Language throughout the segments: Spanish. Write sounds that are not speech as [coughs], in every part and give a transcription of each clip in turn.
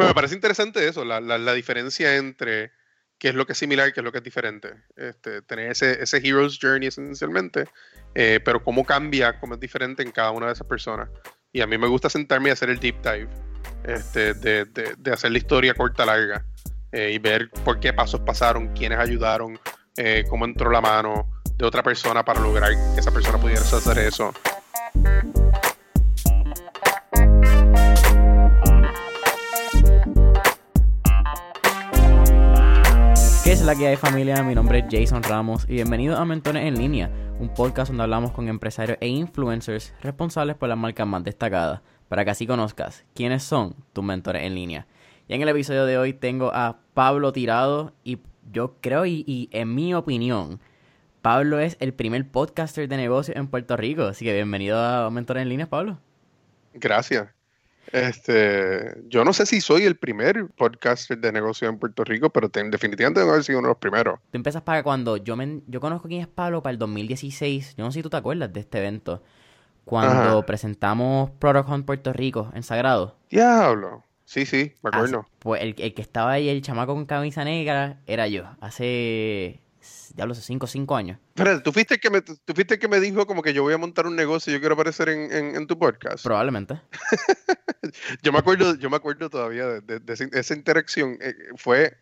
Pero me parece interesante eso, la, la, diferencia entre qué es lo que es similar y qué es lo que es diferente. Este, tener ese, ese Hero's Journey esencialmente, eh, pero cómo cambia, cómo es diferente en cada una de esas personas. Y a mí me gusta sentarme y hacer el deep dive, este, de, de, de hacer la historia corta, larga, eh, y ver por qué pasos pasaron, quiénes ayudaron, eh, cómo entró la mano de otra persona para lograr que esa persona pudiera hacer eso. ¿Qué es la que hay familia? Mi nombre es Jason Ramos y bienvenido a Mentores en Línea, un podcast donde hablamos con empresarios e influencers responsables por las marcas más destacadas, para que así conozcas quiénes son tus mentores en línea. Y en el episodio de hoy tengo a Pablo Tirado y yo creo y, en mi opinión, Pablo es el primer podcaster de negocios en Puerto Rico. Así que bienvenido a Mentores en Línea, Pablo. Gracias. Este, yo no sé si soy el primer podcaster de negocio en Puerto Rico, pero definitivamente tengo que haber sido uno de los primeros. Tú empiezas para cuando yo me, yo conozco quién es Pablo para el 2016. Yo no sé si tú te acuerdas de este evento. Cuando presentamos Product Hunt Puerto Rico en Sagrado. Diablo. Sí, sí, me acuerdo. pues el, el, que estaba ahí, el chamaco con camisa negra, era yo. Hace diablo, hace 5 o 5 años. Pero ¿tú fuiste, que me, tú fuiste que me dijo como que yo voy a montar un negocio y yo quiero aparecer en, en, tu podcast. Probablemente. [laughs] yo me acuerdo, yo me acuerdo todavía de, esa interacción. Eh, fue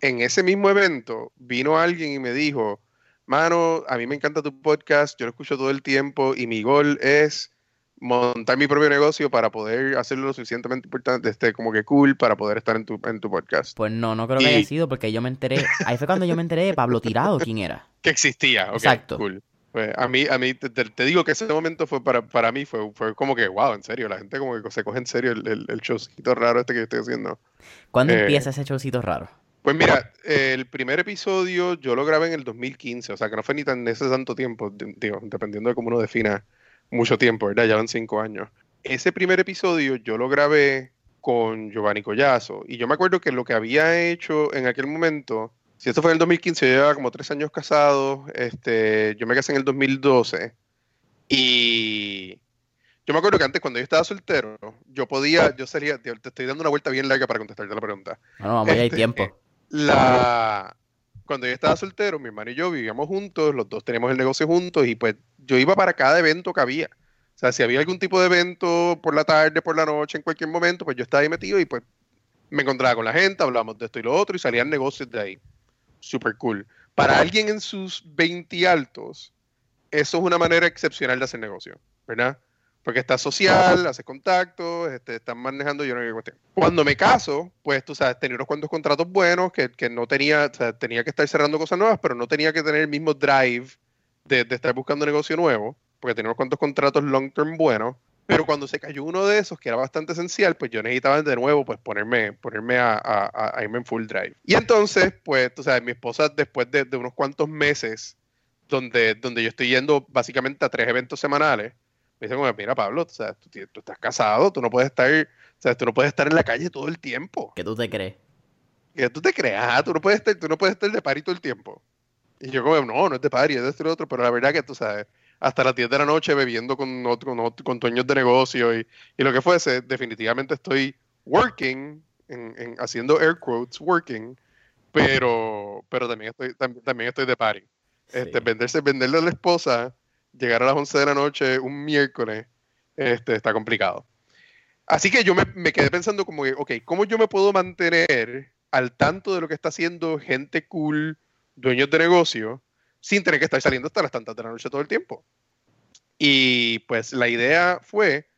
en ese mismo evento, vino alguien y me dijo, mano, a mí me encanta tu podcast, yo lo escucho todo el tiempo y mi gol es montar mi propio negocio para poder hacerlo lo suficientemente importante, este, como que cool, para poder estar en tu, en tu podcast. Pues no, no creo que haya sido, porque yo me enteré, ahí fue cuando yo me enteré de Pablo Tirado, quién era. [laughs] Que existía, okay, Exacto. Cool. Pues a mí, a mí te, digo que ese momento fue para, para mí, fue, fue como que, wow, en serio, la gente como que se coge en serio el, el, el showcito raro este que estoy haciendo. ¿Cuándo eh, empieza ese showcito raro? Pues mira, el primer episodio yo lo grabé en el 2015, o sea que no fue ni tan ese tanto tiempo, digo, dependiendo de cómo uno defina mucho tiempo, ¿verdad? Ya van cinco años. Ese primer episodio yo lo grabé con Giovanni Collazo. Y yo me acuerdo que lo que había hecho en aquel momento, si esto fue en el 2015, yo llevaba como tres años casado, este, yo me casé en el 2012. Y yo me acuerdo que antes, cuando yo estaba soltero, yo podía, yo salía, te estoy dando una vuelta bien larga para contestarte la pregunta. No, vamos, hay este, tiempo. La, cuando yo estaba soltero, mi hermano y yo vivíamos juntos, los dos teníamos el negocio juntos y pues yo iba para cada evento que había. O sea, si había algún tipo de evento por la tarde, por la noche, en cualquier momento, pues yo estaba ahí metido y pues me encontraba con la gente, hablábamos de esto y lo otro y salían negocios de ahí. Super cool. Para alguien en sus 20 altos, eso es una manera excepcional de hacer negocio, ¿verdad? Porque está social, hace contactos, este, están manejando yo no sé cuestión. Cuando me caso, pues tú sabes, tenía unos cuantos contratos buenos que, que no tenía, o sea, tenía que estar cerrando cosas nuevas, pero no tenía que tener el mismo drive de, de estar buscando negocio nuevo, porque tenía unos cuantos contratos long term buenos. Pero cuando se cayó uno de esos, que era bastante esencial, pues yo necesitaba de nuevo pues ponerme, ponerme a irme en full drive. Y entonces, pues, tú sabes, mi esposa después de, de unos cuantos meses, donde, donde yo estoy yendo básicamente a tres eventos semanales, me dice mira Pablo, o sea, tú, estás casado, tú no puedes estar, o sea, tú no puedes estar en la calle todo el tiempo. ¿Qué tú te crees? ¿Qué tú te crees? Ah, tú no puedes estar, tú no puedes estar de pari todo el tiempo. Y yo como, no, no es de pari, es de esto y otro, pero la verdad que tú sabes, hasta las 10 de la noche bebiendo con, con, con dueños de negocio y, y, lo que fuese, definitivamente estoy working, en, haciendo air quotes, working, pero, pero también estoy, también, estoy de pari. Este, venderse, venderle a la esposa llegar a las 11 de la noche un miércoles este, está complicado. Así que yo me, quedé pensando como que, ok, ¿cómo yo me puedo mantener al tanto de lo que está haciendo gente cool, dueños de negocio, sin tener que estar saliendo hasta las tantas de la noche todo el tiempo? Y pues la idea fue,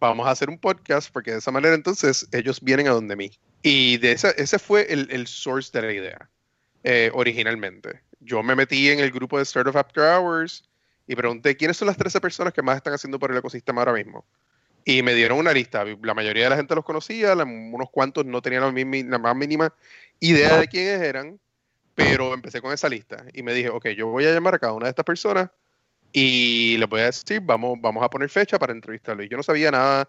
vamos a hacer un podcast porque de esa manera entonces ellos vienen a donde mí. Y de esa, ese fue el, el source de la idea eh, originalmente. Yo me metí en el grupo de Startup After Hours y pregunté quiénes son las 13 personas que más están haciendo por el ecosistema ahora mismo. Y me dieron una lista. La mayoría de la gente los conocía, unos cuantos no tenían la, más mínima idea de quiénes eran, pero empecé con esa lista y me dije, ok, yo voy a llamar a cada una de estas personas y les voy a decir, vamos, vamos a poner fecha para entrevistarlo. Y yo no sabía nada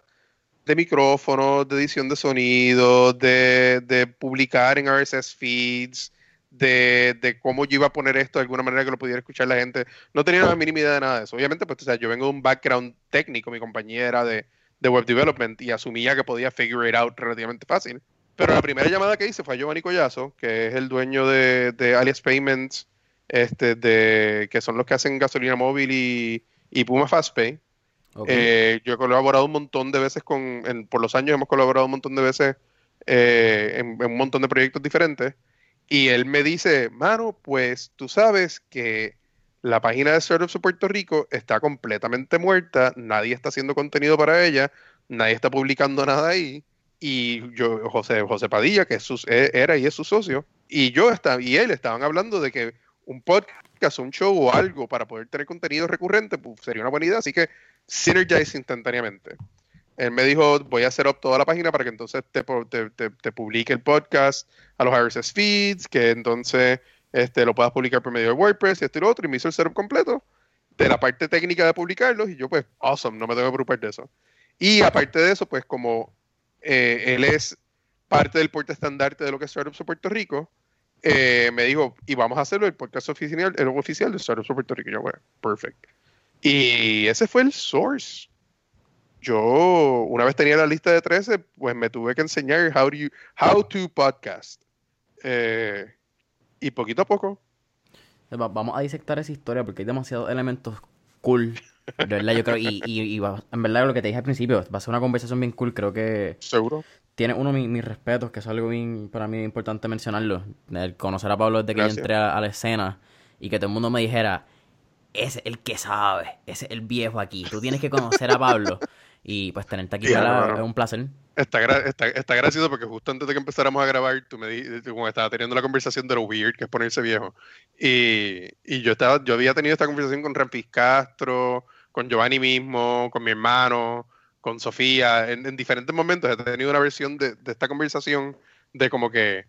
de micrófonos, de edición de sonido, de, de publicar en RSS feeds, de, cómo yo iba a poner esto de alguna manera que lo pudiera escuchar la gente. No tenía la mínima idea de nada de eso. Obviamente, pues, o sea, yo vengo de un background técnico, mi compañera de, de web development y asumía que podía figure it out relativamente fácil. Pero la primera llamada que hice fue a Giovanni Collazo, que es el dueño de, de Alias Payments, este, de, que son los que hacen gasolina móvil y, y Puma FastPay. Eh, yo he colaborado un montón de veces con, en- por los años hemos colaborado un montón de veces eh, en, en un montón de proyectos diferentes. Y él me dice, mano, pues tú sabes que la página de Startups de Puerto Rico está completamente muerta, nadie está haciendo contenido para ella, nadie está publicando nada ahí. Y yo, José, José Padilla, que es su- e- era y es su socio, y yo estaba, y él estaban hablando de que un podcast, un show o algo para poder tener contenido recurrente pues, sería una buena idea. Así que synergize instantáneamente. Él me dijo, voy a hacer up toda la página para que entonces te, te- te- te publique el podcast a los RSS feeds, que entonces este, lo puedas publicar por medio de WordPress y esto y lo otro, y me hizo el setup completo de la parte técnica de publicarlos, y yo pues, awesome, no me tengo que preocupar de eso. Y aparte de eso, pues como eh, él es parte del porte estandarte de lo que es Startups de Puerto Rico, eh, me dijo, y vamos a hacerlo el podcast oficial, el oficial de Startups de Puerto Rico. Y yo, bueno, perfect. Y ese fue el source. Yo, una vez tenía la lista de 13, pues me tuve que enseñar how, do you, how to podcast. Eh, y poquito a poco. Va- Vamos a disectar esa historia porque hay demasiados elementos cool. De verdad, yo creo. Y, y, y va- en verdad, lo que te dije al principio, va a ser una conversación bien cool. Creo que Seguro. tiene uno mis, mis respetos, que es algo bien, para mí importante mencionarlo. El conocer a Pablo desde que Gracias. yo entré a, a la escena y que todo el mundo me dijera, ese es el que sabe, ese es el viejo aquí. Tú tienes que conocer a Pablo. Y pues tenerte aquí hermano. es un placer. Está, está, está gracioso porque justo antes de que empezáramos a grabar, tú me dijiste, como estaba teniendo la conversación de lo weird que es ponerse viejo. Y, y yo estaba, yo había tenido esta conversación con Rampis Castro, con Giovanni mismo, con mi hermano, con Sofía, en, en diferentes momentos he tenido una versión de, de esta conversación de como que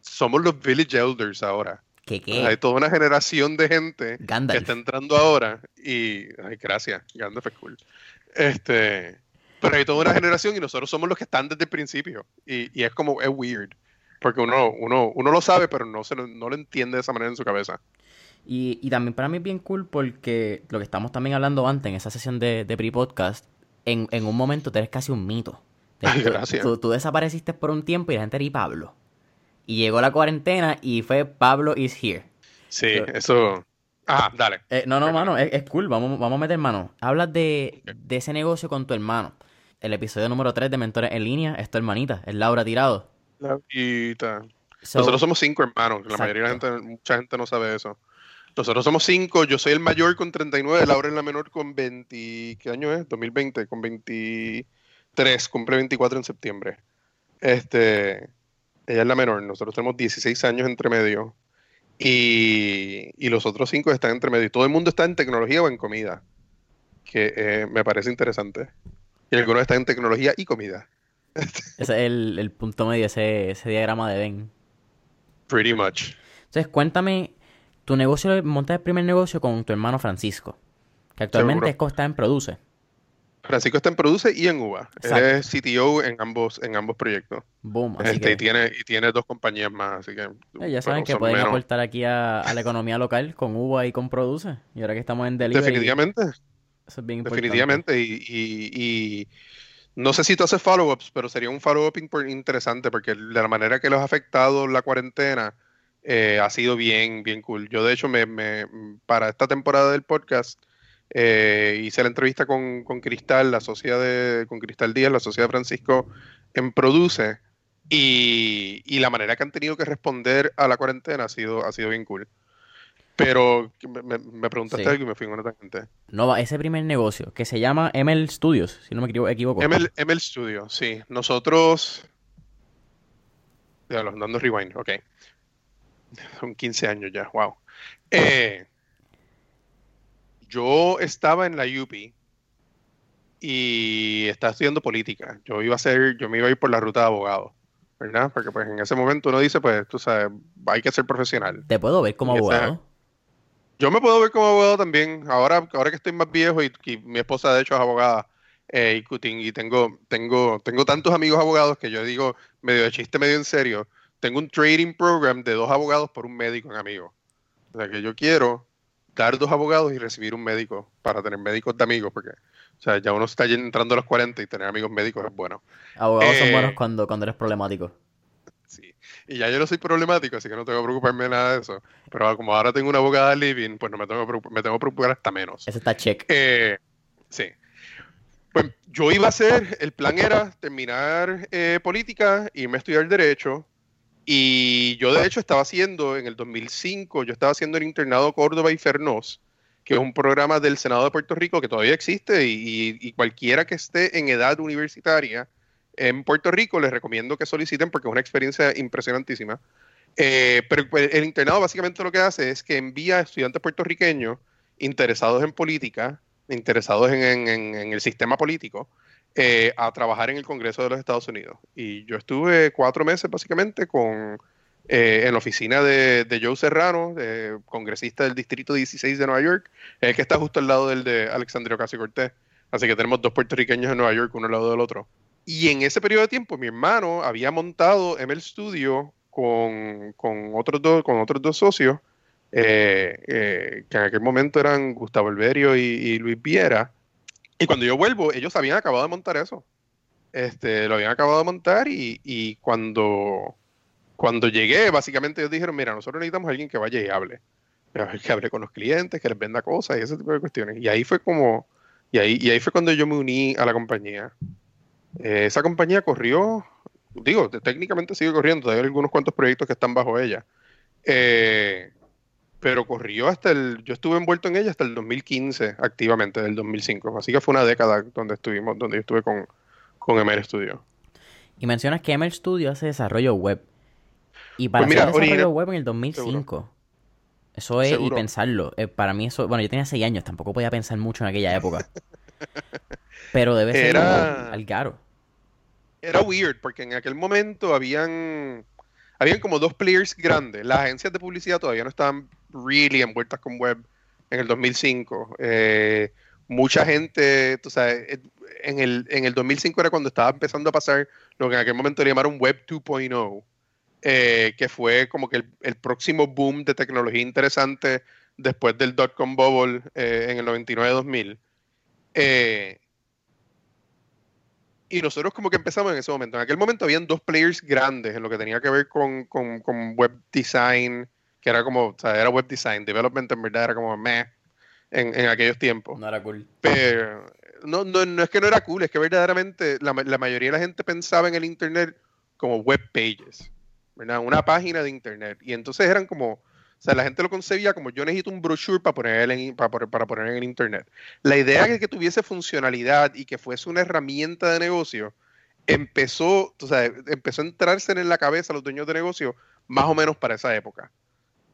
somos los village elders ahora. ¿Qué sea, hay qué? toda una generación de gente que Gandalf. está entrando ahora y ay gracias Gandalf es cool este pero hay toda una generación y nosotros somos los que están desde el principio y, y es como es weird porque uno uno uno lo sabe pero no se lo, no lo entiende de esa manera en su cabeza Y, y también para mí es bien cool porque lo que estamos también hablando antes en esa sesión de, de pre-podcast, en, en un momento tú eres casi un mito. [laughs] Ay, tú- gracias. Tú, tú desapareciste por un tiempo y la gente era y Pablo. Y llegó la cuarentena y fue Pablo is here. sí Pero- eso ah dale Eh, no, no, mano, es, es cool, vamos, vamos a meter mano. Hablas de, de ese negocio con tu hermano. El episodio número 3 de Mentores en Línea es tu hermanita, es Laura Tirado. y ta- So, nosotros somos cinco hermanos la Exacto. mayoría de la gente mucha gente no sabe eso nosotros somos cinco yo soy el mayor con 39 Laura es la menor con 20 ¿qué año es? 2020 con 23 cumple 24 en septiembre este ella es la menor nosotros tenemos 16 años entre medio y, y los otros cinco están entre medio y todo el mundo está en tecnología o en comida que eh, me parece interesante y algunos están en tecnología y comida [laughs] ese es el, el punto medio, ese, ese diagrama de Ben. pretty much Entonces, cuéntame, tu negocio, montas el primer negocio con tu hermano Francisco, que actualmente Seguro. está en Produce. Francisco está en Produce y en Exacto. es CTO en ambos, en ambos proyectos. Boom, así Este, y, tiene, y tiene dos compañías más, así que... eh, ya saben que pueden menos. aportar aquí a, a la economía local con uva y con Produce. Y ahora que estamos en delivery, Definitivamente, eso es bien importante. definitivamente. Y, y- y no sé si tú haces follow-ups, pero sería un follow-up interesante porque de la manera que los ha afectado la cuarentena eh, ha sido bien, bien cool. Yo, de hecho, me, me- para esta temporada del podcast eh, hice la entrevista con, con Cristal, la socia de, con Cristal Díaz, la socia de Francisco en Produce, y, y la manera que han tenido que responder a la cuarentena ha sido, ha sido bien cool. Pero me, preguntaste Sí. algo y me fui en una tangente. No, ese primer negocio, que se llama ML Studios, si no me equivo- equivoco. ML, ML Studio, sí. Nosotros. Ya lo dando rewind, ok. Son 15 años ya, wow. Eh, yo estaba en la UP y estaba estudiando política. Yo iba a ser, yo me iba a ir por la ruta de abogado, ¿verdad? Porque pues en ese momento uno dice, pues, tú sabes, hay que ser profesional. Te puedo ver como abogado. Yo me puedo ver como abogado también. Ahora, ahora que estoy más viejo y, y mi esposa de hecho es abogada eh, y, y tengo, tengo, tengo tantos amigos abogados que yo digo medio de chiste, medio en serio. Tengo un trading program de dos abogados por un médico en amigo. O sea que yo quiero dar dos abogados y recibir un médico para tener médicos de amigos porque o sea, ya uno está entrando a los 40 y tener amigos médicos es bueno. Abogados son Eh, buenos cuando, cuando eres problemático. Sí. Y ya yo no soy problemático, así que no tengo que preocuparme de nada de eso. Pero como ahora tengo una abogada living, pues no me tengo que me tengo que preocupar hasta menos. Eso está check. Eh, sí. Pues yo iba a hacer, el plan era terminar eh, política, irme a estudiar derecho. Y yo de hecho estaba haciendo, en el 2005, yo estaba haciendo el internado Córdoba y Fernós, que es un programa del Senado de Puerto Rico que todavía existe y, cualquiera que esté en edad universitaria en Puerto Rico les recomiendo que soliciten porque es una experiencia impresionantísima. Eh, pero pues, el internado básicamente lo que hace es que envía a estudiantes puertorriqueños interesados en política, interesados en, el sistema político, eh, a trabajar en el Congreso de los Estados Unidos. Y yo estuve cuatro meses básicamente con, eh, en la oficina de, Joe Serrano, congresista del Distrito 16 de Nueva York, el que está justo al lado del de Alexandria Ocasio Cortés. Así que tenemos dos puertorriqueños en Nueva York, uno al lado del otro. Y en ese periodo de tiempo, mi hermano había montado ML Studio con, con otros, dos, con otros dos socios, eh, eh, que en aquel momento eran Gustavo Alberio y, Luis Viera. Y cuando yo vuelvo, ellos habían acabado de montar eso. Este, lo habían acabado de montar y, y cuando, cuando llegué, básicamente ellos dijeron, mira, nosotros necesitamos a alguien que vaya y hable. [laughs] Que hable con los clientes, que les venda cosas y ese tipo de cuestiones. Y ahí fue como, y ahí, y ahí fue cuando yo me uní a la compañía. Eh, esa compañía corrió, digo, técnicamente sigue corriendo, hay algunos cuantos proyectos que están bajo ella. Eh, pero corrió hasta el, yo estuve envuelto en ella hasta el 2015 activamente, del 2005. Así que fue una década donde estuvimos, donde yo estuve con, con ML Studio. Y mencionas que ML Studio hace desarrollo web. Y para pues hacer desarrollo web en el 2005. Eso es, y pensarlo. Eh, para mí eso, bueno, yo tenía 6 años, tampoco podía pensar mucho en aquella época. [laughs] pero debe ser al caro era weird porque en aquel momento habían habían como dos players grandes. Las agencias de publicidad todavía no estaban really envueltas con web en el 2005. Eh, mucha gente, tú sabes, en el, en el 2005 era cuando estaba empezando a pasar lo que en aquel momento le llamaron Web 2.0, eh, que fue como que el, próximo boom de tecnología interesante después del dot-com bubble eh, en el 99-2000. Eh, y nosotros como que empezamos en ese momento. En aquel momento habían dos players grandes en lo que tenía que ver con, con, web design, que era como, o sea, era web design, development en verdad era como meh en, en aquellos tiempos. No era cool. Pero no, no, no es que no era cool, es que verdaderamente la, la mayoría de la gente pensaba en el internet como web pages, ¿verdad? Una página de internet. Y entonces eran como o sea, la gente lo concebía como yo necesito un brochure para poner, en, para, para poner en el internet. La idea de que tuviese funcionalidad y que fuese una herramienta de negocio empezó, o sea, empezó a entrarse en la cabeza los dueños de negocio más o menos para esa época.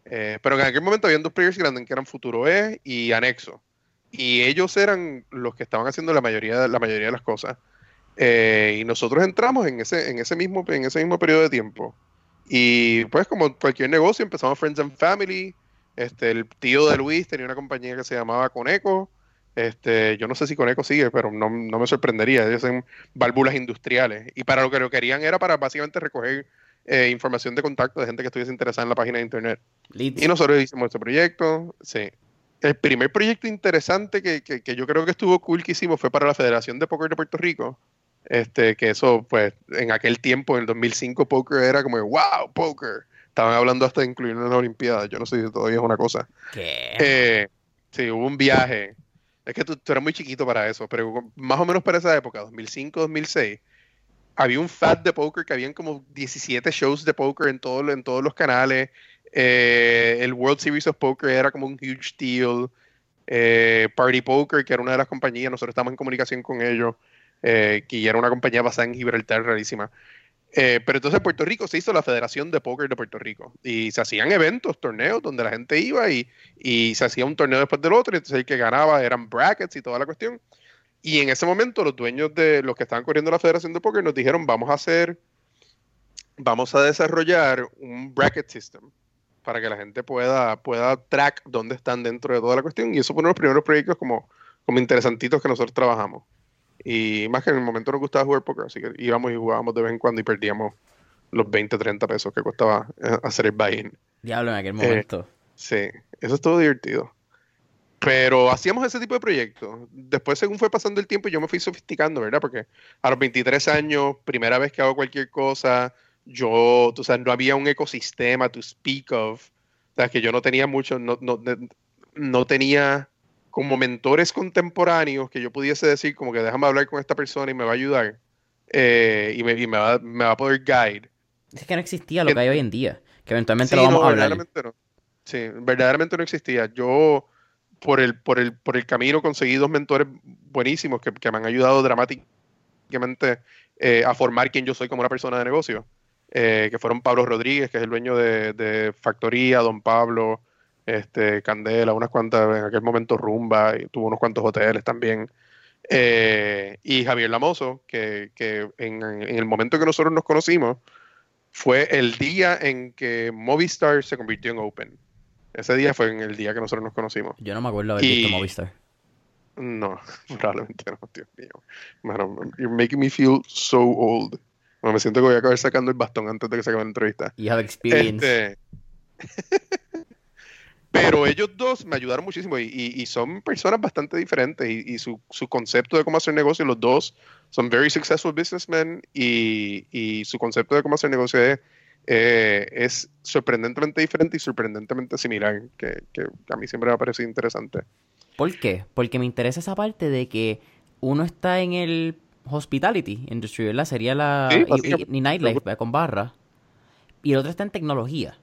Eh, pero en aquel momento habían dos players grandes que eran Futuro E y Anexo. Y ellos eran los que estaban haciendo la mayoría, la mayoría de las cosas. Eh, y nosotros entramos en ese, en ese mismo, en ese mismo periodo de tiempo. Y pues como cualquier negocio, empezamos Friends and Family. Este, el tío de Luis tenía una compañía que se llamaba Coneco. Este, yo no sé si Coneco sigue, pero no, me sorprendería. Ellos hacen válvulas industriales. Y para lo que lo querían era para básicamente recoger eh, información de contacto de gente que estuviese interesada en la página de internet. Y nosotros hicimos este proyecto. Sí. El primer proyecto interesante que, que, que, yo creo que estuvo cool que hicimos fue para la Federación de Póker de Puerto Rico. Este, que eso, pues, en aquel tiempo, en el 2005, poker era como, wow, poker. Estaban hablando hasta de incluirlo en la Olimpiada. Yo no sé si todavía es una cosa. ¿Qué? Eh, sí, hubo un viaje. Es que tú, eras muy chiquito para eso, pero más o menos para esa época, 2005, 2006, había un fat de poker que habían como 17 shows de poker en, todo, en todos los canales. Eh, el World Series of Poker era como un huge deal. Eh, Party Poker, que era una de las compañías, nosotros estamos en comunicación con ellos eh, que era una compañía basada en Gibraltar rarísima. Eh, pero entonces en Puerto Rico se hizo la Federación de Póker de Puerto Rico y se hacían eventos, torneos donde la gente iba y, y, se hacía un torneo después del otro y entonces el que ganaba eran brackets y toda la cuestión. Y en ese momento los dueños de los que estaban corriendo la Federación de Póker nos dijeron vamos a hacer, vamos a desarrollar un bracket system para que la gente pueda, pueda track dónde están dentro de toda la cuestión y eso fue uno de los primeros proyectos como, como interesantitos que nosotros trabajamos. Y más que en el momento nos gustaba jugar poker, así que íbamos y jugábamos de vez en cuando y perdíamos los 20, 30 pesos que costaba eh, hacer el buy-in. Diablo, en aquel momento. Eh, sí, eso es todo divertido. Pero hacíamos ese tipo de proyectos. Después, según fue pasando el tiempo, yo me fui sofisticando, ¿verdad? Porque a los 23 años, primera vez que hago cualquier cosa, yo, tú sabes, no había un ecosistema to speak of. O sea, que yo no tenía mucho, no, no, no tenía como mentores contemporáneos que yo pudiese decir como que déjame hablar con esta persona y me va a ayudar eh, y, me, y me, va, me, va, a poder guide. Es que no existía lo que, hay hoy en día, que eventualmente lo vamos a hablar. Verdaderamente no. Sí, verdaderamente no existía. Yo por el, por el, por el camino conseguí dos mentores buenísimos que, que me han ayudado dramáticamente eh, a formar quien yo soy como una persona de negocio. Eh, que fueron Pablo Rodríguez, que es el dueño de, de Factoría, Don Pablo, este, Candela, unas cuantas, en aquel momento Rumba, y tuvo unos cuantos hoteles también. Eh, y Javier Lamoso, que, que en, en, el momento que nosotros nos conocimos, fue el día en que Movistar se convirtió en Open. Ese día fue en el día que nosotros nos conocimos. Yo no me acuerdo haber visto Movistar. No, [laughs] probablemente no, Dios mío. Mano, you're making me feel so old. Bueno, me siento que voy a acabar sacando el bastón antes de que se acabe la entrevista. You have experience. Este... [laughs] Pero ellos dos me ayudaron muchísimo y, y, y son personas bastante diferentes y, y su, su, concepto de cómo hacer negocio, los dos son very successful businessmen y, su concepto de cómo hacer negocio es, eh, es sorprendentemente diferente y sorprendentemente similar, que, que, a mí siempre me ha parecido interesante. ¿Por qué? Porque me interesa esa parte de que uno está en el hospitality industry, ¿verdad? Sería la... Sí, y, y, nightlife, con barra. Y el otro está en tecnología.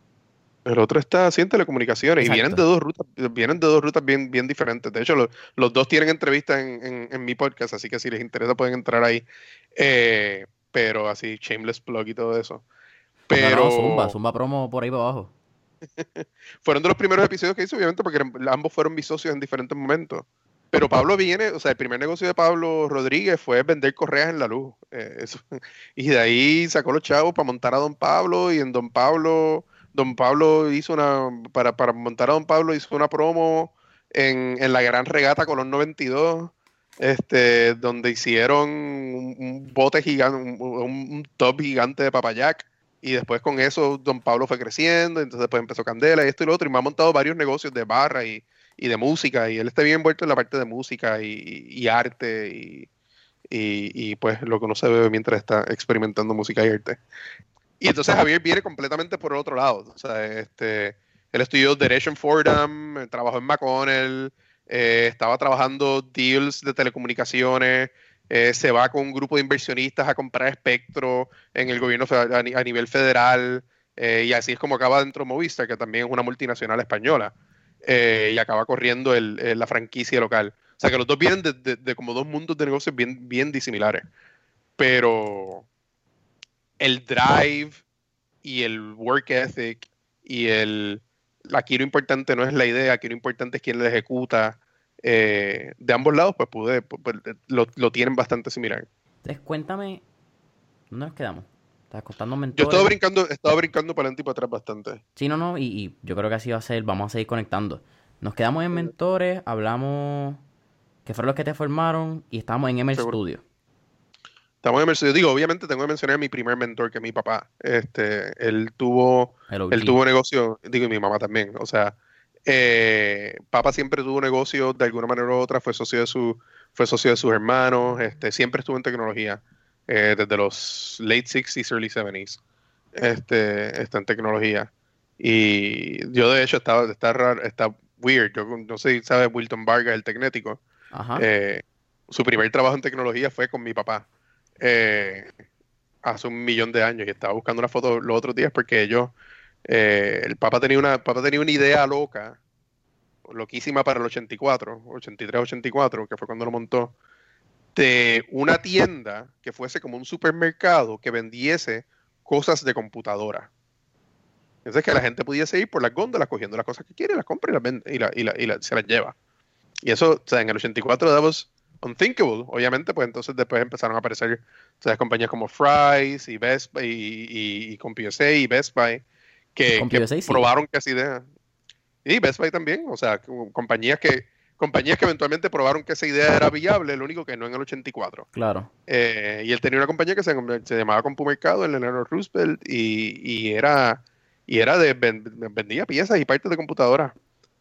El otro está así en telecomunicaciones Exacto. y vienen de dos rutas, vienen de dos rutas bien, bien diferentes. De hecho, lo, los dos tienen entrevistas en, en, en, mi podcast, así que si les interesa pueden entrar ahí. Eh, pero así, shameless plug y todo eso. Pero... No, no, zumba, zumba promo por ahí para abajo. [laughs] fueron de los primeros episodios que hice, obviamente, porque ambos fueron mis socios en diferentes momentos. Pero Pablo viene, o sea, el primer negocio de Pablo Rodríguez fue vender correas en la luz. Eh, eso. [laughs] Y de ahí sacó los chavos para montar a Don Pablo y en Don Pablo Don Pablo hizo una, para, para montar a Don Pablo hizo una promo en, en la gran regata Colón 92, este, donde hicieron un, bote gigante, un, un, top gigante de papayac. Y después con eso Don Pablo fue creciendo, entonces después empezó Candela y esto y lo otro, y me ha montado varios negocios de barra y, y de música, y él está bien envuelto en la parte de música y, y arte y, y, pues lo que uno se ve mientras está experimentando música y arte. Y entonces Javier viene completamente por el otro lado. O sea, este, él estudió Derecho en Fordham, trabajó en McConnell, eh, estaba trabajando deals de telecomunicaciones, eh, se va con un grupo de inversionistas a comprar espectro en el gobierno a, a nivel federal, eh, y así es como acaba dentro de Movistar, que también es una multinacional española, eh, y acaba corriendo el, el, la franquicia local. O sea que los dos vienen de, de, de, como dos mundos de negocios bien, bien disimilares. Pero, el drive y el work ethic y el aquí lo importante no es la idea, aquí lo importante es quién la ejecuta. Eh, de ambos lados, pues pude, pues, lo, lo, tienen bastante similar. Entonces, cuéntame, ¿dónde nos quedamos? ¿Estás costando mentores? Yo estaba brincando, estaba brincando para adelante y para atrás bastante. Sí, no, no, y, y, yo creo que así va a ser, vamos a seguir conectando. Nos quedamos en mentores, hablamos que fueron los que te formaron y estamos en ML Seguro. Studio. Estamos en Mercedes. Digo, obviamente tengo que mencionar a mi primer mentor, que es mi papá. Este, él tuvo, él tuvo negocio, digo, y mi mamá también. O sea, eh, papá siempre tuvo negocio de alguna manera u otra, fue socio de su, fue socio de sus hermanos, este, siempre estuvo en tecnología, eh, desde los late 60s, early 70s. Este, está en tecnología. Y yo de hecho estaba, está raro, está weird. Yo no sé si sabes Wilton Vargas, el tecnético. Eh, su primer trabajo en tecnología fue con mi papá eh, hace un millón de años y estaba buscando una foto los otros días porque yo, eh, el Papa tenía, una, tenía una idea loca, loquísima para el 84, 83, 84, que fue cuando lo montó, de una tienda que fuese como un supermercado que vendiese cosas de computadora. Entonces que la gente pudiese ir por las góndolas cogiendo las cosas que quiere, las compra y, las y, la, y, la, y la, se las lleva. Y eso, o sea, en el 84 Davos unthinkable. Obviamente, pues entonces después empezaron a aparecer ¿sabes? compañías como Fry's y Best Buy y, y, y CompUSA y Best Buy que, probaron que esa idea. Y Best Buy también, o sea, compañías que compañías que eventualmente probaron que esa idea era viable, lo único que no en el 84. Claro. Eh, y él tenía una compañía que se, se llamaba CompuMercado, el Leonard Roosevelt, y, y era y era de vendía piezas y partes de computadoras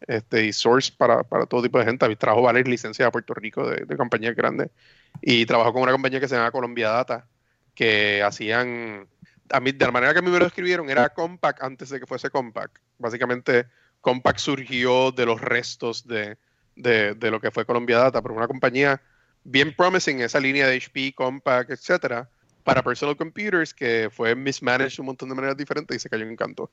este, y source para, para, todo tipo de gente. Trabajo Valer licencia a Puerto Rico de, de, compañías grandes y trabajó con una compañía que se llama Colombia Data, que hacían a mí, de la manera que a mí me lo escribieron, era Compaq antes de que fuese Compaq. Básicamente, Compaq surgió de los restos de, de, de lo que fue Columbia Data, pero una compañía bien promising, esa línea de HP, Compaq, etcétera, para personal computers, que fue mismanaged un montón de maneras diferentes y se cayó en canto.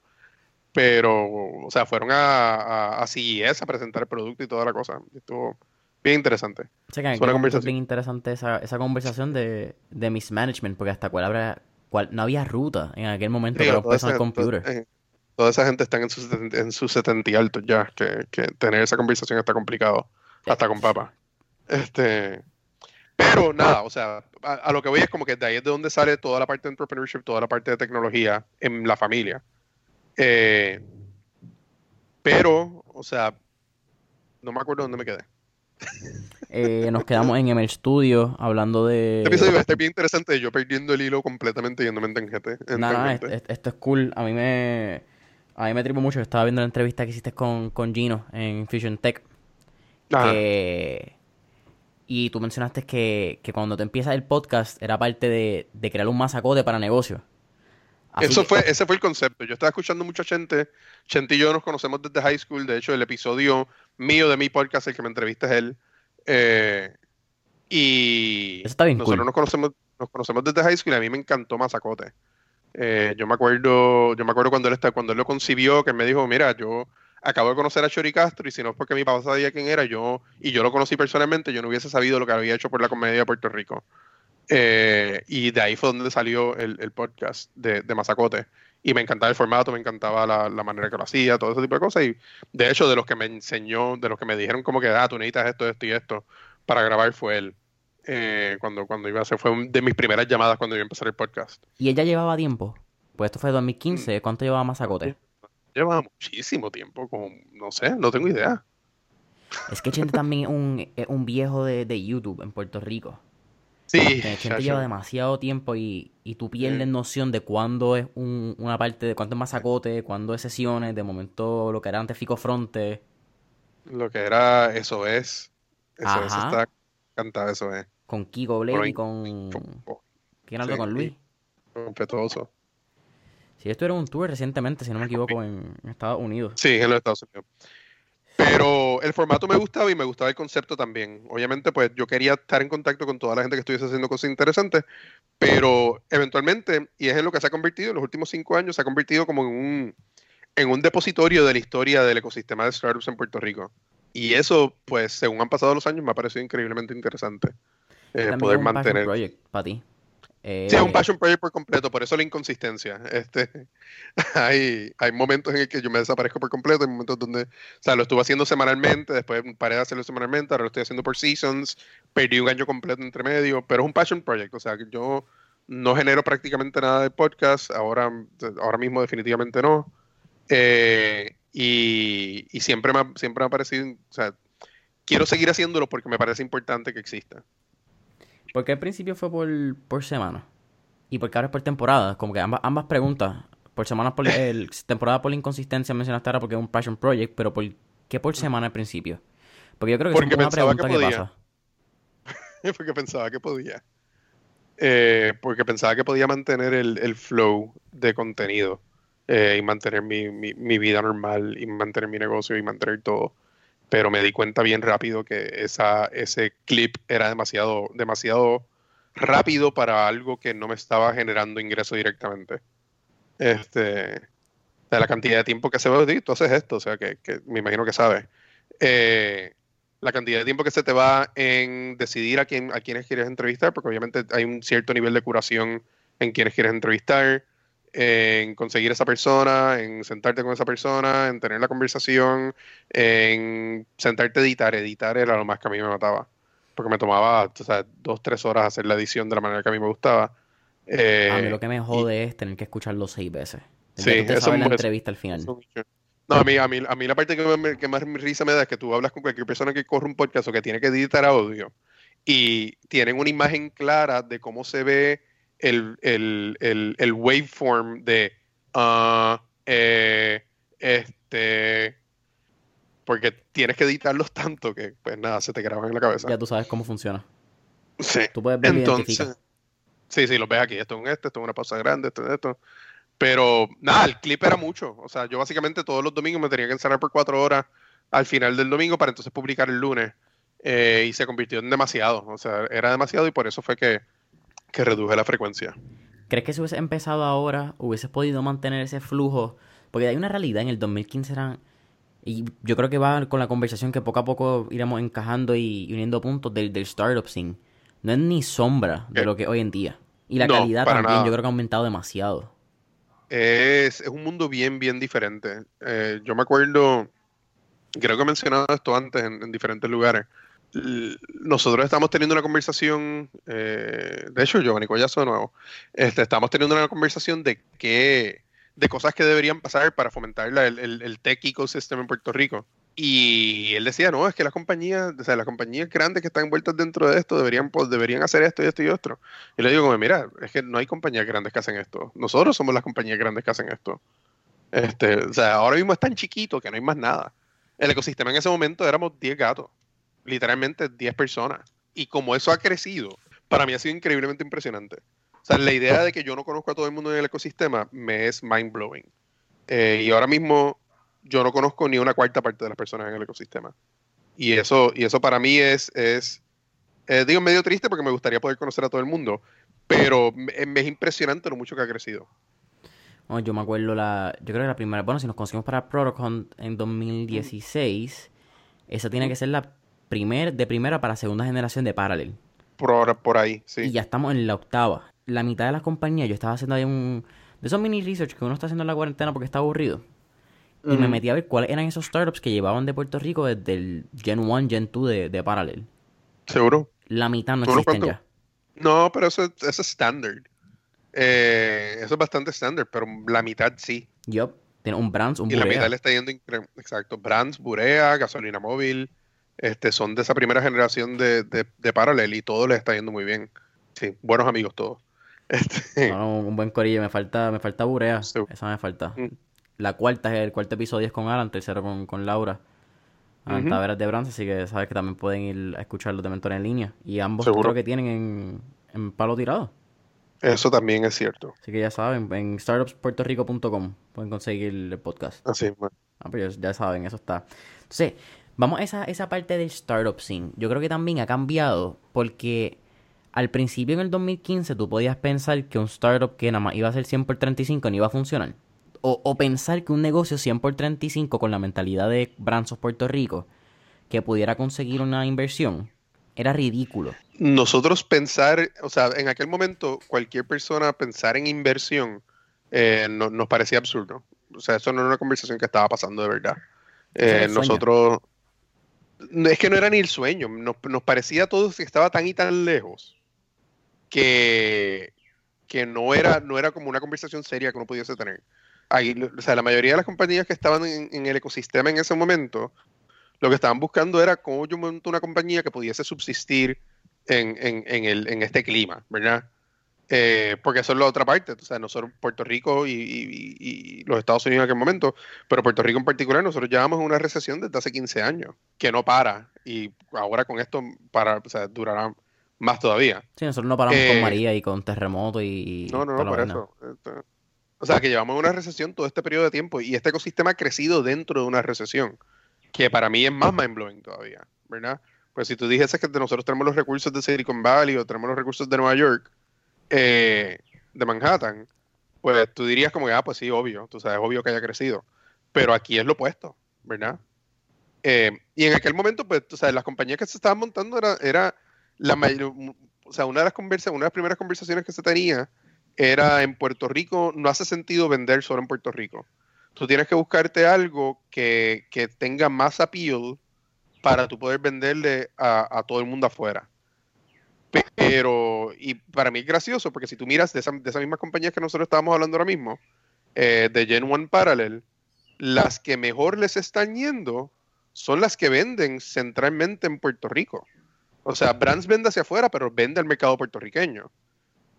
Pero, o sea, fueron a, a, a CES a presentar el producto y toda la cosa. Estuvo bien interesante. O sea, que conversación. bien interesante esa, esa conversación de, de mismanagement, porque hasta cuál habrá, cuál, no había ruta en aquel momento para esa- personal computer. toda- eh, toda esa gente está en sus en sus 70 y altos ya, que, que tener esa conversación está complicado, hasta con papá. Este, pero nada, o sea, a, a lo que voy es como que de ahí es de donde sale toda la parte de entrepreneurship, toda la parte de tecnología en la familia. Eh, pero, o sea, no me acuerdo dónde me quedé. Eh, nos quedamos en ML Studio hablando de... Este episodio bien interesante, yo perdiendo el hilo completamente yéndome en tangente. en No, no, tangente. est- est- esto es cool. A mí me, a mí me tripo mucho. Estaba viendo la entrevista que hiciste con, con Gino en Fusion Tech. Ajá. que- y tú mencionaste que, que cuando te empiezas el podcast era parte de, de crear un masacote para negocio. Así Eso que- fue, ese fue el concepto. Yo estaba escuchando mucha gente. Chente y yo nos conocemos desde high school. De hecho, el episodio mío de mi podcast, el que me entrevista es él. Eh, y Eso está bien nosotros cool. nos conocemos, nos conocemos desde high school y a mí me encantó Mazacote. Eh, yo me acuerdo, yo me acuerdo cuando él está, cuando él lo concibió, que él me dijo, mira, yo acabo de conocer a Chori Castro y si no es porque mi papá sabía quién era, yo, y yo lo conocí personalmente, yo no hubiese sabido lo que había hecho por la comedia de Puerto Rico. Eh, y de ahí fue donde salió el, el podcast de, de Mazacote. Y me encantaba el formato, me encantaba la, la manera que lo hacía, todo ese tipo de cosas. Y de hecho, de los que me enseñó, de los que me dijeron como que, ah, tú necesitas esto, esto y esto para grabar, fue él. Eh, cuando, cuando iba a hacer, fue un- de mis primeras llamadas cuando iba a empezar el podcast. Y ella llevaba tiempo. Pues esto fue Mm. 2015. ¿Cuánto llevaba masacote? Lleva muchísimo tiempo, como, no sé, no tengo idea. Es que Chente también es un, un viejo de, de YouTube en Puerto Rico. Sí, Que Chente chacho. lleva demasiado tiempo y, y tú pierdes noción de cuándo es un- una parte, de cuánto es masacote, cuándo es sesiones, de momento lo que era antes Fico Fronte. Lo que era eso es. Eso es, Ajá. está cantado, eso es. Con Kiko Blade y Con- ¿Quién habló sí, con Luis? Competoso. Sí, esto era un tour recientemente, si no me equivoco, en en Estados Unidos. Sí, en los Estados Unidos. Pero el formato me gustaba y me gustaba el concepto también. Obviamente, pues yo quería estar en contacto con toda la gente que estuviese haciendo cosas interesantes, pero eventualmente, y es en lo que se ha convertido en los últimos cinco años, se ha convertido como en un, en un depositorio de la historia del ecosistema de startups en Puerto Rico. Y eso, pues, según han pasado los años, me ha parecido increíblemente interesante. eh, poder mantener. project para ti. Eh, Sí, es un passion project por completo, por eso la inconsistencia. Este, [laughs] hay, hay momentos en el que yo me desaparezco por completo, hay momentos donde, o sea, lo estuve haciendo semanalmente, después paré de hacerlo semanalmente, ahora lo estoy haciendo por seasons, perdí un año completo entre medio, pero es un passion project, o sea, que yo no genero prácticamente nada de podcast, ahora, ahora mismo definitivamente no. Eh, y, y siempre me, ha- siempre me ha parecido, o sea, quiero seguir haciéndolo porque me parece importante que exista. Porque al principio fue por, por semana. Y porque ahora es por temporada. Como que ambas, ambas preguntas. Por semana por el, [coughs] temporada por la inconsistencia mencionaste ahora porque es un passion project, pero ¿por qué por semana al principio? Porque yo creo que es una que pregunta que, pasa. [laughs] porque pensaba que podía. Eh, porque pensaba que podía mantener el, el flow de contenido eh, y mantener mi, mi- mi vida normal y mantener mi negocio y mantener todo. Pero me di cuenta bien rápido que esa, ese clip era demasiado, demasiado rápido para algo que no me estaba generando ingreso directamente. Este, de la cantidad de tiempo que se va, tú haces esto, o sea, que, que me imagino que sabes. Eh, la cantidad de tiempo que se te va en decidir a quién a quiénes quieres entrevistar, porque obviamente hay un cierto nivel de curación en quienes quieres entrevistar, en conseguir esa persona, en sentarte con esa persona, en tener la conversación, en sentarte a editar. Editar era lo más que a mí me mataba, porque me tomaba o sea, dos, tres horas hacer la edición de la manera que a mí me gustaba. Eh, a mí lo que me jode es tener que escucharlo seis veces. Sí, Sí, tú te eso sabes la entrevista al final. No, a mí, a, mí, a mí la parte que, me- que más risa me da es que tú hablas con cualquier persona que corre un podcast o que tiene que editar audio y tienen una imagen clara de cómo se ve el, el, el, el waveform de eh, este porque tienes que editarlos tanto que pues nada, se te graban en la cabeza. Ya tú sabes cómo funciona. Sí. Tú puedes ver Entonces. Sí, sí, los ves aquí. Esto es un este, esto es una pausa grande, esto es esto. Pero nada, el clip era mucho. O sea, yo básicamente todos los domingos me tenía que encerrar por cuatro horas al final del domingo para entonces publicar el lunes. Eh, y se convirtió en demasiado. O sea, era demasiado y por eso fue que, que reduje la frecuencia. ¿Crees que si hubiese empezado ahora, hubieses podido mantener ese flujo? Porque hay una realidad, en el 2015 eran... Y yo creo que va con la conversación que poco a poco iremos encajando y, uniendo puntos del, del startup scene. No es ni sombra de Eh, lo que es hoy en día. Y la no, calidad también, nada. yo creo que ha aumentado demasiado. Es, es un mundo bien, bien diferente. Eh, yo me acuerdo, creo que he mencionado esto antes en, en diferentes lugares. Nosotros estamos teniendo una conversación, eh, de hecho, Giovanni Collazo de nuevo, este, estamos teniendo una conversación de qué, de cosas que deberían pasar para fomentar la- el, el, tech ecosystem en Puerto Rico. Y él decía, no, es que las compañías, o sea, las compañías grandes que están envueltas dentro de esto deberían, pues, deberían hacer esto y esto y otro. Y le digo, mira, es que no hay compañías grandes que hacen esto. Nosotros somos las compañías grandes que hacen esto. Este, o sea, ahora mismo es tan chiquito que no hay más nada. El ecosistema en ese momento éramos 10 gatos. Literalmente 10 personas. Y como eso ha crecido, para mí ha sido increíblemente impresionante. O sea, la idea de que yo no conozco a todo el mundo en el ecosistema me es mind blowing. y ahora mismo yo no conozco ni una cuarta parte de las personas en el ecosistema. Y eso, y eso para mí es, es eh, digo, medio triste porque me gustaría poder conocer a todo el mundo, pero me, me es impresionante lo mucho que ha crecido. Bueno, yo me acuerdo la... Yo creo que la primera... Bueno, si nos conocimos para Protocon en 2016, esa tiene que ser la primer, de primera para segunda generación de Parallel. Por ahora, por ahí, sí. Y ya estamos en la octava. La mitad de las compañías, yo estaba haciendo ahí un... De esos mini research que uno está haciendo en la cuarentena porque está aburrido. Y me metí a ver cuáles eran esos startups que llevaban de Puerto Rico desde el Gen 1, Gen 2 de, de Parallel. ¿Seguro? La mitad no ¿Seguro existen ya. No, pero eso, eso es estándar. Eh, eso es bastante estándar, pero la mitad sí. Yup. Tiene un Brands, un Y la Burea. mitad le está yendo incre- Exacto. Brands, Burea, gasolina móvil, este, son de esa primera generación de, de, de Parallel y todo les está yendo muy bien. Sí, buenos amigos todos. [laughs] Este, No, no, un buen corillo. Me falta, me falta Burea. Sí. Esa me falta. Mm. La cuarta, es el cuarto episodio es con Alan, tercero con, con Laura. Alan. Taveras de Brands, así que sabes que también pueden ir a escuchar los de Mentor en línea. Y ambos Seguro. creo que tienen en, en palo tirado. eso también es cierto. Así que ya saben, en startupspuertorico.com pueden conseguir el podcast. Así, bueno. Ah, pues ya saben, eso está. Entonces, vamos a esa, esa parte del startup scene. Yo creo que también ha cambiado porque al principio en el 2015 tú podías pensar que un startup que nada más iba a ser 100 por 35 no iba a funcionar. O, o pensar que un negocio 100 por 35 con la mentalidad de Brands of Puerto Rico que pudiera conseguir una inversión era ridículo. Nosotros pensar, o sea, en aquel momento cualquier persona pensar en inversión eh, no- nos parecía absurdo. O sea, eso no era una conversación que estaba pasando de verdad. Eh, nosotros, no, es que no era ni el sueño, nos, nos parecía a todos que estaba tan y tan lejos que, que no, era, no era como una conversación seria que uno pudiese tener. Ahí, o sea, la mayoría de las compañías que estaban en, el ecosistema en ese momento, lo que estaban buscando era cómo yo monto una compañía que pudiese subsistir en, en- en el, en este clima, ¿verdad? Eh, porque eso es la otra parte, o sea, nosotros, Puerto Rico y, y- y los Estados Unidos en aquel momento, pero Puerto Rico en particular, nosotros llevamos una recesión desde hace 15 años, que no para, y ahora con esto para, o sea, durará más todavía. Sí, nosotros no paramos Eh, con María y con terremoto y... No, no, no, por eso. Este, O sea, que llevamos una recesión todo este periodo de tiempo y este ecosistema ha crecido dentro de una recesión, que para mí es más mind-blowing todavía, ¿verdad? Pues si tú dijeses que nosotros tenemos los recursos de Silicon Valley o tenemos los recursos de Nueva York, eh, de Manhattan, pues tú dirías como que, ah, pues sí, obvio, tú sabes, obvio que haya crecido. Pero aquí es lo opuesto, ¿verdad? Eh, y en aquel momento, pues, tú sabes, las compañías que se estaban montando era, era la mayor, o sea, una de las conversa, una de las primeras conversaciones que se tenía era en Puerto Rico, no hace sentido vender solo en Puerto Rico. Tú tienes que buscarte algo que, que tenga más appeal para tú poder venderle a, a todo el mundo afuera. Pero, y para mí es gracioso, porque si tú miras de, esa, de esas mismas compañías que nosotros estábamos hablando ahora mismo, eh, de Gen 1 Parallel, las que mejor les están yendo son las que venden centralmente en Puerto Rico. O sea, Brands vende hacia afuera, pero vende al mercado puertorriqueño.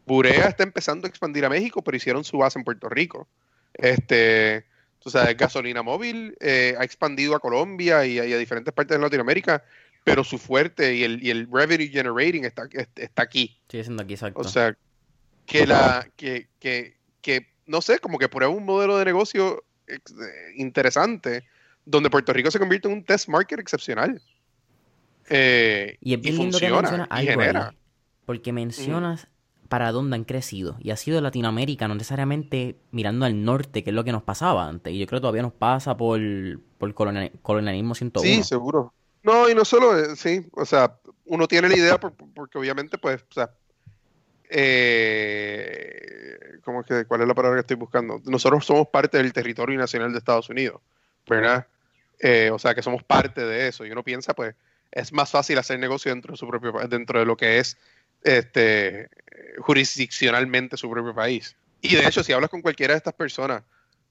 Burea está empezando a expandir a México, pero hicieron su base en Puerto Rico. Este, tú sabes, Gasolina Móvil eh, ha expandido a Colombia y a diferentes partes de Latinoamérica, pero su fuerte y el, y el revenue generating está, está aquí. Sigue siendo aquí exacto. O sea, que la, que, que, que, no sé, como que prueba un modelo de negocio interesante donde Puerto Rico se convierte en un test market excepcional. Eh, y es bien lindo que mencionas algo porque mencionas para dónde han crecido. Y ha sido Latinoamérica, no necesariamente mirando al norte, que es lo que nos pasaba antes. Y yo creo que todavía nos pasa por, por colonialismo 101. Sí, seguro. No, y no solo, eh, sí, o sea, uno tiene la idea porque obviamente, pues, o sea, eh, ¿cómo es que, ¿cuál es la palabra que estoy buscando? Nosotros somos parte del territorio nacional de Estados Unidos, ¿verdad? Eh, o sea, que somos parte de eso. Y uno piensa, pues, es más fácil hacer negocio dentro de su propio dentro de lo que es este jurisdiccionalmente su propio país. Y de hecho, si hablas con cualquiera de estas personas,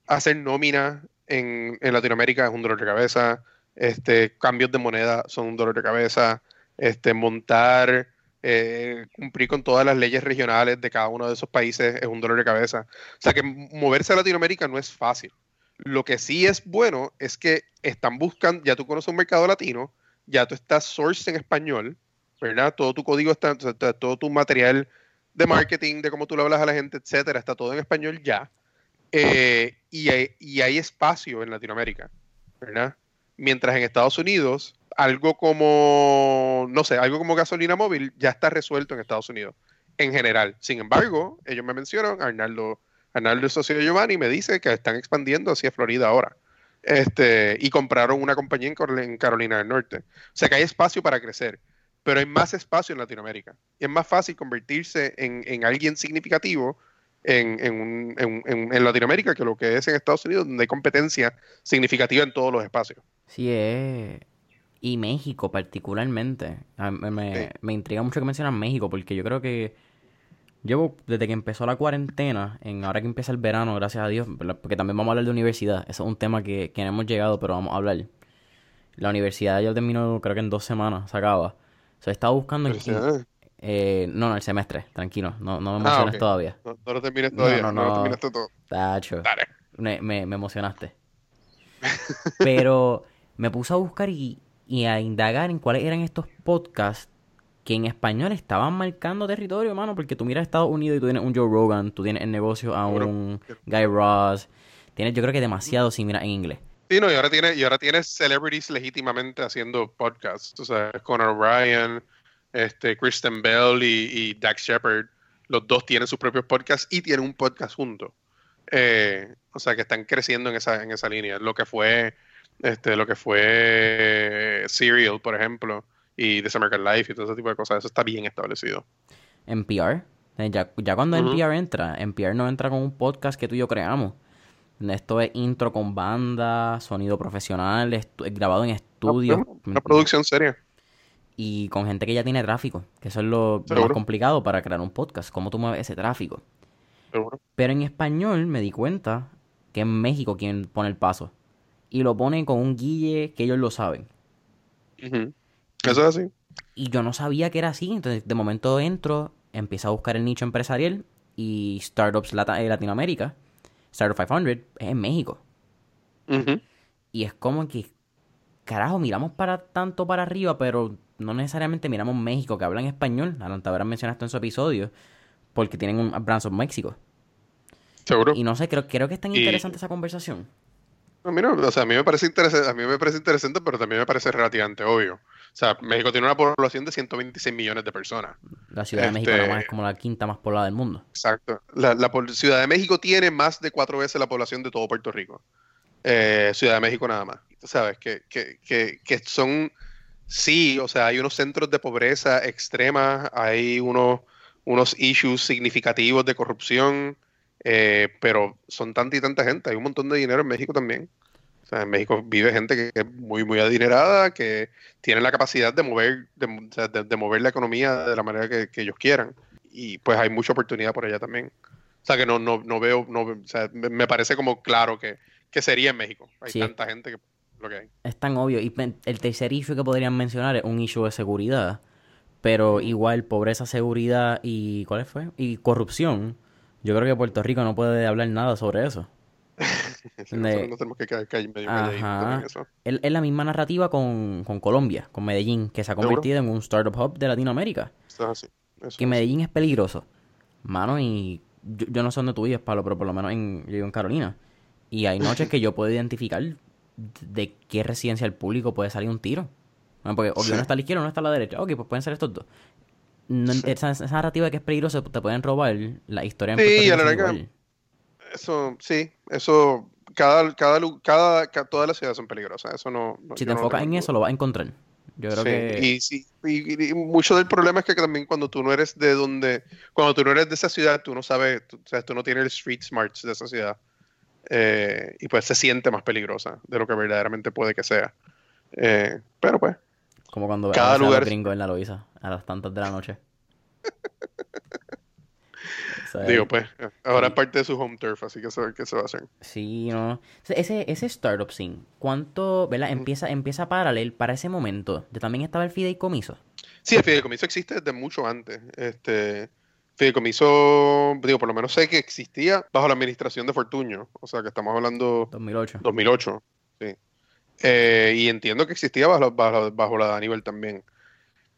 hacer nómina en, en Latinoamérica es un dolor de cabeza, este, cambios de moneda son un dolor de cabeza, este, montar, eh, cumplir con todas las leyes regionales de cada uno de esos países es un dolor de cabeza. O sea que moverse a Latinoamérica no es fácil. Lo que sí es bueno es que están buscando, ya tú conoces un mercado latino, ya tú estás sourced en español, ¿verdad? Todo tu código está, todo tu material de marketing, de cómo tú le hablas a la gente, etcétera, está todo en español ya. Eh, y, hay, y, hay, espacio en Latinoamérica, ¿verdad? Mientras en Estados Unidos, algo como, no sé, algo como gasolina móvil ya está resuelto en Estados Unidos, en general. Sin embargo, ellos me mencionan, Arnaldo, Arnaldo socio Giovanni, me dice que están expandiendo hacia Florida ahora. Este, y compraron una compañía en Carolina del Norte. O sea que hay espacio para crecer pero hay más espacio en Latinoamérica. Y es más fácil convertirse en, alguien significativo en, en, Latinoamérica que lo que es en Estados Unidos, donde hay competencia significativa en todos los espacios. Sí, es... Y México particularmente. Me, me intriga mucho que mencionan México, porque yo creo que llevo desde que empezó la cuarentena, en ahora que empieza el verano, gracias a Dios, porque también vamos a hablar de universidad. Eso es un tema que, que no hemos llegado, pero vamos a hablar. La universidad ya terminó, creo que en dos semanas se acaba. Se estaba buscando en eh, no, no, el semestre, tranquilo, no, no me ah, emociones todavía. No, lo termines todavía, no, no, no, lo terminaste todo. Tacho, me, me, emocionaste. [laughs] Pero me puse a buscar y, y, a indagar en cuáles eran estos podcasts que en español estaban marcando territorio, mano, porque tú miras Estados Unidos y tú tienes un Joe Rogan, tú tienes el negocio a un Guy Ross, tienes yo creo que demasiado si miras en inglés. Sí, no, y ahora tiene, y ahora tienes celebrities legítimamente haciendo podcasts. O sea, Conor O'Brien, este, Kristen Bell y, Dax Shepard. Los dos tienen sus propios podcasts y tienen un podcast juntos. Eh, o sea que están creciendo en esa, en esa línea. Lo que fue, este, lo que fue Serial, por ejemplo, y This American Life y todo ese tipo de cosas, eso está bien establecido. NPR, eh, ya, ya cuando NPR entra, NPR no entra con un podcast que tú y yo creamos. Esto es intro con banda, sonido profesional, grabado en estudio. Una, producción seria. Y con gente que ya tiene tráfico, que eso es lo más complicado para crear un podcast. ¿Cómo tú mueves ese tráfico? Pero en español me di cuenta que es México quien pone el paso. Y lo pone con un guille que ellos lo saben. Eso es así. Y yo no sabía que era así. Entonces, de momento entro, empiezo a buscar el nicho empresarial y startups en Latinoamérica Startup 500 es en México. Y es como que, carajo, miramos para tanto para arriba, pero no necesariamente miramos México, que hablan español. Alan Taveras mencionaste en su episodio, porque tienen un Brands of México. Seguro. Y no sé, creo, creo que es tan interesante esa conversación. A mí, o sea, a mí me parece interesante, a mí me parece interesante, pero también me parece relativamente obvio. O sea, México tiene una población de 126 millones de personas. La Ciudad de México este, es como la quinta más poblada del mundo. Exacto. La, Ciudad de México tiene más de cuatro veces la población de todo Puerto Rico. Eh, Ciudad de México nada más. ¿Sabes? Que, que, que, que son, sí, o sea, hay unos centros de pobreza extrema, hay unos, unos issues significativos de corrupción, eh, pero son tanta y tanta gente. Hay un montón de dinero en México también. O sea, en México vive gente que es muy, muy adinerada, que tiene la capacidad de mover, de, mover la economía de la manera que, ellos quieran. Y pues hay mucha oportunidad por allá también. O sea, que no, no, no veo, no, o sea, me parece como claro que, que sería en México. Hay tanta gente que lo que hay. Es tan obvio. Y el tercer issue que podrían mencionar es un issue de seguridad. Pero igual, pobreza, seguridad y. ¿Cuál fue? Y corrupción yo creo que Puerto Rico no puede hablar nada sobre eso. [laughs] no tenemos que caer, medio eso. Es la misma narrativa con, Colombia, con Medellín, que se ha convertido en un startup hub de Latinoamérica. Eso que Medellín es peligroso. Mano, y yo, no sé dónde tú vives, Pablo, pero por lo menos en, yo vivo en Carolina. Y hay noches que yo puedo identificar de qué residencia el público puede salir un tiro. porque obvio no está a la izquierda, no está a la derecha. Ok, pues pueden ser estos dos. esa, narrativa de que es peligroso, te pueden robar la historia en Sí, la verdad que eso, sí, eso, cada, cada, cada, todas las ciudades son peligrosas, eso no... si te enfocas en eso, lo vas a encontrar. Yo creo que... Y, sí, y, mucho del problema es que también cuando tú no eres de donde, cuando tú no eres de esa ciudad, tú no sabes, tú, o sea, tú no tienes el street smarts de esa ciudad. Eh, y pues se siente más peligrosa de lo que verdaderamente puede que sea. Eh, pero pues. Como cuando cada lugar gringo en la Loiza a las tantas de la noche. [laughs] Digo, pues, ahora es parte de su home turf, así que saber qué se va a hacer. Sí, no. Ese, ese startup scene, ¿cuánto, ¿verdad? Empieza, empieza paralel para ese momento. ¿De también estaba el fideicomiso? Sí, el fideicomiso existe desde mucho antes. Este, fideicomiso, digo, por lo menos sé que existía bajo la administración de Fortuño. O sea, que estamos hablando... 2008. 2008, sí. Eh, y entiendo que existía bajo, bajo, bajo la de Aníbal también.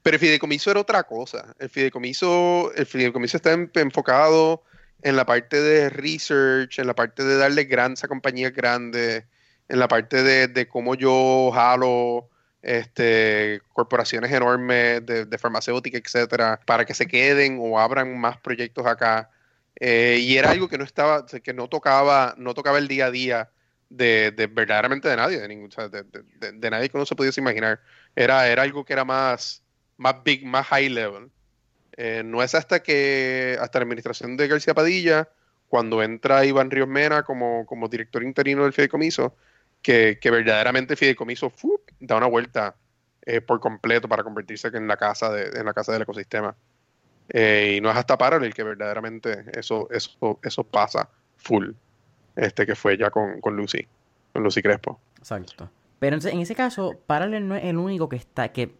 Pero el fideicomiso era otra cosa. El fideicomiso, el fideicomiso está enfocado en la parte de research, en la parte de darle grants a compañías grandes, en la parte de, cómo yo jalo este, corporaciones enormes de, farmacéutica, etcétera, para que se queden o abran más proyectos acá. Eh, y era algo que no estaba, que no tocaba, no tocaba el día a día de, verdaderamente de nadie, de, ningún, de, nadie que uno se pudiese imaginar. Era, algo que era más más big, más high level. Eh, no es hasta que, hasta la administración de García Padilla, cuando entra Iván Ríos Mena como, director interino del fideicomiso, que, verdaderamente el fideicomiso da una vuelta eh, por completo para convertirse en la casa, de, en la casa del ecosistema. Eh, y no es hasta Parallel que verdaderamente eso, eso, eso pasa full. Este que fue ya con, con Lucy, con Lucy Crespo. Exacto. Pero en ese caso, Parallel no es el único que está, que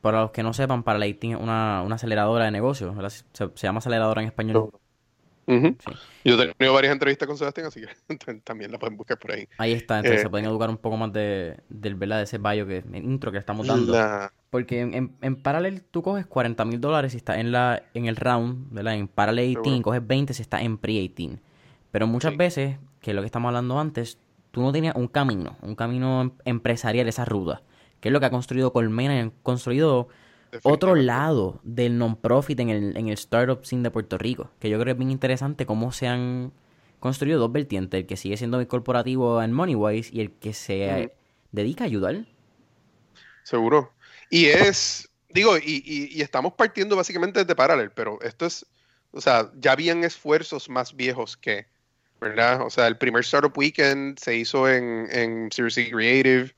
para los que no sepan, para es una, una aceleradora de negocios. Se, llama aceleradora en español. Yo he tenido varias entrevistas con Sebastián, así que [laughs] también la pueden buscar por ahí. Ahí está, entonces se eh, pueden educar un poco más de, del ¿verdad? de ese bio que intro que estamos dando. Porque en, en, Parallel tú coges 40 mil dólares si estás en la en el round, ¿verdad? En Parallel 18 coges 20 si estás en Pre-18. Pero muchas veces, que es lo que estamos hablando antes, tú no tenías un camino, un camino em, empresarial, esa ruda que es lo que ha construido Colmena y han construido otro lado del non-profit en el, en el startup scene de Puerto Rico, que yo creo que es bien interesante cómo se han construido dos vertientes, el que sigue siendo corporativo en Moneywise y el que se dedica a ayudar. Seguro. Y es, digo, y, y, estamos partiendo básicamente desde Parallel, pero esto es, o sea, ya habían esfuerzos más viejos que, ¿verdad? O sea, el primer Startup Weekend se hizo en, en Series Creative,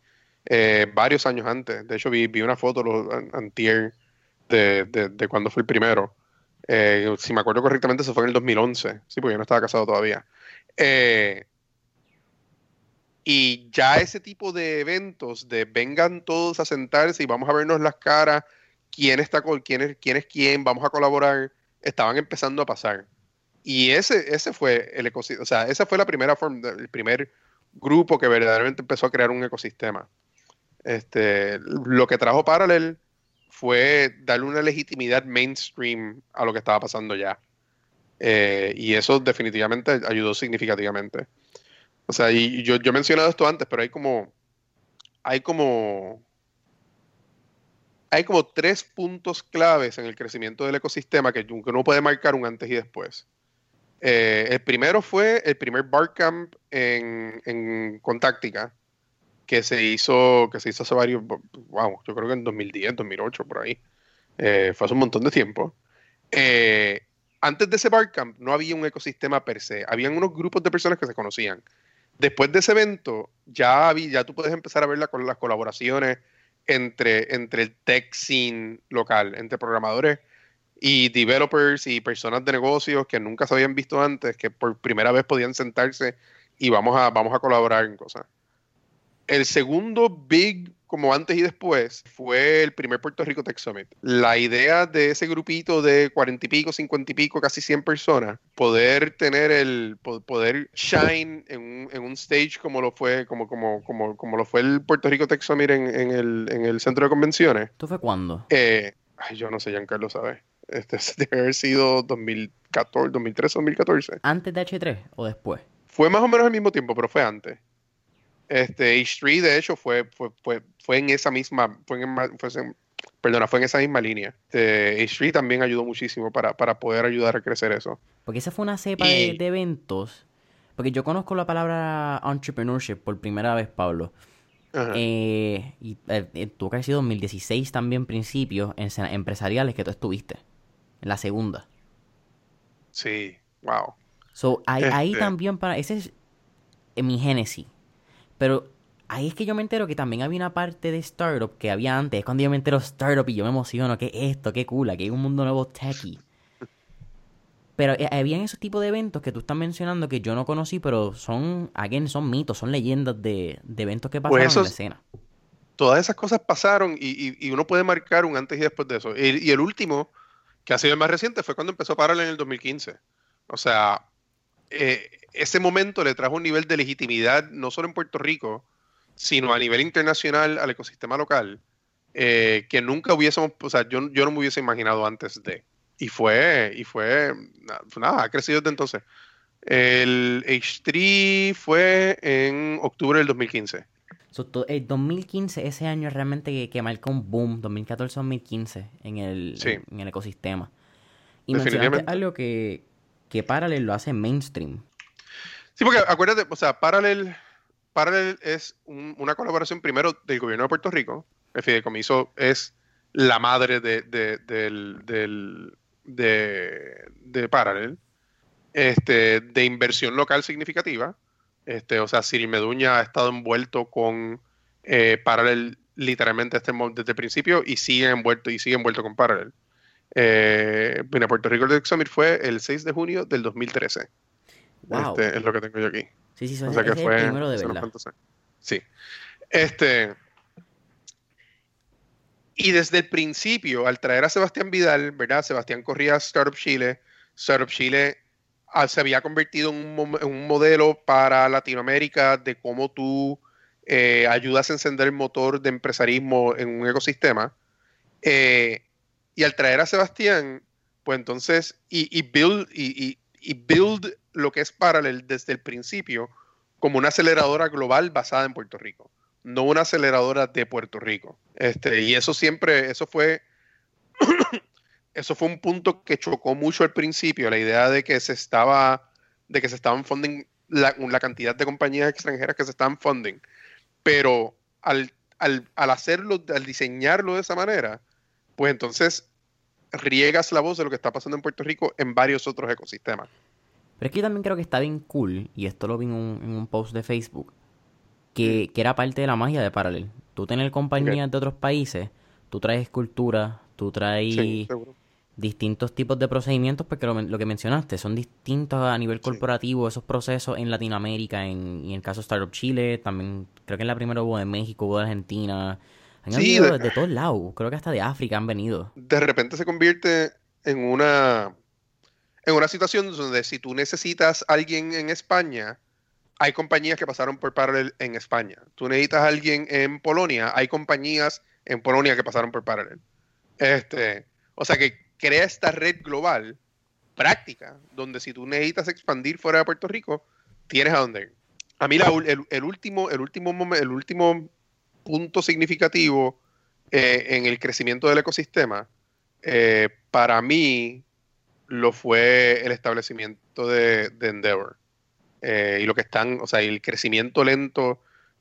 eh, varios años antes. De hecho, vi, vi una foto los, antier de, de, cuando fue el primero. Eh, si me acuerdo correctamente, eso fue en el 2011. Sí, porque yo no estaba casado todavía. Eh, y ya ese tipo de eventos de vengan todos a sentarse y vamos a vernos las caras, quién está con quién es, quién es quién, vamos a colaborar, estaban empezando a pasar. Y ese, ese fue el ecosistema, o sea, esa fue la primera forma, el primer grupo que verdaderamente empezó a crear un ecosistema. Este, lo que trajo Parallel fue darle una legitimidad mainstream a lo que estaba pasando ya. Eh, y eso definitivamente ayudó significativamente. O sea, y yo, yo he mencionado esto antes, pero hay como. Hay como. Hay como tres puntos claves en el crecimiento del ecosistema que uno puede marcar un antes y después. Eh, el primero fue el primer Barcamp en, en Contáctica, que se hizo, que se hizo hace varios, wow, yo creo que en 2010, 2008, por ahí. Eh, fue hace un montón de tiempo. Eh, antes de ese Barcamp no había un ecosistema per se, habían unos grupos de personas que se conocían. Después de ese evento, ya, había, ya tú puedes empezar a ver con las colaboraciones entre, entre el tech scene local, entre programadores y developers y personas de negocios que nunca se habían visto antes, que por primera vez podían sentarse y vamos a, vamos a colaborar en cosas. El segundo big, como antes y después, fue el primer Puerto Rico Tech Summit. La idea de ese grupito de cuarenta y pico, cincuenta y pico, casi 100 personas, poder tener el, poder shine en un, en un stage como lo fue, como, como, como, como lo fue el Puerto Rico Tech Summit en, en, el, en el centro de convenciones. ¿Esto fue cuándo? Eh, ay, yo no sé, Giancarlo sabe. Este [laughs] debe haber sido 2000, 2014, 2013, 2014. ¿Antes de H3 o después? Fue más o menos al mismo tiempo, pero fue antes. Este, H3 de hecho fue, fue, fue, fue en esa misma, fue en, fue en, perdona, fue en esa misma línea. Este, H3 también ayudó muchísimo para, para, poder ayudar a crecer eso. Porque esa fue una cepa y... de, de, eventos. Porque yo conozco la palabra entrepreneurship por primera vez, Pablo. Eh, y eh, tuvo que haber sido 2016 también, principios en empresariales que tú estuviste. En la segunda. Sí, wow. So, ahí, ahí este también para. Ese es mi génesis. Pero ahí es que yo me entero que también había una parte de startup que había antes. Es cuando yo me entero startup y yo me emociono. ¿Qué es esto? ¿Qué cool? Que hay un mundo nuevo techie. [laughs] Pero eh, habían esos tipos de eventos que tú estás mencionando que yo no conocí, pero son, again, son mitos, son leyendas de, de eventos que pasaron pues en la escena. Todas esas cosas pasaron y, y, uno puede marcar un antes y después de eso. Y, y, el último, que ha sido el más reciente, fue cuando empezó a parar en el 2015. O sea, eh, ese momento le trajo un nivel de legitimidad, no solo en Puerto Rico, sino a nivel internacional al ecosistema local, eh, que nunca hubiésemos, o sea, yo, yo no me hubiese imaginado antes de. Y fue, y fue, nada, ha crecido desde entonces. El H3 fue en octubre del 2015. So, el 2015, ese año realmente que, que marcó un boom, 2014-2015, en el, sí. en, en, el ecosistema. Y mencionaste algo que, que Parallel lo hace mainstream. Sí, porque acuérdate, o sea, Parallel, Parallel es un, una colaboración primero del gobierno de Puerto Rico. El fideicomiso es la madre de, de, de, de Parallel, este, de inversión local significativa. Este, o sea, Cyril Meduña ha estado envuelto con eh, Parallel literalmente este, desde el principio y sigue envuelto y sigue envuelto con Parallel. Eh, bueno, Puerto Rico el Summit fue el 6 de junio del 2013. Wow. Este, es lo que tengo yo aquí. Sí, sí, o sea que fue, el primero de verdad. Sí. Este, y desde el principio, al traer a Sebastián Vidal, ¿verdad? Sebastián corría Startup Chile. Startup Chile ah, se había convertido en un, en un, modelo para Latinoamérica de cómo tú eh, ayudas a encender el motor de empresarismo en un ecosistema. Eh, y al traer a Sebastián, pues entonces, y, y build, y, y, y, build lo que es Parallel desde el principio como una aceleradora global basada en Puerto Rico no una aceleradora de Puerto Rico. Este, y eso siempre, eso fue, [coughs] eso fue un punto que chocó mucho al principio, la idea de que se estaba, de que se estaban funding la, la cantidad de compañías extranjeras que se estaban funding. Pero al, al, al hacerlo, al diseñarlo de esa manera, pues entonces riegas la voz de lo que está pasando en Puerto Rico en varios otros ecosistemas. Pero es que yo también creo que está bien cool, y esto lo vi en un, en un post de Facebook, que, que, era parte de la magia de Parallel. Tú tener compañías okay. de otros países, tú traes escultura, tú traes sí, distintos tipos de procedimientos, porque lo, lo, que mencionaste son distintos a nivel corporativo, sí. esos procesos en Latinoamérica, en, en el caso de Startup Chile, también creo que en la primera hubo de México, hubo de Argentina. Han sí, de, de todos lados, creo que hasta de África han venido. De repente se convierte en una en una situación donde si tú necesitas a alguien en España, hay compañías que pasaron por Parallel en España. Tú necesitas a alguien en Polonia, hay compañías en Polonia que pasaron por Parallel. Este, o sea que crea esta red global práctica, donde si tú necesitas expandir fuera de Puerto Rico, tienes a dónde ir. A mí la, el, el, último, el, último el último punto significativo eh, en el crecimiento del ecosistema, eh, para mí lo fue el establecimiento de, de Endeavor. Eh, y lo que están, o sea, el crecimiento lento,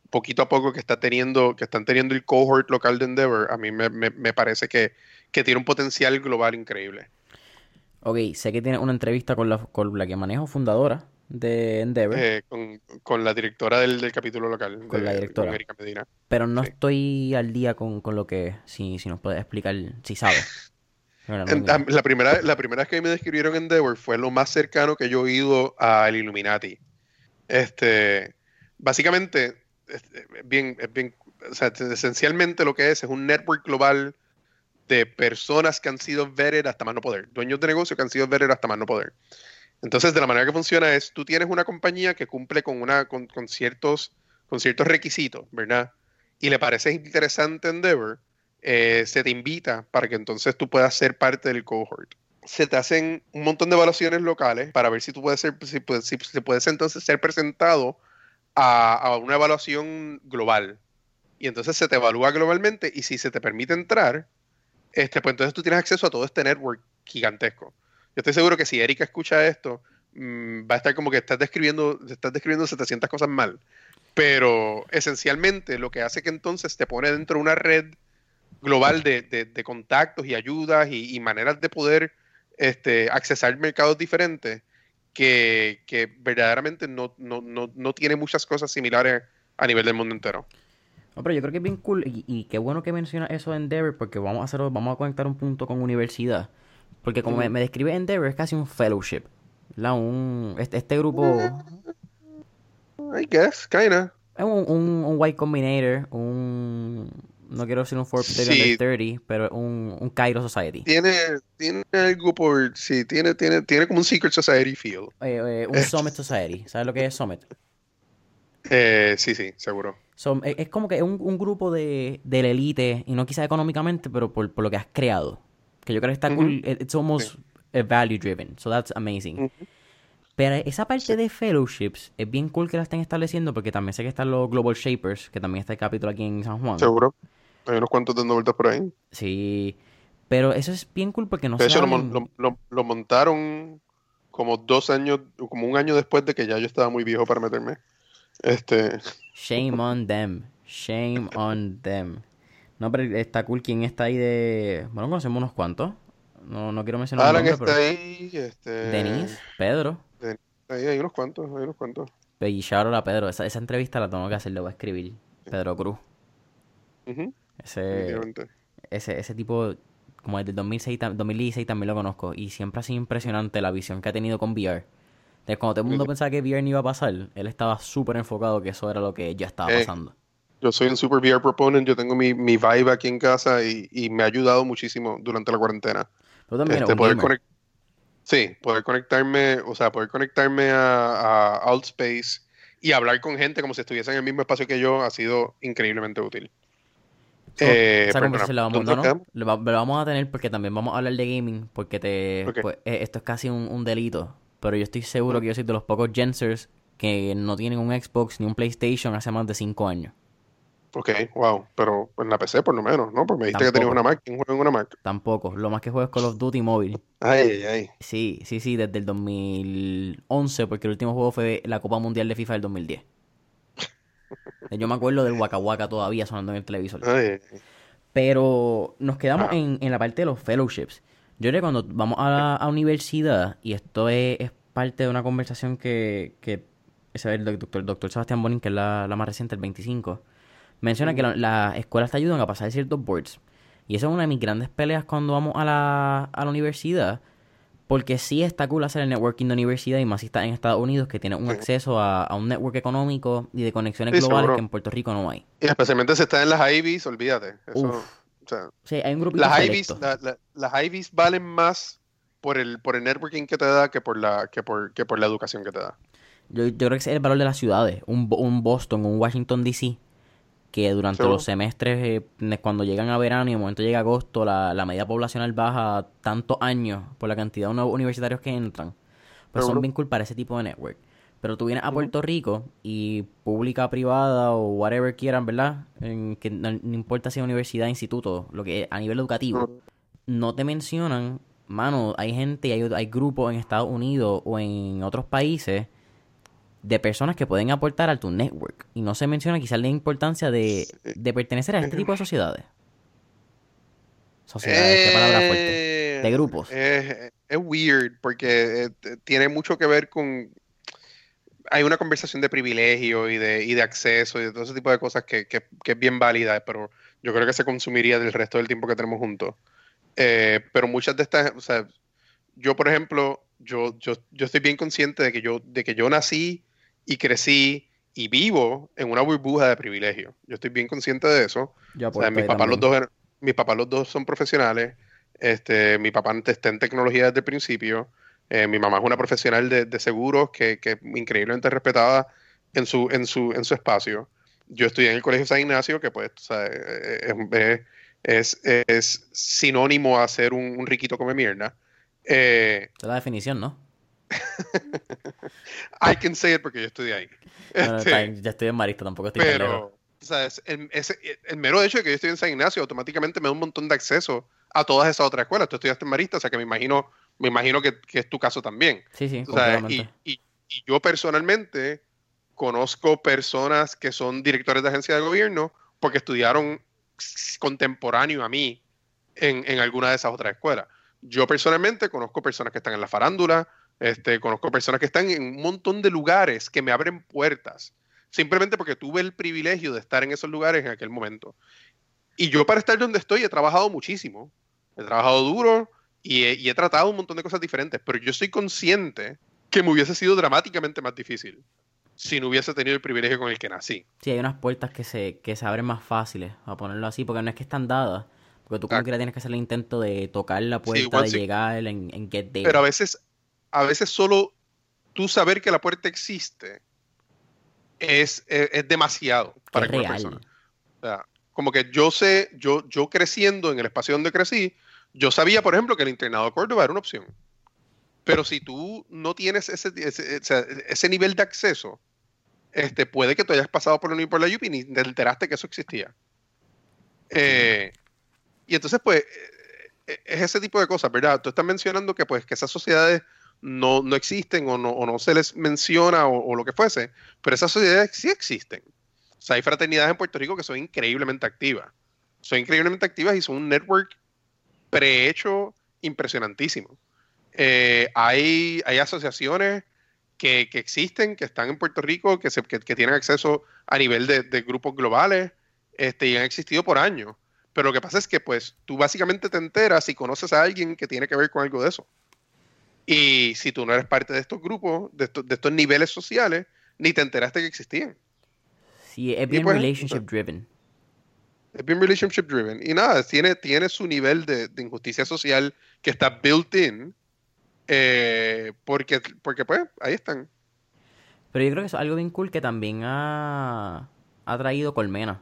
poquito a poco que está teniendo, que están teniendo el cohort local de Endeavor, a mí me, parece que, que, tiene un potencial global increíble. Ok, sé que tiene una entrevista con la, con la que manejo fundadora de Endeavor. Eh, con, con, la directora del, del, capítulo local. Con de, la directora. Con Erika Medina. Pero no sí. estoy al día con, con lo que, si, si nos puedes explicar, si sabes. [laughs] La, primera, la primera vez que me describieron Endeavor fue lo más cercano que yo he ido al Illuminati. Este, básicamente, es bien, es bien, o sea, esencialmente lo que es es un network global de personas que han sido vetted hasta más no poder, dueños de negocio que han sido vetted hasta más no poder. Entonces, de la manera que funciona es, tú tienes una compañía que cumple con, una, con, con ciertos, con ciertos requisitos, ¿verdad? Y le parece interesante Endeavor, eh, se te invita para que entonces tú puedas ser parte del cohort. se te hacen un montón de evaluaciones locales para ver si tú puedes ser, si si, entonces ser presentado a, a, una evaluación global. Y entonces se te evalúa globalmente y si se te permite entrar, este, pues entonces tú tienes acceso a todo este network gigantesco. Yo estoy seguro que si Erika escucha esto, mmm, va a estar como que estás describiendo, estás describiendo 700 cosas mal. Pero esencialmente lo que hace que entonces te pone dentro de una red global de, de, de contactos y ayudas y, maneras de poder este, accesar mercados diferentes que, que verdaderamente no, no, no, no, tiene muchas cosas similares a nivel del mundo entero. No, pero yo creo que es bien cool y, qué bueno que menciona eso de Endeavor porque vamos a hacer, vamos a conectar un punto con universidad. Porque como mm. me, me, describe Endeavor es casi un fellowship. La, un, este, este grupo... I guess, kinda. Es un, un, un white combinator, un no quiero decir un Forbes 30 sí. 30, pero un, un Cairo Society. Tiene, tiene algo por. Sí, tiene, tiene, tiene como un Secret Society feel. Eh, eh, un Summit Society. ¿Sabes lo que es Summit? Eh, sí, sí, seguro. So, es como que es un, un grupo de, de la élite, y no quizá económicamente, pero por, por, lo que has creado. Que yo creo que está -huh. cool. It's almost sí. value driven. So that's amazing. Uh -huh. Pero esa parte de fellowships es bien cool que la estén estableciendo porque también sé que están los Global Shapers, que también está el capítulo aquí en San Juan. Seguro. Hay unos cuantos dando vueltas por ahí. Sí. Pero eso es bien cool porque no De hecho, lo, lo, lo, lo, montaron como dos años, como un año después de que ya yo estaba muy viejo para meterme. Este. Shame on them. Shame on them. No, pero está cool. ¿Quién está ahí de...? Bueno, conocemos unos cuantos. No, no quiero mencionar Alan nombre, está pero... ahí. Este... Denis, Pedro. Denis, ahí hay unos cuantos, hay unos cuantos. Y shout a Pedro. Esa, esa entrevista la tengo que hacer, le voy a escribir. Pedro Cruz. Uh -huh. Ese, ese, ese tipo, como desde 2006, 2016 también lo conozco. Y siempre ha sido impresionante la visión que ha tenido con VR. Entonces, cuando todo el mundo pensaba que VR no iba a pasar, él estaba súper enfocado que eso era lo que ya estaba eh, pasando. Yo soy un super VR proponent, yo tengo mi, mi vibe aquí en casa y, y, me ha ayudado muchísimo durante la cuarentena. Tú también este, poder conect... Sí, poder conectarme, o sea, poder conectarme a, a Altspace y hablar con gente como si estuviese en el mismo espacio que yo ha sido increíblemente útil. So, eh, esa conversación la vamos, no, no, la vamos a tener porque también vamos a hablar de gaming, porque te okay. pues, esto es casi un, un, delito. Pero yo estoy seguro que yo soy de los pocos Gensers que no tienen un Xbox ni un PlayStation hace más de 5 años. Ok, wow. Pero en la PC por lo menos, ¿no? Porque me dijiste Tampoco. que tenías una Mac. ¿Quién juega en una Mac? Tampoco. Lo más que juego es Call of Duty móvil. Ay, ay, ay. Sí, sí, sí, desde el 2011, porque el último juego fue la Copa Mundial de FIFA del 2010. [laughs] Yo me acuerdo del Waka Waka todavía sonando en el televisor. Ay. Pero nos quedamos ah. en, en, la parte de los fellowships. Yo creo que cuando vamos a la a universidad, y esto es, es, parte de una conversación que, que ese el doctor, doctor Sebastián Bonin, que es la, la más reciente, el 25, menciona que las la escuelas te ayudan a pasar ciertos boards. Y eso es una de mis grandes peleas cuando vamos a la, a la universidad, porque sí está cool hacer el networking de universidad y más si está en Estados Unidos que tiene un sí. acceso a, a, un network económico y de conexiones sí, globales seguro. que en Puerto Rico no hay. Y especialmente si está en las Ivies, olvídate. Eso, o sea, sí, hay un grupo las Ivies, la, la, las Ivies valen más por el por el networking que te da que por la que por que por la educación que te da. Yo, yo creo que es el valor de las ciudades, un, un Boston, un Washington DC que durante los semestres, eh, cuando llegan a verano y el momento llega agosto, la, la media poblacional baja tantos años por la cantidad de nuevos universitarios que entran. Pues ¿Seguro? son bien cool para ese tipo de network. Pero tú vienes a Puerto Rico y pública, privada o whatever quieran, ¿verdad? En que no, no, importa si es universidad, instituto, lo que a nivel educativo, no te mencionan, mano, hay gente, hay, hay grupos en Estados Unidos o en otros países de personas que pueden aportar a tu network. Y no se menciona quizás la importancia de, de pertenecer a este tipo de sociedades. Sociedades, eh, qué palabra fuerte. De grupos. Eh, es weird porque eh, tiene mucho que ver con... Hay una conversación de privilegio y de, y de acceso y de todo ese tipo de cosas que, que, que, es bien válida, pero yo creo que se consumiría del resto del tiempo que tenemos juntos. Eh, pero muchas de estas, o sea, yo por ejemplo, yo, yo, yo estoy bien consciente de que yo, de que yo nací y crecí y vivo en una burbuja de privilegio. Yo estoy bien consciente de eso. O sea, mis, papás los dos, mis papás los dos son profesionales. Este, mi papá está en tecnología desde el principio. Eh, mi mamá es una profesional de, de seguros que, que, increíblemente respetada en su, en, su, en su espacio. Yo estudié en el Colegio San Ignacio, que pues o sea, es, es, es, sinónimo a ser un, un riquito come mierda. Eh, es la definición, ¿no? [laughs] I can say it porque yo estudié ahí. [laughs] Este, ya estoy en Marista, tampoco estoy pero, o sea, es- el, mero hecho de que yo estoy en San Ignacio automáticamente me da un montón de acceso a todas esas otras escuelas. Tú estudiaste en Marista, o sea que me imagino, me imagino que, que es tu caso también. Sí, sí, O sea, y, completamente. y- y yo personalmente conozco personas que son directores de agencias de gobierno porque estudiaron contemporáneo a mí en, en alguna de esas otras escuelas. Yo personalmente conozco personas que están en la farándula, este, conozco personas que están en un montón de lugares que me abren puertas, simplemente porque tuve el privilegio de estar en esos lugares en aquel momento. Y yo para estar donde estoy he trabajado muchísimo, he trabajado duro y he, y he tratado un montón de cosas diferentes, pero yo soy consciente que me hubiese sido dramáticamente más difícil si no hubiese tenido el privilegio con el que nací. Sí, hay unas puertas que se, que se abren más fáciles, a ponerlo así, porque no es que están dadas. Porque tú como quiera tienes que hacer el intento de tocar la puerta, de sí. llegar en, en Get There. Pero a veces, a veces solo tú saber que la puerta existe es, es, es demasiado Que para es cualquier real. persona. O sea, como que yo sé, yo, yo creciendo en el espacio donde crecí, yo sabía, por ejemplo, que el internado de Córdoba era una opción. Pero si tú no tienes ese, ese, ese nivel de acceso, este, puede que tú hayas pasado por la por la UPI y ni te enteraste que eso existía. Eh, y entonces, pues, eh, es ese tipo de cosas, ¿verdad? Tú estás mencionando que, pues, que esas sociedades no, no existen o no, no se les menciona o, lo que fuese, pero esas sociedades sí existen. O sea, hay fraternidades en Puerto Rico que son increíblemente activas. Son increíblemente activas y son un network prehecho impresionantísimo. Eh, hay, hay asociaciones que, que existen, que están en Puerto Rico, que, se, que tienen acceso a nivel de, de grupos globales este, y han existido por años. Pero lo que pasa es que pues tú básicamente te enteras y conoces a alguien que tiene que ver con algo de eso. Y si tú no eres parte de estos grupos, de estos, de estos niveles sociales, ni te enteraste que existían. Sí, es bien pues, relationship driven. Es bien relationship driven. Y nada, tiene, tiene su nivel de, de injusticia social que está built in. eh, porque, porque pues ahí están. Pero yo creo que eso es algo bien cool que también ha, ha traído Colmena.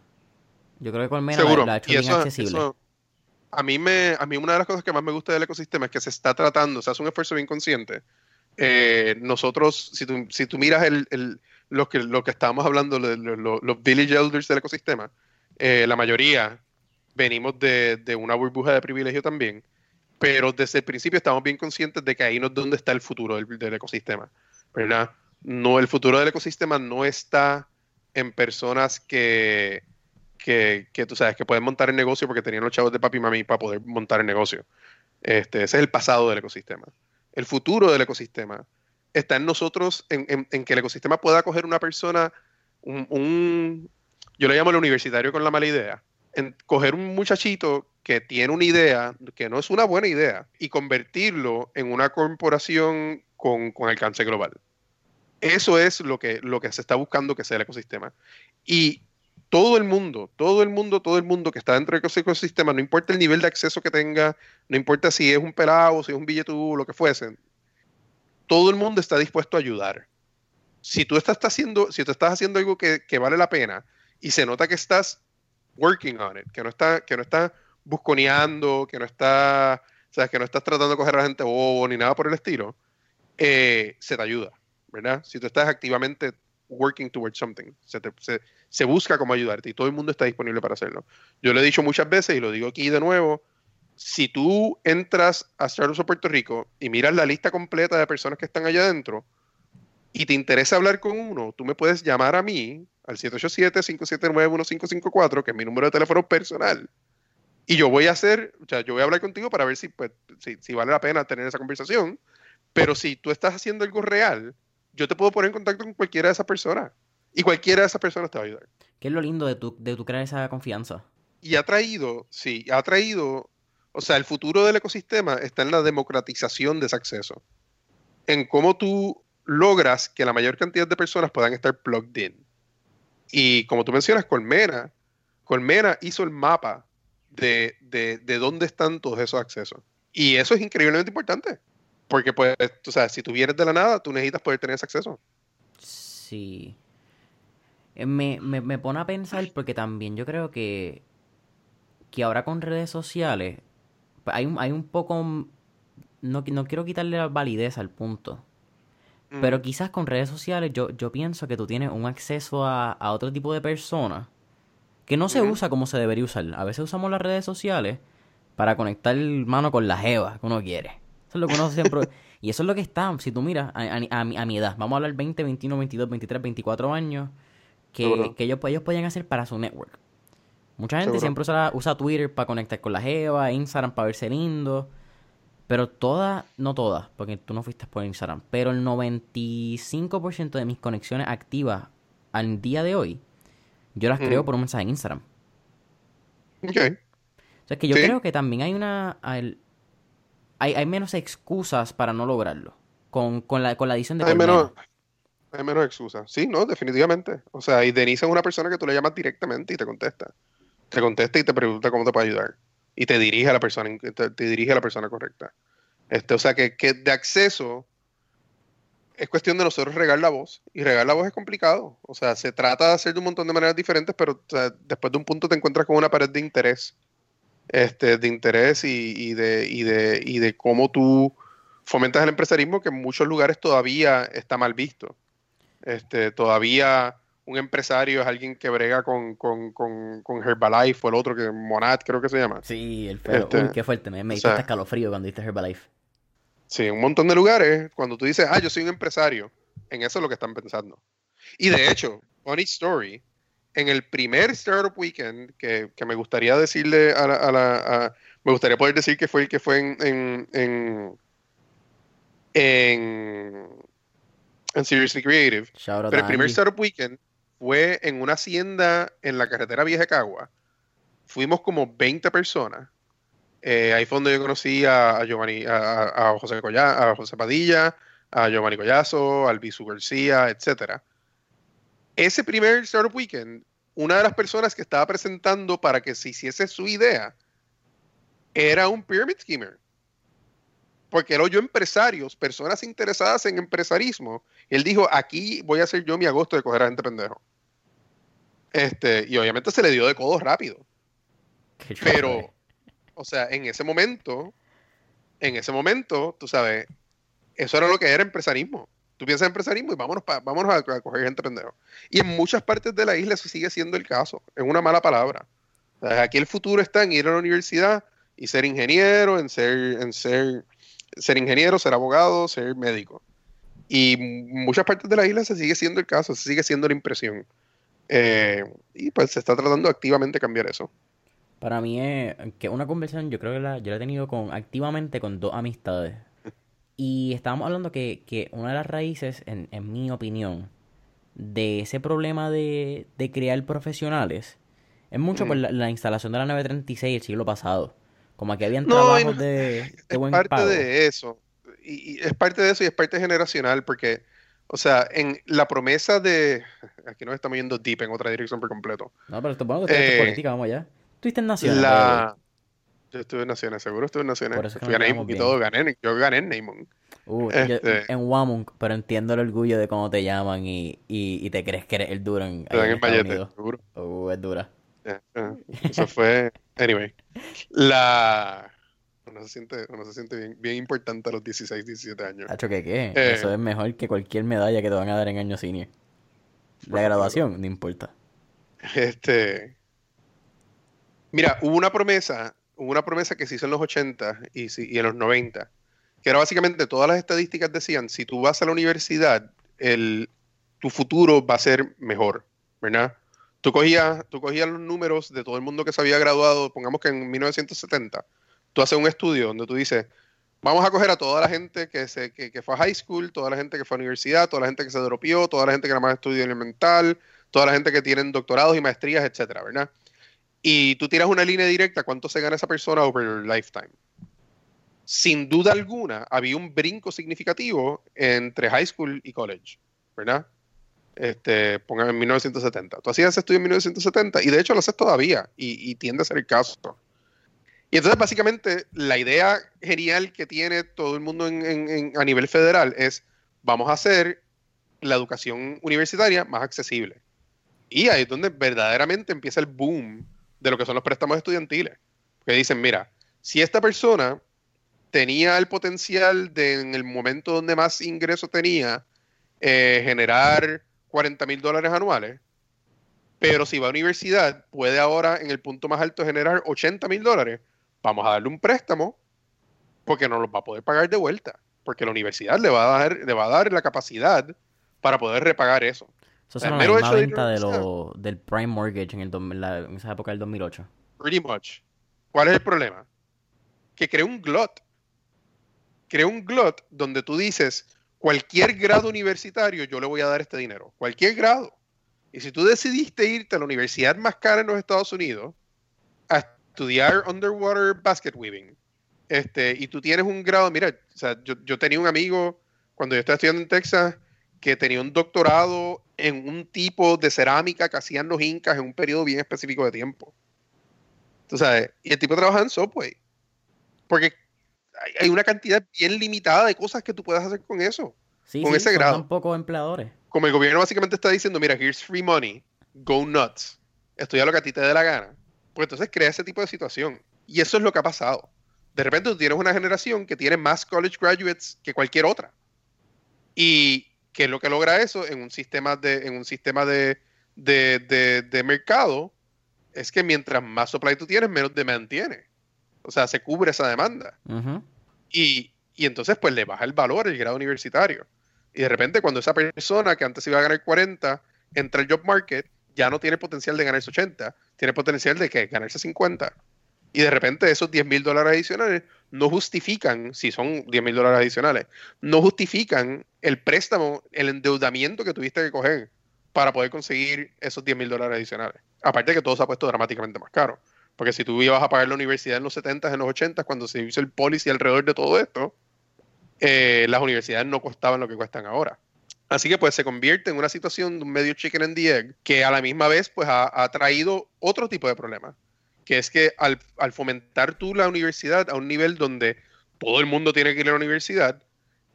Yo creo que Colmena Seguro. la, la ha hecho y bien eso, accesible. eso- a mí me, a mí una de las cosas que más me gusta del ecosistema es que se está tratando, se hace un esfuerzo bien consciente. Eh, nosotros, si tú, si tú miras el, el- lo, que, lo que estábamos hablando, lo- los village elders del ecosistema, eh, la mayoría venimos de, de una burbuja de privilegio también, pero desde el principio estamos bien conscientes de que ahí no es donde está el futuro del, del ecosistema, ¿verdad? No, el futuro del ecosistema no está en personas que, que, tú sabes que pueden montar el negocio porque tenían los chavos de papi y mami para poder montar el negocio. Este, ese es el pasado del ecosistema. El futuro del ecosistema está en nosotros, en, en- que el ecosistema pueda coger una persona, un, un- yo le llamo el universitario con la mala idea, en coger un muchachito que tiene una idea que no es una buena idea y convertirlo en una corporación con, con alcance global. Eso es lo que, lo que se está buscando que sea el ecosistema. Y todo el mundo, todo el mundo, todo el mundo que está dentro de ese ecosistema, no importa el nivel de acceso que tenga, no importa si es un pelado, si es un billetú, lo que fuese, todo el mundo está dispuesto a ayudar. Si tú estás haciendo, si tú estás haciendo algo que, vale la pena y se nota que estás working on it, que no está, que no estás busconeando, que no está, sabes, que no estás tratando de coger a la gente bobo ni nada por el estilo, eh, se te ayuda, ¿verdad? Si tú estás activamente working towards something, se, se- busca cómo ayudarte y todo el mundo está disponible para hacerlo. Yo lo he dicho muchas veces y lo digo aquí de nuevo, si tú entras a Startups Puerto Rico y miras la lista completa de personas que están allá adentro y te interesa hablar con uno, tú me puedes llamar a mí al 787-579-1554, que es mi número de teléfono personal. Y yo voy a hacer, o sea, yo voy a hablar contigo para ver si, pues, vale la pena tener esa conversación. Pero si tú estás haciendo algo real, yo te puedo poner en contacto con cualquiera de esas personas. Y cualquiera de esas personas te va a ayudar. ¿Qué es lo lindo de tu, de tu crear esa confianza? Y ha traído, sí, ha traído, o sea, el futuro del ecosistema está en la democratización de ese acceso. En cómo tú logras que la mayor cantidad de personas puedan estar plugged in. Y como tú mencionas, Colmena, Colmena hizo el mapa de, de, de dónde están todos esos accesos. Y eso es increíblemente importante. Porque, pues, tú sabes, si tú vienes de la nada, tú necesitas poder tener ese acceso. Sí. Eh, Me, me, me pone a pensar porque también yo creo que, que ahora con redes sociales pues hay un, hay un poco no, no quiero quitarle la validez al punto. Mm. Pero quizás con redes sociales yo, yo pienso que tú tienes un acceso a, a otro tipo de personas que no se usa como se debería usar. A veces usamos las redes sociales para conectar mano con la jeva que uno quiere. Eso es lo que uno siempre... y eso es lo que está. Si tú miras a, a- a mi, a mi edad, vamos a hablar 20, 21, 22, 23, 24 años, que, Seguro. que ellos, ellos podían hacer para su network. Mucha gente Seguro. siempre usa, usa Twitter para conectar con la jeva, Instagram para verse lindo. Pero todas, no todas, porque tú no fuiste por Instagram, pero el 95% de mis conexiones activas al día de hoy, yo las creo por un mensaje en Instagram. Ok. O sea, es que yo Sí. creo que también hay una... hay, hay menos excusas para no lograrlo. Con, con, la, con la adición de Hay menos, hay menos excusas. Sí, no, definitivamente. O sea, y Denise es una persona que tú le llamas directamente y te contesta. Te contesta y te pregunta cómo te puede ayudar. Y te dirige a la persona, te, te dirige a la persona correcta. Este, o sea, que, que de acceso es cuestión de nosotros regar la voz. Y regar la voz es complicado. O sea, se trata de hacer de un montón de maneras diferentes, pero o sea, después de un punto te encuentras con una pared de interés. Este, de interés y, y de, y, de, y de cómo tú fomentas el empresarismo que en muchos lugares todavía está mal visto. Este, todavía un empresario es alguien que brega con, con, con, con Herbalife o el otro que Monat creo que se llama. Sí, el feo. Este, Uy, qué fuerte. Me, me o diste sea- hasta escalofrío cuando diste Herbalife. Sí, en un montón de lugares, cuando tú dices, ah, yo soy un empresario, en eso es lo que están pensando. Y de [laughs] hecho, funny story, en el primer Startup Weekend, que, que me gustaría decirle a la, a la- a- me gustaría poder decir que fue el que fue en, en, en, en, en Seriously Creative, Shout out pero el primer. Startup Weekend fue en una hacienda en la carretera Vieja Cagua. Fuimos como 20 personas. Eh, ahí fue donde yo conocí a, a Giovanni, a José Colla- a José Padilla, a Giovanni Collazo, a Albizu García, etcétera. Ese primer Startup Weekend, una de las personas que estaba presentando para que se hiciese su idea era un pyramid schemer. Porque él oyó empresarios, personas interesadas en empresarismo, él dijo, aquí voy a hacer yo mi agosto de coger a gente pendejo. Este, y obviamente se le dio de codo rápido. Pero, o sea, en ese momento, en ese momento, tú sabes, eso era lo que era empresarismo. Tú piensas en empresarismo y vámonos, pa- vámonos a, coger gente pendejo. Y en muchas partes de la isla eso sigue siendo el caso. Es una mala palabra. Aquí el futuro está en ir a la universidad y ser ingeniero, en ser, en ser, ser ingeniero, ser abogado, ser médico. Y en muchas partes de la isla se sigue siendo el caso, se sigue siendo la impresión. Eh, y pues se está tratando activamente de cambiar eso. Para mí es que una conversación, yo creo que la, yo la he tenido con activamente con dos amistades. Y estábamos hablando que, que una de las raíces, en, en mi opinión, de ese problema de, de crear profesionales es mucho por Ujú. la, la instalación de la 936 el siglo pasado. Como que habían No, trabajos no- de, de es buen parte pago. de eso. Y, y es parte de eso y es parte generacional porque, o sea, en la promesa de... Aquí nos estamos yendo deep en otra dirección por completo. No, pero esto bueno que Eh, política, vamos allá. Estuviste en Naciones. La... Yo estuve en Naciones, seguro estuve en Naciones. Por eso es que Fui a y todo, gané. Yo gané en Namon. Uh, este- en Wamunk, pero entiendo el orgullo de cómo te llaman y, y, y te crees que eres el duro en, Te dan en el seguro. Uh, es dura. Ya, ya. Eso fue... Anyway. La... Uno se siente, uno se siente bien, bien importante a los 16, 17 años. Hacho, ¿qué qué? Eh. Eso es mejor que cualquier medalla que te van a dar en año senior. La graduación, no importa. Este. Mira, hubo una promesa, una promesa que se hizo en los 80 y, y en los 90, que era básicamente todas las estadísticas decían, si tú vas a la universidad, el, tu futuro va a ser mejor, ¿verdad? Tú cogías, tú cogías los números de todo el mundo que se había graduado, pongamos que en 1970, tú haces un estudio donde tú dices, vamos a coger a toda la gente que, se, que, que fue a high school, toda la gente que fue a universidad, toda la gente que se dropió, toda la gente que nada más estudió elemental, toda la gente que tienen doctorados y maestrías, etcétera, ¿verdad? Y tú tiras una línea directa, ¿cuánto se gana esa persona over your lifetime? Sin duda alguna, había un brinco significativo entre high school y college, ¿verdad? Este, pongan en 1970. Tú hacías ese estudio en 1970 y de hecho lo haces todavía y, y tiende a ser el caso. Y entonces básicamente la idea genial que tiene todo el mundo en- en- en- a nivel federal es vamos a hacer la educación universitaria más accesible. Y ahí es donde verdaderamente empieza el boom de lo que son los préstamos estudiantiles. Que dicen, mira, si esta persona tenía el potencial de en el momento donde más ingreso tenía eh, generar 40 mil dólares anuales, pero si va a universidad puede ahora en el punto más alto generar 80 mil dólares, vamos a darle un préstamo porque no los va a poder pagar de vuelta, porque la universidad le va a dar, le va a dar la capacidad para poder repagar eso. Eso es el la misma venta de lo, del Prime Mortgage en, el, dos- la- en esa época del 2008. Pretty much. ¿Cuál es el problema? Que crea un glot. Crea un glot donde tú dices, cualquier grado universitario yo le voy a dar este dinero. Cualquier grado. Y si tú decidiste irte a la universidad más cara en los Estados Unidos a estudiar underwater basket weaving, este, y tú tienes un grado, mira, o sea, yo, yo tenía un amigo cuando yo estaba estudiando en Texas que tenía un doctorado en un tipo de cerámica que hacían los incas en un periodo bien específico de tiempo. Tú sabes, y el tipo trabaja en Subway. Porque hay, una cantidad bien limitada de cosas que tú puedes hacer con eso. Sí, Con sí, ese son grado. tan pocos empleadores. Como el gobierno básicamente está diciendo, mira, here's free money, go nuts, estudia lo que a ti te dé la gana. Pues entonces crea ese tipo de situación. Y eso es lo que ha pasado. De repente tú tienes una generación que tiene más college graduates que cualquier otra. Y ¿qué es lo que logra eso en un sistema de, en un sistema de, de, de- de mercado? Es que mientras más supply tú tienes, menos demand tienes. O sea, se cubre esa demanda. Y, y entonces pues le baja el valor el grado universitario. Y de repente cuando esa persona que antes iba a ganar 40 entra al job market, ya no tiene potencial de ganarse 80, tiene potencial de que ganarse 50. Y de repente esos 10 mil dólares adicionales no justifican, si son 10 mil dólares adicionales, no justifican el préstamo, el endeudamiento que tuviste que coger para poder conseguir esos 10 mil dólares adicionales. Aparte de que todo se ha puesto dramáticamente más caro. Porque si tú ibas a pagar la universidad en los 70s, en los 80s, cuando se hizo el policy alrededor de todo esto, eh, las universidades no costaban lo que cuestan ahora. Así que pues se convierte en una situación de un medio chicken and the egg que a la misma vez pues ha, ha traído otro tipo de problema, que es que al, al fomentar tú la universidad a un nivel donde todo el mundo tiene que ir a la universidad,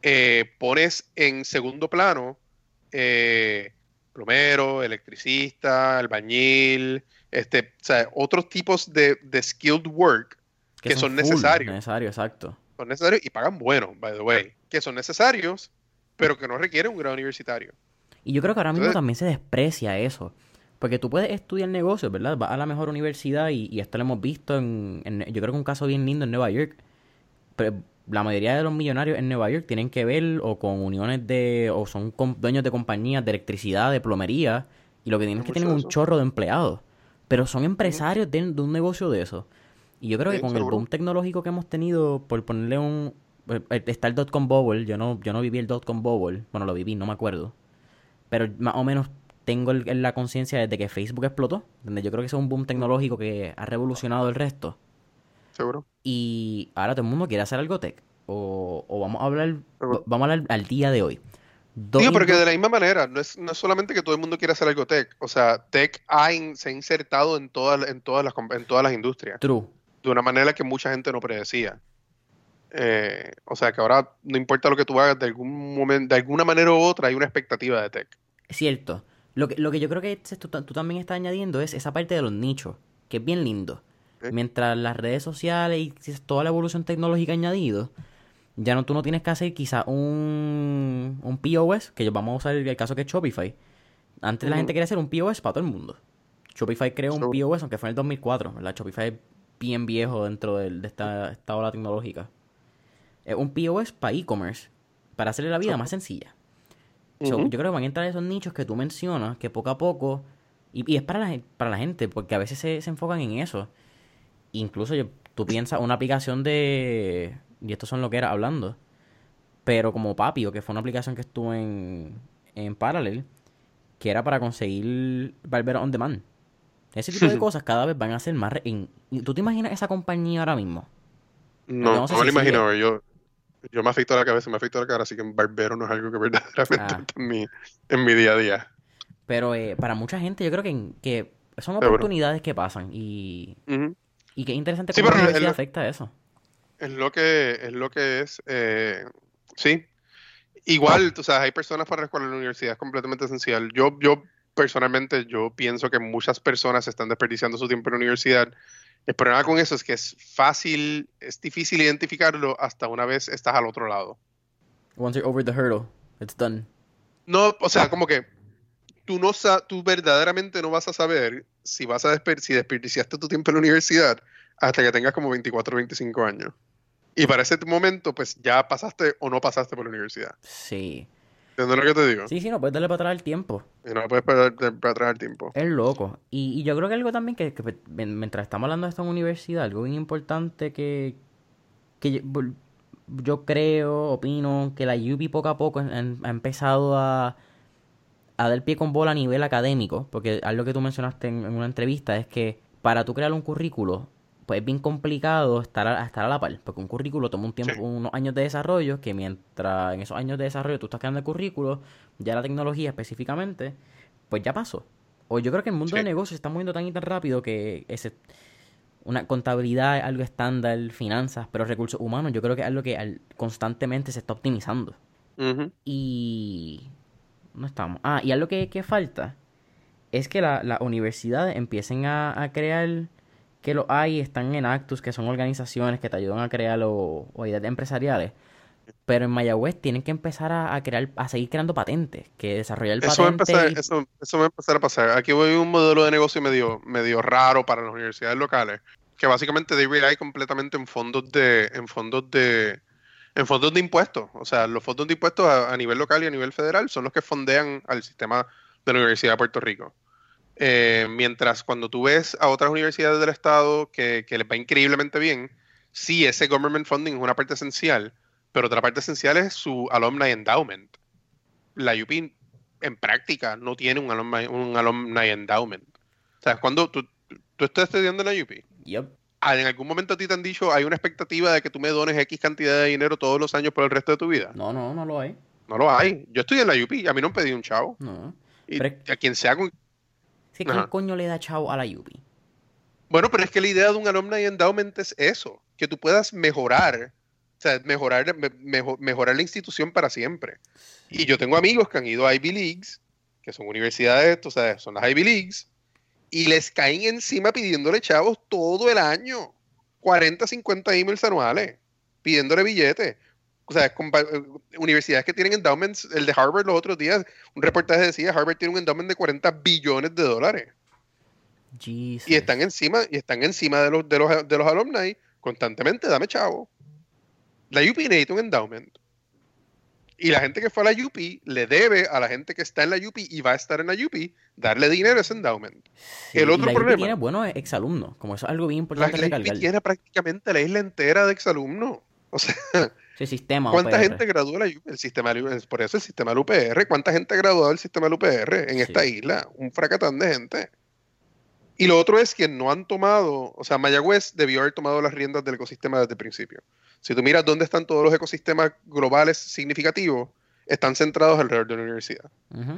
eh, pones en segundo plano eh, plomero, electricista, albañil, este, o sea, otros tipos de, de skilled work que son full necesarios Necesario, exacto. son necesarios y pagan bueno, by the way, que son necesarios, pero que no requieren un grado universitario. Y yo creo que ahora mismo Entonces- también se desprecia eso. Porque tú puedes estudiar negocios, ¿verdad? Vas a la mejor universidad y, y esto lo hemos visto en, en- Yo creo que un caso bien lindo en Nueva York. Pero la mayoría de los millonarios en Nueva York tienen que ver o con uniones de... o son dueños de compañías de electricidad, de plomería. Y lo que tienen es que tienen un chorro de empleados. Pero son empresarios de, de un negocio de eso. Y yo creo que con el boom tecnológico que hemos tenido, por ponerle un... eh, Está el dot-com bubble, yo no, yo no viví el dot-com bubble. Bueno, lo viví, no me acuerdo pero más o menos tengo el- en la conciencia desde que Facebook explotó, donde yo creo que es un boom tecnológico que ha revolucionado el resto. Seguro. Y ahora todo el mundo quiere hacer algo tech. O, o vamos a hablar, Seguro. vamos a hablar al día de hoy. Dos Digo, pero que de la misma manera, no es, no es solamente que todo el mundo quiera hacer algo tech, o sea, tech ha in- se ha insertado en todas, en, todas las, en todas las industrias, True. de una manera que mucha gente no predecía. Eh, o sea, que ahora no importa lo que tú hagas, de algún momento, de alguna manera u otra hay una expectativa de tech. Es cierto. Lo que, lo que yo creo que tú, tú también estás añadiendo es esa parte de los nichos, que es bien lindo. Mientras las redes sociales y toda la evolución tecnológica ha añadido, ya no tú no tienes que hacer quizá un, un POS, que vamos a usar el, el caso que es Shopify. Antes la gente quería hacer un POS para todo el mundo. Shopify creó un. POS, aunque fue en el 2004, ¿verdad? Shopify es bien viejo dentro de esta, esta ola tecnológica. Es un POS para e-commerce, para hacerle la vida más sencilla. So, yo creo que van a entrar esos nichos que tú mencionas, que poco a poco, y, y es para la, para la gente, porque a veces se, se enfocan en eso. Incluso yo- tú piensas una aplicación de, y estos son lo que era hablando, pero como Papio, que fue una aplicación que estuvo en, en Parallel, que era para conseguir Barbero on Demand. Ese tipo de cosas cada vez van a ser más... re- ¿Tú te imaginas esa compañía ahora mismo? No, no sé no me si lo imagino. Yo, yo me afecto la cabeza, me afecto la cara, así que un barbero no es algo que verdaderamente Ah. está en mi, en mi día a día. Pero eh, para mucha gente yo creo que, que son Seguro. oportunidades que pasan y, Ujú. y que es interesante Sí, cómo la pero universidad el- afecta eso. Es lo que es, lo que es eh, sí. Igual, tú sabes, hay personas para las cuales la universidad es completamente esencial. Yo, yo personalmente, yo pienso que muchas personas están desperdiciando su tiempo en la universidad El problema con eso es que es fácil, es difícil identificarlo hasta una vez estás al otro lado. Once you're over the hurdle, it's done. No, o sea, como que tú no tú verdaderamente no vas a saber si vas a si desperdiciaste tu tiempo en la universidad hasta que tengas como 24 o 25 años. Y para ese momento, pues ya pasaste o no pasaste por la universidad. Sí. ¿Entiendes lo que te digo? Sí, sí, no puedes darle para atrás el tiempo. Y no puedes darle para atrás el tiempo. Es loco. Y, yo creo que algo también que, mientras estamos hablando de esto en universidad, algo bien importante que, que yo, creo, opino, que la UP poco a poco ha empezado a, a dar pie con bola a nivel académico. Porque algo que tú mencionaste en, en una entrevista es que para tú crear un currículo, pues es bien complicado estar a, estar a la par, porque un currículo toma un tiempo, unos años de desarrollo, que mientras en esos años de desarrollo tú estás creando el currículo, ya la tecnología específicamente, pues ya pasó. O yo creo que el mundo de negocios se está moviendo tan y tan rápido que ese, una contabilidad es algo estándar, finanzas, pero recursos humanos yo creo que es algo que constantemente se está optimizando. Y... No estamos. Ah, y algo que, que falta es que las la universidades empiecen a, a crear que lo hay, están en Actus, que son organizaciones que te ayudan a crear o, ideas empresariales. Pero en Mayagüez tienen que empezar a, crear, a seguir creando patentes, que desarrollar eso patentes. Va a empezar, eso, eso, va a empezar a pasar. Aquí voy un modelo de negocio medio, medio raro para las universidades locales, que básicamente they rely completamente en fondos de, en fondos de, en fondos de impuestos. O sea, los fondos de impuestos a nivel local y a nivel federal son los que fondean al sistema de la Universidad de Puerto Rico. Eh, mientras cuando tú ves a otras universidades del estado que, les va increíblemente bien, sí, ese government funding es una parte esencial, pero otra parte esencial es su alumni endowment. La UP en práctica no tiene un alumni, un alumni endowment. O sea, cuando tú, tú estás estudiando en la UP, ah, en algún momento a ti te han dicho, hay una expectativa de que tú me dones X cantidad de dinero todos los años por el resto de tu vida. No, no, no lo hay. No lo hay. Yo estoy en la UP, a mí no me pedí un chavo. No. Y a quien sea con ¿Qué coño le da chavo a la UPI? Bueno, pero es que la idea de un alumni endowment es eso, que tú puedas mejorar, o sea, mejorar, mejorar la institución para siempre. Y yo tengo amigos que han ido a Ivy Leagues, que son universidades, o sea, son las Ivy Leagues, y les caen encima pidiéndole chavos todo el año. 40, 50 emails anuales, pidiéndole billetes. O sea, eh, universidades que tienen endowments, el de Harvard los otros días, un reportaje decía, Harvard tiene un endowment de 40 billones de dólares. Y están encima, y están encima de los, de los, de los alumni constantemente, dame chavo. La UP necesita un endowment. Y la gente que fue a la UP le debe a la gente que está en la UP y va a estar en la UP darle dinero a ese endowment. el otro la problema. UP tiene buenos exalumnos, como eso es algo bien importante. La, la UP tiene prácticamente la isla entera de exalumnos. O sea, sistema ¿Cuánta gente graduó la, el sistema, por eso el sistema del UPR? ¿Cuánta gente ha graduado el sistema del UPR en esta isla? Un fracatán de gente. Y lo otro es que no han tomado, o sea, Mayagüez debió haber tomado las riendas del ecosistema desde el principio. Si tú miras dónde están todos los ecosistemas globales significativos, están centrados alrededor de la universidad.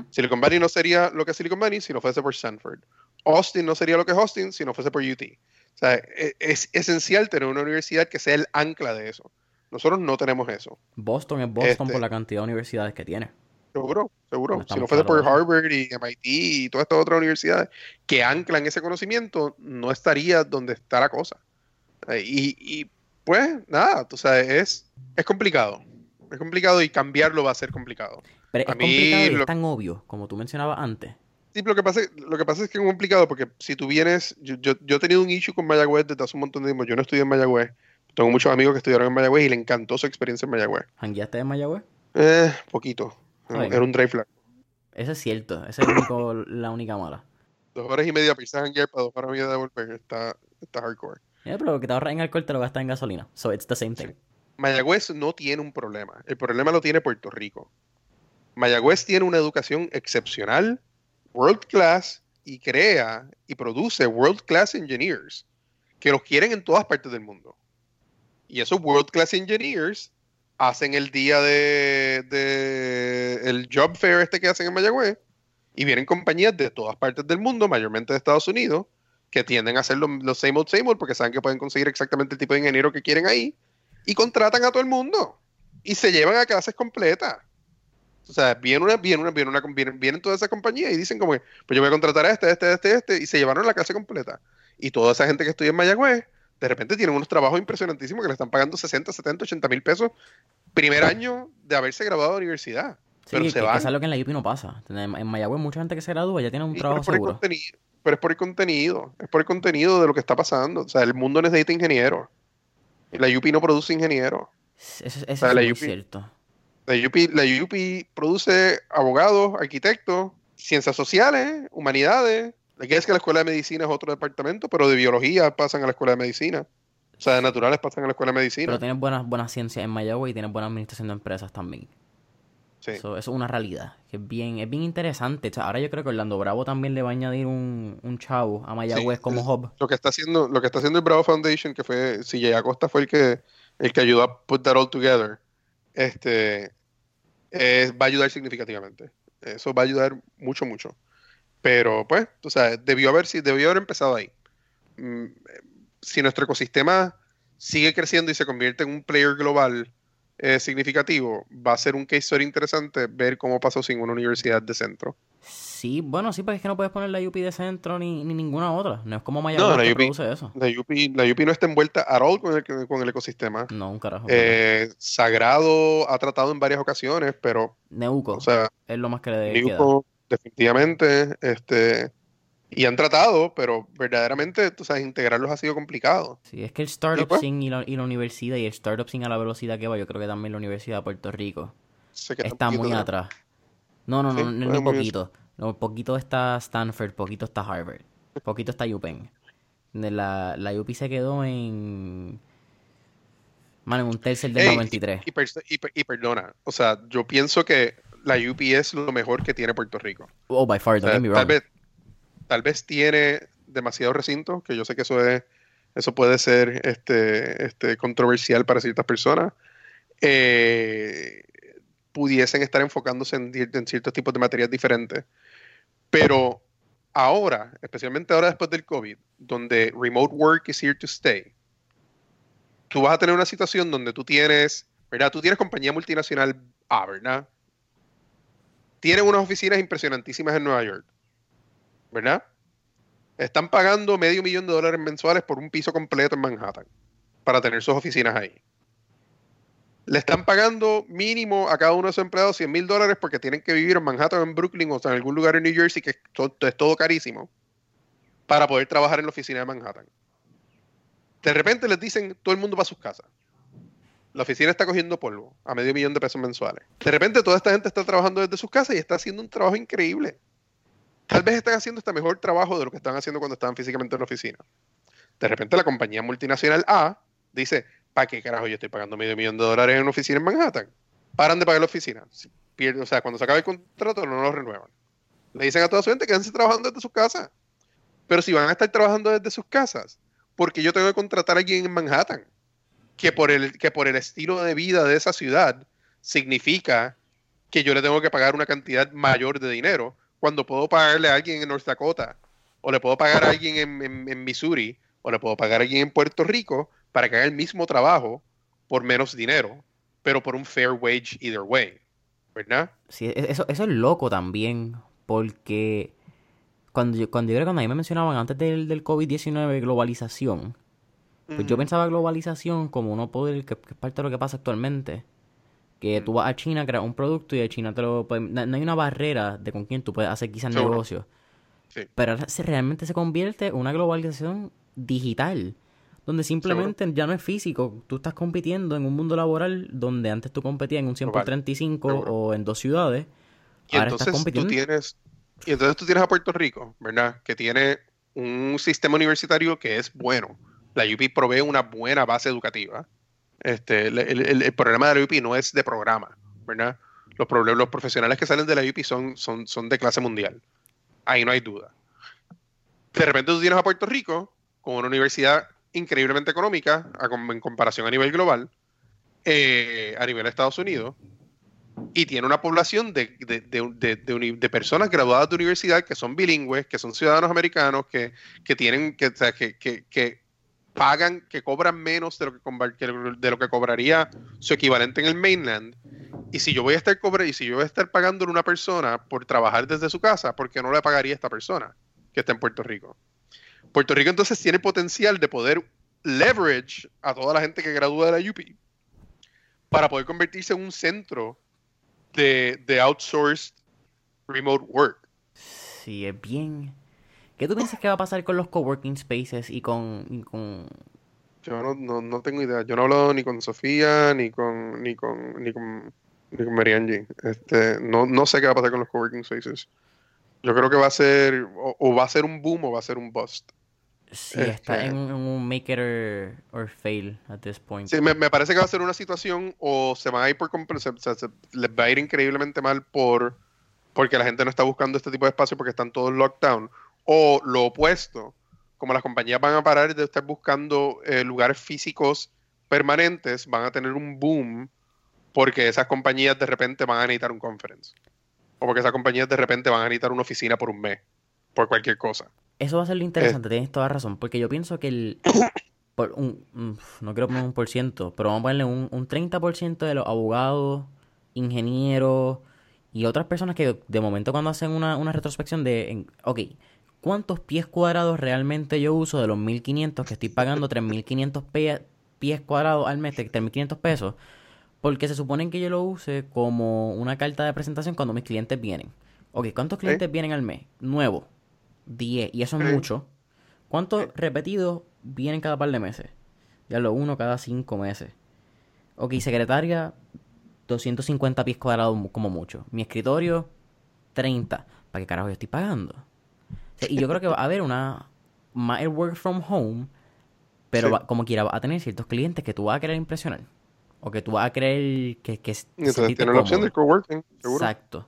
Silicon Valley no sería lo que es Silicon Valley si no fuese por Stanford. Austin no sería lo que es Austin si no fuese por UT. O sea, e, es esencial tener una universidad que sea el ancla de eso. Nosotros no tenemos eso. Boston es Boston por este la cantidad de universidades que tiene. Seguro, seguro. si no fuese por Harvard y MIT y todas estas otras universidades que anclan ese conocimiento, no estaría donde está la cosa. Eh, y, pues nada, tú sabes, es, es complicado. Es complicado y cambiarlo va a ser complicado. Pero es complicado y es tan obvio, como tú mencionabas antes. Sí, lo que pasa, lo que pasa es que es complicado porque si tú vienes, yo, yo, yo he tenido un issue con Mayagüez desde hace un montón de tiempo. Yo no estudié en Mayagüez tengo muchos amigos que estudiaron en Mayagüez y le encantó su experiencia en Mayagüez. ¿Hangueaste en Mayagüez? Eh, poquito. Era un drive flag. Eso es cierto. Esa es único, [coughs] la única mala. Dos horas y media para hanguear para dos horas y media de volver. Está, está hardcore. Yeah, pero lo que te ahorras en alcohol te lo gastas en gasolina. So it's the same thing. Mayagüez no tiene un problema. El problema lo tiene Puerto Rico. Mayagüez tiene una educación excepcional, world class, y crea y produce world class engineers que los quieren en todas partes del mundo. Y esos World Class Engineers hacen el día de, el job fair este que hacen en Mayagüez y vienen compañías de todas partes del mundo, mayormente de Estados Unidos, que tienden a hacer los, los same old same old porque saben que pueden conseguir exactamente el tipo de ingeniero que quieren ahí y contratan a todo el mundo y se llevan a clases completas. O sea, viene una, viene una, viene una, vienen, vienen todas esas compañías y dicen como, pues yo voy a contratar a este, este, este, este, y se llevaron la clase completa. Y toda esa gente que estudia en Mayagüez, de repente tienen unos trabajos impresionantísimos que le están pagando 60, 70, 80 mil pesos primer año de haberse graduado de universidad. Sí, pero que, se que van. eso es lo que en la UP no pasa. En Mayagüez mucha gente que se gradúa ya tiene un Sí, trabajo pero, es por el seguro. contenido, pero es por el contenido, es por el contenido de lo que está pasando. O sea, el mundo necesita ingenieros. Y la UP no produce ingenieros. Eso, eso sea, es muy cierto. La UP, la UP produce abogados, arquitectos, ciencias sociales, humanidades. Aquí es que la escuela de medicina es otro departamento, pero de biología pasan a la escuela de medicina. O sea, de naturales pasan a la escuela de medicina. Pero tienes buenas, buenas ciencias en Mayagüez y tienes buena administración de empresas también. Sí. Eso, eso es una realidad. Que es bien, es bien interesante. O sea, ahora yo creo que Orlando Bravo también le va a añadir un, un chavo a Mayagüez Sí, como es- hub. Lo que está haciendo, lo que está haciendo el Bravo Foundation, que fue CJ Acosta fue el que el que ayudó a put that all together. Este es- va a ayudar significativamente. Eso va a ayudar mucho, mucho. Pero, pues, tú sabes, debió haber, debió haber empezado ahí. Mm, Si nuestro ecosistema sigue creciendo y se convierte en un player global eh, significativo, va a ser un case story interesante ver cómo pasó sin una universidad de centro. Sí, bueno, sí, porque es que no puedes poner la UP de centro ni, ni ninguna otra. No es como Mayagüez la que UP produce eso. La UP, la UP no está envuelta at all con el, con el ecosistema. No, un carajo. Eh, Sagrado ha tratado en varias ocasiones, pero, Neuco o sea, es lo más que le. Newco, definitivamente, este, y han tratado, pero verdaderamente, tú sabes, integrarlos ha sido complicado. Sí, es que el startup pues. sin y la, y la universidad y el startup sin a la velocidad que va, yo creo que también la Universidad de Puerto Rico está muy de- atrás. No, no, no, Sí, no, no, pues, muy poquito. No, poquito está Stanford, poquito está Harvard, poquito está UPenn. La, la UP se quedó en... Mano, en un tercer del Ey, 93. Y, per- y y perdona, o sea, yo pienso que la UP es lo mejor que tiene Puerto Rico. Oh, by far, O don't sea, get me tal wrong. vez, tal vez tiene demasiado recinto, que yo sé que eso es, eso puede ser este, este controversial para ciertas personas. Eh, pudiesen estar enfocándose en, en ciertos tipos de materias diferentes. Pero ahora, especialmente ahora después del COVID, donde remote work is here to stay, tú vas a tener una situación donde tú tienes, ¿verdad? Tú tienes compañía multinacional A, ¿verdad? Tienen unas oficinas impresionantísimas en Nueva York, ¿verdad? Están pagando medio millón de dólares mensuales por un piso completo en Manhattan para tener sus oficinas ahí. Le están pagando mínimo a cada uno de sus empleados 100 mil dólares porque tienen que vivir en Manhattan, en Brooklyn o en algún lugar en New Jersey que es todo carísimo para poder trabajar en la oficina de Manhattan. De repente les dicen todo el mundo va a sus casas. La oficina está cogiendo polvo a medio millón de pesos mensuales. De repente toda esta gente está trabajando desde sus casas y está haciendo un trabajo increíble. Tal vez están haciendo hasta mejor trabajo de lo que estaban haciendo cuando estaban físicamente en la oficina. De repente la compañía multinacional A dice, ¿para qué carajo yo estoy pagando medio millón de dólares en una oficina en Manhattan? Paran de pagar la oficina. O sea, cuando se acaba el contrato no lo renuevan. Le dicen a toda su gente, quédense trabajando desde sus casas. Pero si van a estar trabajando desde sus casas, porque yo tengo que contratar a alguien en Manhattan? Que por el, que por el estilo de vida de esa ciudad significa que yo le tengo que pagar una cantidad mayor de dinero cuando puedo pagarle a alguien en North Dakota, o le puedo pagar a alguien en, en- Missouri, o le puedo pagar a alguien en Puerto Rico para que haga el mismo trabajo por menos dinero, pero por un fair wage either way, ¿verdad? Sí, e- eso, eso es loco también, porque cuando yo, cuando yo cuando a mí me mencionaban antes del, del COVID-19 globalización, pues yo pensaba globalización como uno poder, que, que es parte de lo que pasa actualmente. Que tú vas a China, creas un producto y de China te lo... pueden- no, no hay una barrera de con quién tú puedes hacer quizás Seguro. negocio. Sí. Pero se, realmente se convierte en una globalización digital. Donde simplemente ya no es físico. Tú estás compitiendo en un mundo laboral donde antes tú competías en un 100 por Global. 35 Seguro. o en dos ciudades. Y ahora estás entonces tú compitiendo. tienes, y entonces tú tienes a Puerto Rico, ¿verdad? Que tiene un sistema universitario que es bueno. La UP provee una buena base educativa. Este, el, el- problema de la UP no es de programa, ¿verdad? Los, profesionales que salen de la UP son, son, son de clase mundial. Ahí no hay duda. De repente tú tienes a Puerto Rico con una universidad increíblemente económica en comparación a nivel global, eh, a nivel de Estados Unidos, y tiene una población de, de- de- personas graduadas de universidad que son bilingües, que son ciudadanos americanos, que, que tienen, que, que- que pagan, que cobran menos de lo que, de lo que cobraría su equivalente en el mainland. Y si yo voy a estar cobra y si yo voy a estar pagando a una persona por trabajar desde su casa, ¿por qué no le pagaría a esta persona que está en Puerto Rico? Puerto Rico entonces tiene potencial de poder leverage a toda la gente que gradúa de la UP para poder convertirse en un centro de, de outsourced remote work. Sí, es bien. ¿Qué tú piensas que va a pasar con los coworking spaces y con, y con... Yo no, no, no tengo idea. Yo no he hablado ni con Sofía, ni con, ni con, ni con, ni con Marianne. Este, no, no sé qué va a pasar con los coworking spaces. Yo creo que va a ser, o, o va a ser un boom o va a ser un bust. Sí, está Este- en, en un make it or, or fail at this point. Sí, me, me parece que va a ser una situación o se van a ir por se, se- se- les va a ir increíblemente mal por porque la gente no está buscando este tipo de espacio porque están todos lockdown o lo opuesto como las compañías van a parar de estar buscando eh, lugares físicos permanentes van a tener un boom porque esas compañías de repente van a necesitar un conference o porque esas compañías de repente van a necesitar una oficina por un mes por cualquier cosa Eso va a ser lo Eh. interesante, tienes toda razón, porque yo pienso que el... [coughs] Por un- no quiero poner un por ciento, pero vamos a ponerle un, un 30% de los abogados, ingenieros y otras personas que de momento cuando hacen una, una retrospección de, en- ok, ¿cuántos pies cuadrados realmente yo uso de los 1500 que estoy pagando 3500 pe- pies cuadrados al mes, 3500 pesos? Porque se supone que yo lo use como una carta de presentación cuando mis clientes vienen. Ok, ¿cuántos clientes vienen al mes? Nuevos. 10, y eso es mucho. ¿Cuántos repetidos vienen cada par de meses? Ya lo uno cada cinco meses. Ok, secretaria, 250 pies cuadrados como mucho. Mi escritorio, 30. ¿Para qué carajo yo estoy pagando? Y yo creo que va a haber una... Más el work from home, pero Sí. va- como quiera, va a tener ciertos clientes que tú vas a querer impresionar. O que tú vas a querer que, que entonces tienen la opción del coworking seguro Exacto.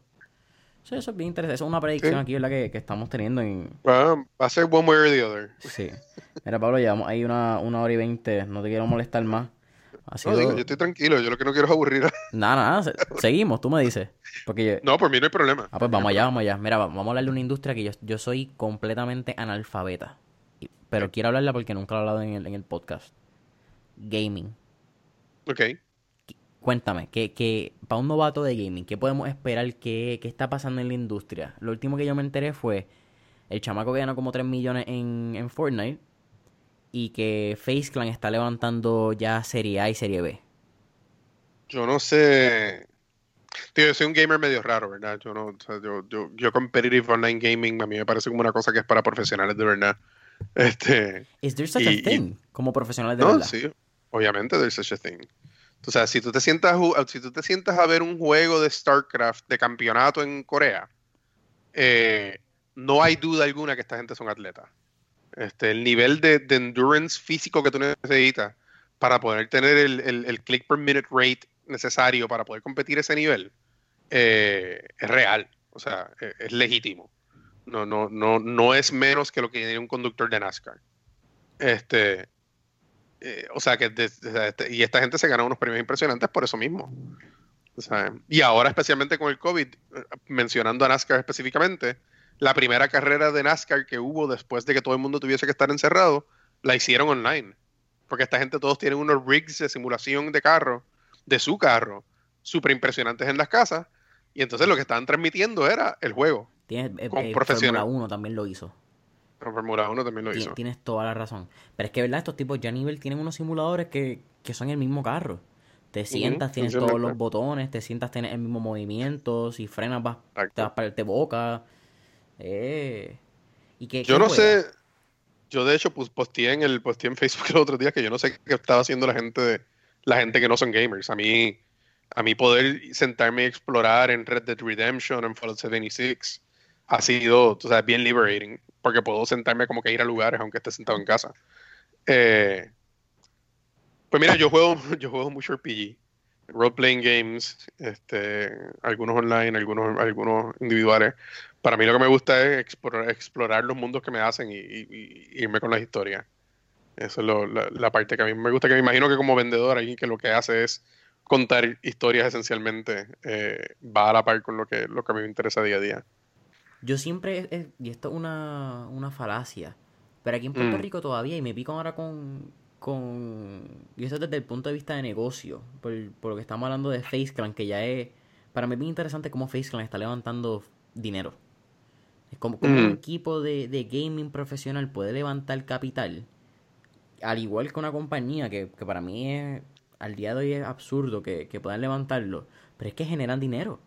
Sí, eso es bien interesante. Eso es una predicción Sí. aquí, ¿verdad? Que, que estamos teniendo en... va, va a ser one way or the other Sí. Mira, Pablo, llevamos ahí una, una hora y veinte. No te quiero molestar más. No, digo, yo estoy tranquilo, yo lo que no quiero es aburrir. [laughs] Nada, nada. se- Seguimos, tú me dices. Porque yo... No, por mí no hay problema. Ah, pues vamos allá, vamos allá. Mira, va- vamos a hablar de una industria que yo, yo soy completamente analfabeta. Pero quiero hablarla porque nunca lo he hablado en el, en el podcast. Gaming. Ok. Cuéntame, que, que para un novato de gaming, ¿qué podemos esperar? ¿Qué, qué está pasando en la industria? Lo último que yo me enteré fue el chamaco que ganó como 3 millones en, en Fortnite y que Face Clan está levantando ya Serie A y Serie B. Yo no sé. Tío, yo soy un gamer medio raro, ¿verdad? Yo no, o sea, yo, yo, yo competitive online gaming a mí me parece como una cosa que es para profesionales de verdad. [laughs] Este, ¿Is there such Y- a y- thing? Como profesionales de no, verdad. sí, obviamente there's such a thing. O sea, si tú te sientas, si tú te sientas a ver un juego de StarCraft de campeonato en Corea, eh, no hay duda alguna que esta gente son atletas. Este, el nivel de, endurance físico que tú necesitas para poder tener el, click per minute rate necesario para poder competir ese nivel eh, es real. O sea, e- es, legítimo. No, no, no, no es menos que lo que tiene un conductor de NASCAR. Este, eh, o sea, que este- y esta gente se gana unos premios impresionantes por eso mismo. Y ahora especialmente con el COVID, eh, mencionando a NASCAR específicamente, la primera carrera de NASCAR que hubo después de que todo el mundo tuviese que estar encerrado, la hicieron online. Porque esta gente todos tienen unos rigs de simulación de carro, de su carro, súper impresionantes en las casas. Y entonces lo que estaban transmitiendo era el juego. Tienes, eh, Con eh, profesional. Fórmula 1 también lo hizo. La Fórmula 1 también lo Ti- hizo. Tienes toda la razón. Pero es que, ¿verdad? Estos tipos ya a nivel tienen unos simuladores que, que son el mismo carro. Te sientas, tienes funciona todos los botones, te sientas, tienes el mismo movimiento, si frenas vas, Exacto. te vas para el boca. Eh. ¿Y qué, Yo qué no juega? sé, yo de hecho pues, posteé en el posteé en Facebook los otros días que yo no sé qué estaba haciendo la gente de, la gente que no son gamers. A mí a mí poder sentarme y explorar en Red Dead Redemption, en Fallout 76 ha sido, tú sabes, bien liberating porque puedo sentarme como que ir a lugares aunque esté sentado en casa. Eh, pues mira, yo juego [laughs] yo juego mucho RPG, role playing games, este, algunos online, algunos algunos individuales para mí lo que me gusta es explorar, explorar los mundos que me hacen y, y- y irme con las historias. Esa es lo- la, la parte que a mí me gusta, que me imagino que como vendedor alguien que lo que hace es contar historias esencialmente, eh, va a la par con lo que, lo que a mí me interesa día a día. Yo siempre, he- y esto es una, una falacia, pero aquí en Puerto Mm. Rico todavía, y me pico ahora con, con, y eso desde el punto de vista de negocio, por, por lo que estamos hablando de Face Clan, que ya es, para mí es bien interesante cómo Face Clan está levantando dinero. Es como, como un equipo de, de, gaming profesional puede levantar capital, al igual que una compañía que, que para mí es, al día de hoy es absurdo que, que puedan levantarlo, pero es que generan dinero.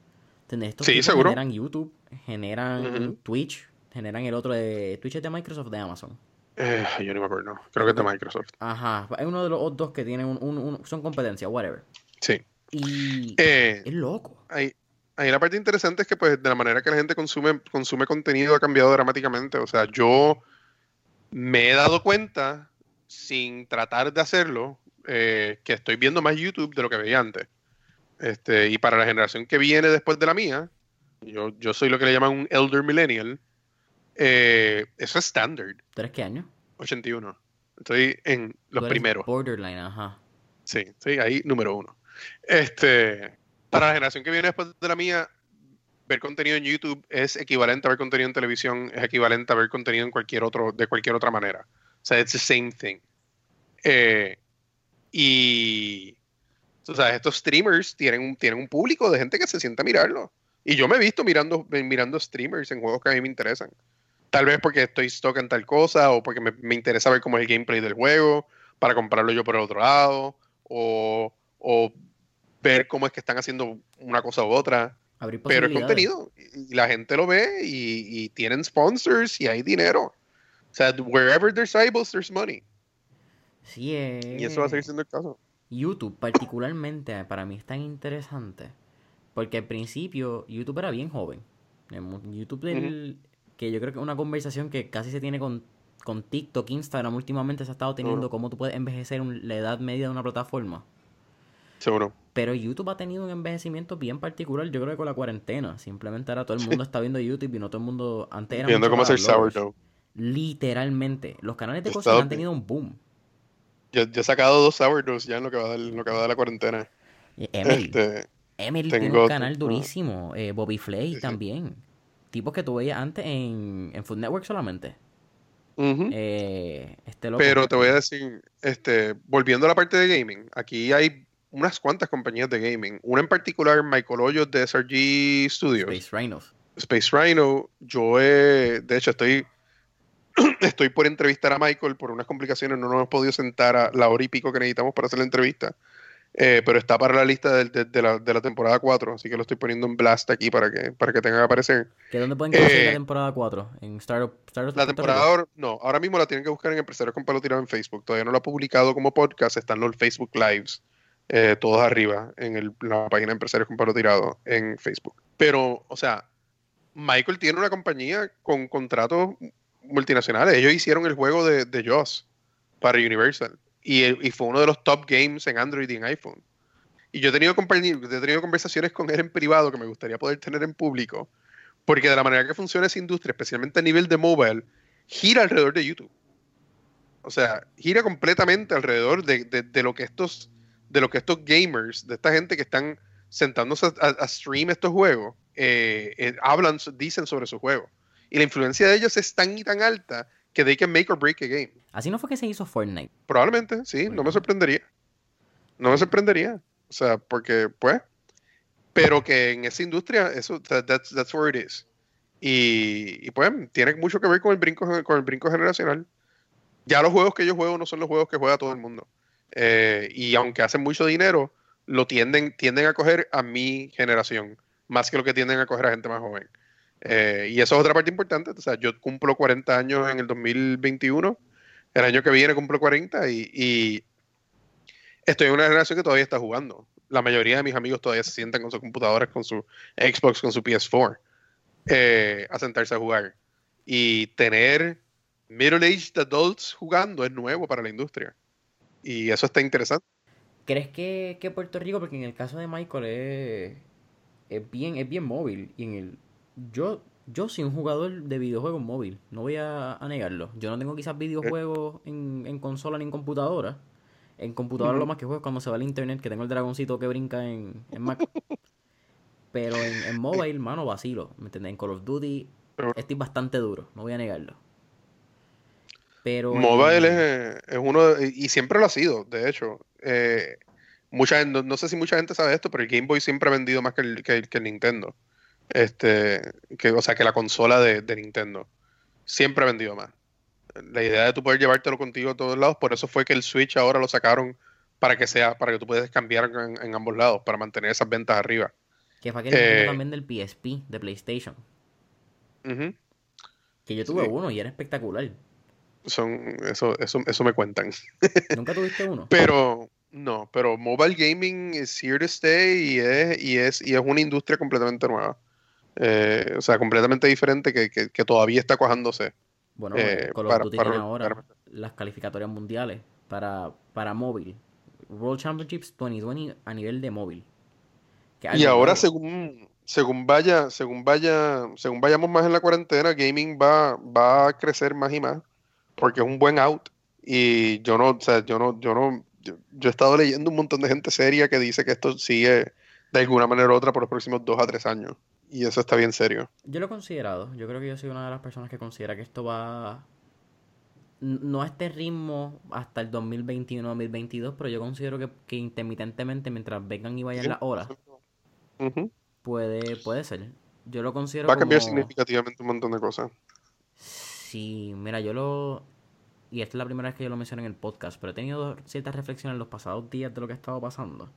Estos sí, seguro. generan YouTube, generan Twitch, generan el otro de Twitch es de Microsoft de Amazon. Eh, yo no me acuerdo, creo que es de Microsoft. Ajá, es uno de los dos que tienen un, un, son competencia, whatever. Sí. Y eh, es loco. Ahí, ahí la parte interesante es que pues de la manera que la gente consume, consume contenido ha cambiado dramáticamente. O sea, yo me he dado cuenta, sin tratar de hacerlo, eh, que estoy viendo más YouTube de lo que veía antes. Este, y para la generación que viene después de la mía, yo, yo soy lo que le llaman un elder millennial, eh, eso es standard. ¿Tú eres qué año? 81. Estoy en los primeros. Borderline, ajá. Sí, sí, ahí número uno. Este, para la generación que viene después de la mía, ver contenido en YouTube es equivalente a ver contenido en televisión, es equivalente a ver contenido en cualquier otro, de cualquier otra manera. O sea, it's the same thing. Eh, y o sea, estos streamers tienen un, tienen un público de gente que se sienta a mirarlo. Y yo me he visto mirando, mirando streamers en juegos que a mí me interesan. Tal vez porque estoy stock en tal cosa o porque me, interesa ver cómo es el gameplay del juego para comprarlo yo por el otro lado o, o ver cómo es que están haciendo una cosa u otra. Pero es contenido y la gente lo ve y, tienen sponsors y hay dinero. O sea, wherever there's eyeballs, there's money. Sí, Y eso va a seguir siendo el caso. YouTube particularmente para mí es tan interesante porque al principio YouTube era bien joven. YouTube del, que yo creo que es una conversación que casi se tiene con, con TikTok, Instagram últimamente se ha estado teniendo cómo tú puedes envejecer la edad media de una plataforma. Seguro. Pero YouTube ha tenido un envejecimiento bien particular, yo creo que con la cuarentena. Simplemente ahora todo el mundo está viendo YouTube y no todo el mundo antes era Viendo cómo hacer sourdough. Literalmente. Los canales de cosas han tenido un boom. Yo, he sacado dos sourdoughs ya en lo que va a dar, lo que va a dar la cuarentena. Emily. Este, Emily tiene un canal durísimo. Eh, Bobby Flay también. Tipos que tú veías antes en, en Food Network solamente. Eh, este Pero te voy a decir, este, volviendo a la parte de gaming, aquí hay unas cuantas compañías de gaming. Una en particular, Michael Hoyos de SRG Studios. Space Rhino. Space Rhino. Yo he, de hecho, estoy [clears throat] estoy por entrevistar a Michael por unas complicaciones, no nos hemos podido sentar a la hora y pico que necesitamos para hacer la entrevista. Eh, pero está para la lista de, la, de, la, temporada 4, así que lo estoy poniendo en blast aquí para que, para que tenga que aparecer. ¿Que dónde pueden conseguir la eh, temporada 4? ¿En Startup? la temporada, no, ahora mismo la tienen que buscar en Empresarios con Palo Tirado en Facebook. Todavía no lo ha publicado como podcast, están los Facebook Lives, eh, todos arriba en el, la página Empresarios con Palo Tirado en Facebook. Pero, o sea, Michael tiene una compañía con contratos multinacionales. Ellos hicieron el juego de, de Joss para Universal. Y, fue uno de los top games en Android y en iPhone. Y yo he tenido, he conversaciones con él en privado que me gustaría poder tener en público. Porque de la manera que funciona esa industria, especialmente a nivel de mobile, gira alrededor de YouTube. O sea, gira completamente alrededor de, de, lo que estos de lo que estos gamers, de esta gente que están sentándose a, stream estos juegos, eh, eh, hablan, dicen sobre su juego. Y la influencia de ellos es tan y tan alta que they can make or break a game. Así no fue que se hizo Fortnite. Probablemente, sí, no me sorprendería. No me sorprendería. O sea, porque, pues, pero que en esa industria, eso, that's, that's where it is. Y, pues, tiene mucho que ver con el brinco, con el brinco generacional. Ya los juegos que yo juego no son los juegos que juega todo el mundo. Eh, y aunque hacen mucho dinero, lo tienden, tienden a coger a mi generación, más que lo que tienden a coger a gente más joven. Eh, y eso es otra parte importante. O sea, yo cumplo 40 años en el 2021. El año que viene cumplo 40 y, estoy en una generación que todavía está jugando. La mayoría de mis amigos todavía se sientan con sus computadoras, con su Xbox, con su PS4, eh, a sentarse a jugar. Y tener middle-aged adults jugando es nuevo para la industria. Y eso está interesante. ¿Crees que, Puerto Rico, porque en el caso de Michael es, bien, es bien móvil y en el yo, yo soy un jugador de videojuegos móvil, no voy a, negarlo. Yo no tengo quizás videojuegos en, en consola ni en computadora. En computadora lo más que juego es cuando se va al internet, que tengo el dragoncito que brinca en, en Mac. [laughs] Pero en, en mobile, mano, vacilo. ¿Me entiendes? En Call of Duty estoy bastante duro, no voy a negarlo. Pero. Mobile es, uno, y siempre lo ha sido, de hecho. Eh, mucha, no, no, sé si mucha gente sabe esto, pero el Game Boy siempre ha vendido más que el, que el Nintendo. Este, que, o sea, que la consola de, de Nintendo. Siempre ha vendido más. La idea de tú poder llevártelo contigo a todos lados, por eso fue que el Switch ahora lo sacaron para que sea, para que tú puedas cambiar en, en ambos lados, para mantener esas ventas arriba. Que fue aquel Eh, también del PSP, de PlayStation. Que yo tuve Sí. uno y era espectacular. Son, eso, eso, eso me cuentan. [laughs] ¿Nunca tuviste uno? Pero, no, pero mobile gaming is here to stay y es, y es, y es una industria completamente nueva. Eh, o sea, completamente diferente que, que, que todavía está cuajándose. Bueno, eh, Call of para- Duty para- tiene ahora para- las calificatorias mundiales para, para móvil. World Championships 2020 a nivel de móvil. Y ahora según, según vaya, según vaya, según vayamos más en la cuarentena, gaming va, va a crecer más y más, porque es un buen out. Y yo no, o sea, yo no, yo no, yo, yo he estado leyendo un montón de gente seria que dice que esto sigue de alguna manera u otra por los próximos dos a tres años. Y eso está bien serio. Yo lo he considerado. Yo creo que yo soy una de las personas que considera que esto va. No a este ritmo hasta el 2021-2022, pero yo considero que, que intermitentemente, mientras vengan y vayan Sí. las horas, puede, puede ser. Yo lo considero Va a cambiar como- significativamente un montón de cosas. Sí, mira, yo lo... Y esta es la primera vez que yo lo menciono en el podcast, pero he tenido ciertas reflexiones en los pasados días de lo que ha estado pasando.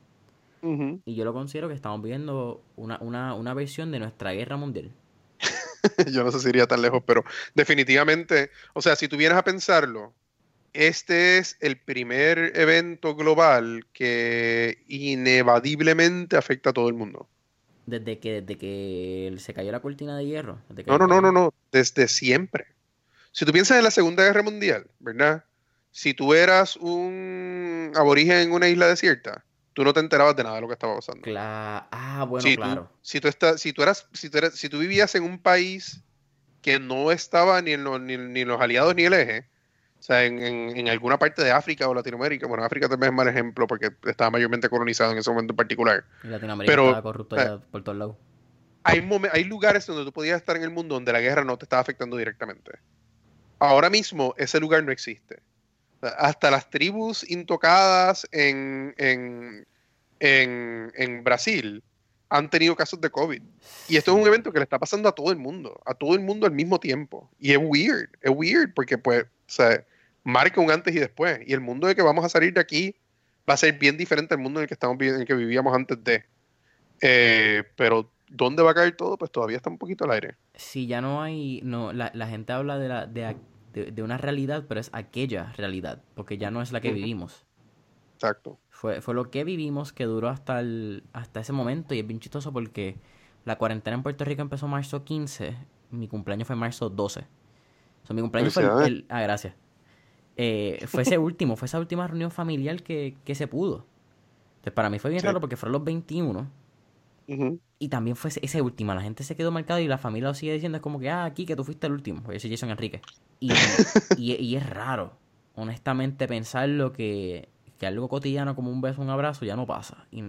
Y yo lo considero que estamos viviendo una, una, una versión de nuestra guerra mundial. [laughs] Yo no sé si iría tan lejos, pero definitivamente, o sea, si tú vienes a pensarlo, este es el primer evento global que inevadiblemente afecta a todo el mundo. Desde que, desde que se cayó la cortina de hierro. desde que No, no, no, no, no, desde siempre. Si tú piensas en la Segunda Guerra Mundial, ¿verdad? Si tú eras un aborigen en una isla desierta, tú no te enterabas de nada de lo que estaba pasando. Cla- ah, bueno, si, tú, claro. si tú estás, si tú eras, si tú eras, si tú vivías en un país que no estaba ni en, los, ni, ni los aliados ni el eje, o sea, en, en- en alguna parte de África o Latinoamérica, bueno, África también es mal ejemplo porque estaba mayormente colonizado en ese momento en particular. Latinoamérica pero, estaba corrupto eh, por todos lados. Hay, hay lugares donde tú podías estar en el mundo donde la guerra no te estaba afectando directamente. Ahora mismo ese lugar no existe. Hasta las tribus intocadas en, en, en, en Brasil han tenido casos de COVID. Y esto es un evento que le está pasando a todo el mundo, a todo el mundo al mismo tiempo. Y es weird, es weird porque pues, o sea, marca un antes y después. Y el mundo de que vamos a salir de aquí va a ser bien diferente al mundo en el que estamos en el que vivíamos antes de. Eh, pero ¿dónde va a caer todo? Pues todavía está un poquito al aire. Si ya no hay, no, la, la gente habla de, la, de, de- de una realidad, pero es aquella realidad, porque ya no es la que vivimos. Exacto. Fue, fue lo que vivimos que duró hasta, el, hasta ese momento y es bien chistoso porque la cuarentena en Puerto Rico empezó marzo 15, mi cumpleaños fue marzo 12. O sea, mi cumpleaños fue el, Ah, gracias. Eh, fue ese [laughs] último, fue esa última reunión familiar que, que se pudo. Entonces para mí fue bien Sí. raro porque fueron los 21 Y también fue ese, último. La gente se quedó marcada y la familia lo sigue diciendo. Es como que, ah, aquí que tú fuiste el último. Yo soy Jason Enrique. Y, y, y es raro, honestamente, pensarlo que, que algo cotidiano como un beso, un abrazo, ya no pasa. Y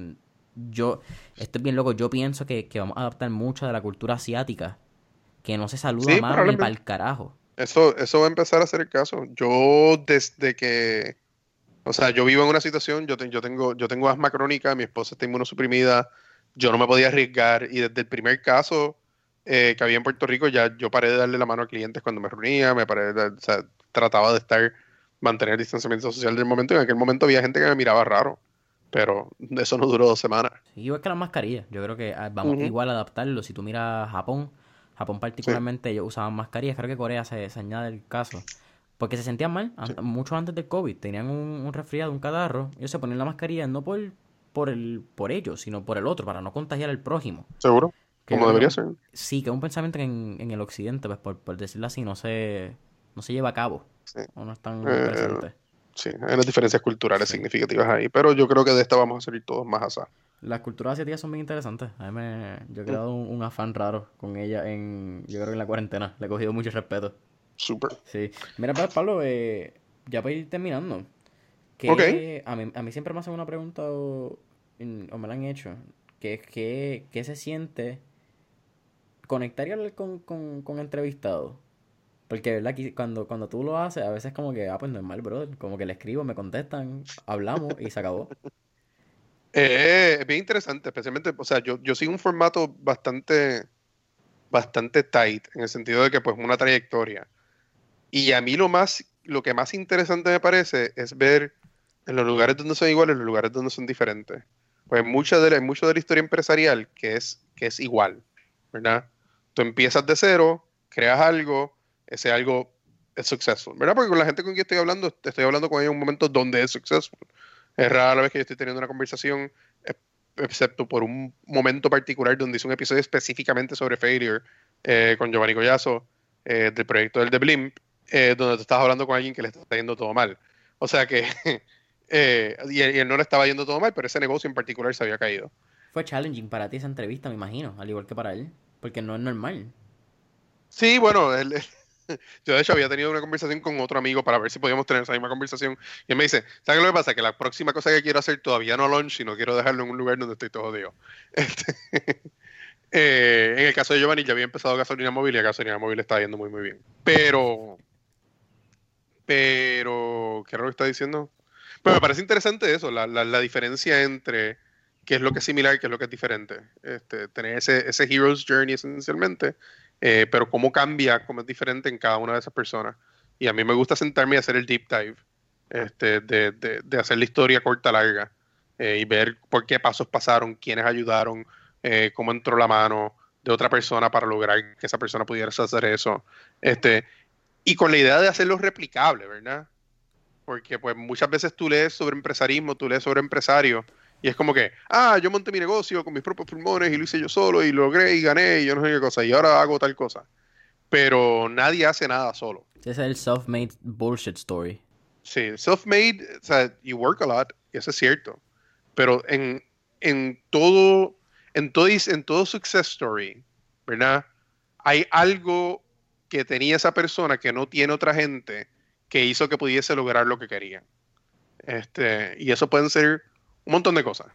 yo, esto es bien loco. Yo pienso que, que vamos a adaptar mucho de la cultura asiática. Que no se saluda Sí, más ni para el carajo. Eso, eso va a empezar a ser el caso. Yo desde que, o sea, yo vivo en una situación, yo, te- yo tengo, yo tengo asma crónica, mi esposa está inmunosuprimida, yo no me podía arriesgar y desde el primer caso eh, que había en Puerto Rico ya yo paré de darle la mano a clientes cuando me reunía, me paré de, o sea, trataba de estar, mantener el distanciamiento social del momento. En aquel momento había gente que me miraba raro, pero eso no duró dos semanas. Sí, igual que las mascarillas. Yo creo que ah, vamos igual a adaptarlo. Si tú miras Japón, Japón particularmente, ellos usaban mascarillas. Creo que Corea se, se añade el caso. Porque se sentían mal, Sí. mucho antes del COVID. Tenían un, un resfriado, un catarro. Ellos se ponían la mascarilla no por, por, el, por ellos, sino por el otro, para no contagiar al prójimo. ¿Seguro? Como debería ser. Sí, que es un pensamiento que en, en el occidente, pues por, por decirlo así, no se, no se lleva a cabo. Sí. O no están Eh, presentes. Sí, hay unas diferencias culturales Sí. significativas ahí, pero yo creo que de esta vamos a salir todos más asá. Las culturas asiáticas son bien interesantes. A mí me, yo he creado un, un afán raro con ella en, yo creo que en la cuarentena. Le he cogido mucho respeto. Súper. Sí. Mira, pa- Pablo, eh, ya para ir terminando. Que a, mí, a mí siempre me hacen una pregunta o, o me la han hecho. Que que, ¿qué se siente conectar con, con, con entrevistados? Porque, ¿verdad? Cuando, cuando tú lo haces, a veces como que, ah, pues normal, brother. Como que le escribo, me contestan, hablamos y se acabó. [laughs] Eh, es bien interesante, especialmente, o sea, yo, yo sigo un formato bastante, bastante tight, en el sentido de que pues una trayectoria. Y a mí lo más, lo que más interesante me parece es ver en los lugares donde son iguales, en los lugares donde son diferentes. Pues mucha de mucho de la historia empresarial que es, que es igual, ¿verdad? Tú empiezas de cero, creas algo, ese algo es successful, ¿verdad? Porque con la gente con quien estoy hablando, estoy hablando con ellos en un momento donde es successful. Es rara la vez que yo estoy teniendo una conversación, excepto por un momento particular donde hice un episodio específicamente sobre failure eh, con Giovanni Collazo eh, del proyecto del The Blimp, eh, donde tú estás hablando con alguien que le está yendo todo mal. O sea que, [laughs] y, él no le estaba yendo todo mal, pero ese negocio en particular se había caído. Fue challenging para ti esa entrevista, me imagino, al igual que para él, porque no es normal. Sí, bueno, él, [laughs] yo de hecho había tenido una conversación con otro amigo para ver si podíamos tener esa misma conversación. Y él me dice, ¿sabes lo que pasa? Que la próxima cosa que quiero hacer todavía no launch y no quiero dejarlo en un lugar donde estoy todo jodido. [laughs] Este, [laughs] eh, en el caso de Giovanni ya había empezado gasolina móvil y a gasolina móvil está yendo muy muy bien. Pero, pero, ¿qué era lo que está diciendo? Pues me parece interesante eso, la, la, diferencia entre qué es lo que es similar y qué es lo que es diferente. Este, tener ese, ese Hero's Journey esencialmente eh, pero cómo cambia, cómo es diferente en cada una de esas personas. Y a mí me gusta sentarme y hacer el deep dive, este, de, de, hacer la historia corta, larga, eh, y ver por qué pasos pasaron, quiénes ayudaron, eh, cómo entró la mano de otra persona para lograr que esa persona pudiera hacer eso. Este, y con la idea de hacerlo replicable, ¿verdad? Porque pues muchas veces tú lees sobre empresarismo, tú lees sobre empresarios, y es como que, ah, yo monté mi negocio con mis propios pulmones y lo hice yo solo y logré y gané y yo no sé qué cosa. Y ahora hago tal cosa. Pero nadie hace nada solo. Ese es el self-made bullshit story. Sí, self-made, o sea, you work a lot, y eso es cierto. Pero en, en todo, en todo, en todo success story, ¿verdad? Hay algo que tenía esa persona que no tiene otra gente que hizo que pudiese lograr lo que quería. Este, y eso pueden ser un montón de cosas.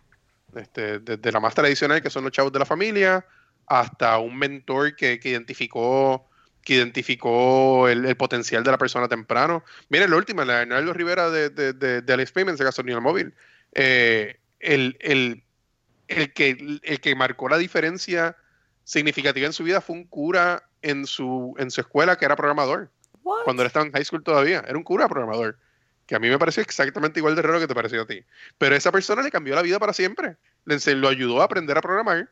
Este, desde la más tradicional, que son los chavos de la familia, hasta un mentor que, identificó que identificó el, potencial de la persona temprano. Miren, la última, la de Rivera de, de, de, de Alex Payments de Gasolina Móvil. Eh, el, el, el, que, el que marcó la diferencia significativa en su vida fue un cura en su, en su escuela que era programador. Cuando él estaba en high school todavía. Era un cura programador que a mí me pareció exactamente igual de raro que te pareció a ti. Pero esa persona le cambió la vida para siempre. Le, lo ayudó a aprender a programar.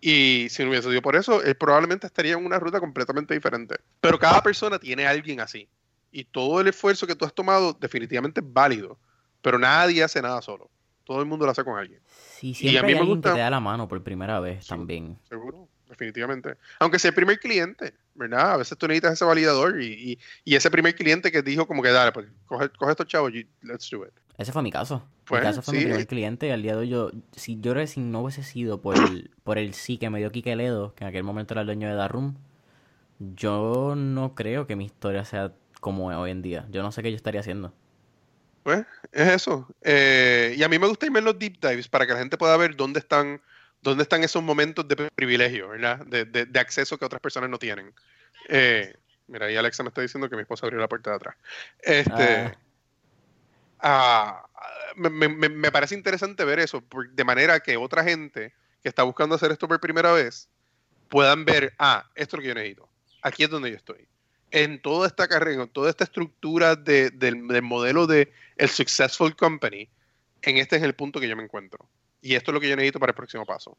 Y si no hubiese sido por eso, él probablemente estaría en una ruta completamente diferente. Pero cada persona tiene a alguien así. Y todo el esfuerzo que tú has tomado definitivamente es válido. Pero nadie hace nada solo. Todo el mundo lo hace con alguien. Sí, siempre y a mí me gusta... que te da la mano por primera vez también. Seguro, definitivamente. Aunque sea el primer cliente. ¿Verdad? A veces tú necesitas ese validador y, y, ese primer cliente que dijo como que dale, pues coge, coge estos chavos y let's do it. Ese fue mi caso. mi caso fue mi primer cliente y al día de hoy yo, si yo si no hubiese sido por el, [clears throat] por el sí que me dio Kike Ledo, que en aquel momento era el dueño de Darum, yo no creo que mi historia sea como hoy en día. Yo no sé qué yo estaría haciendo. Pues es eso. Eh, y a mí me gusta irme en los deep dives para que la gente pueda ver dónde están ¿Dónde están esos momentos de privilegio, ¿verdad? De, acceso que otras personas no tienen. Eh, mira, ahí Alexa me está diciendo que mi esposa abrió la puerta de atrás. Este, ah. Ah, me, parece interesante ver eso, de manera que otra gente que está buscando hacer esto por primera vez puedan ver, ah, esto es lo que yo necesito. Aquí es donde yo estoy. En toda esta carrera, en toda esta estructura del, del modelo de el successful company, en este es el punto que yo me encuentro. Y esto es lo que yo necesito para el próximo paso.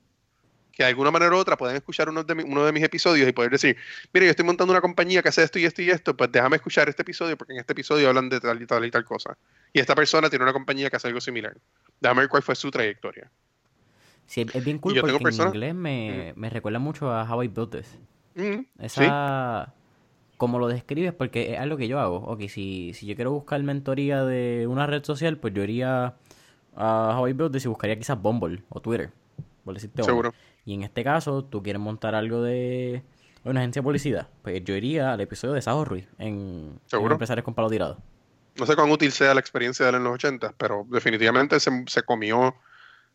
Que de alguna manera u otra puedan escuchar uno de, uno de mis episodios y poder decir, mire, yo estoy montando una compañía que hace esto y esto y esto, pues déjame escuchar este episodio porque en este episodio hablan de tal y tal y tal cosa. Y esta persona tiene una compañía que hace algo similar. Déjame ver cuál fue su trayectoria. Sí, es bien cool porque en inglés me, me, recuerda mucho a How I Built This. Esa... Como lo describes, porque es algo que yo hago. Ok, si, si yo quiero buscar mentoría de una red social, pues yo iría a Hawaii Builders y buscaría quizás Bumble o Twitter, por decirte Seguro. Y en este caso, tú quieres montar algo de una agencia de publicidad, pues yo iría al episodio de Sajo Ruiz en, Empresarios con Palo Tirado. No sé cuán útil sea la experiencia de él en los 80, pero definitivamente se, se comió,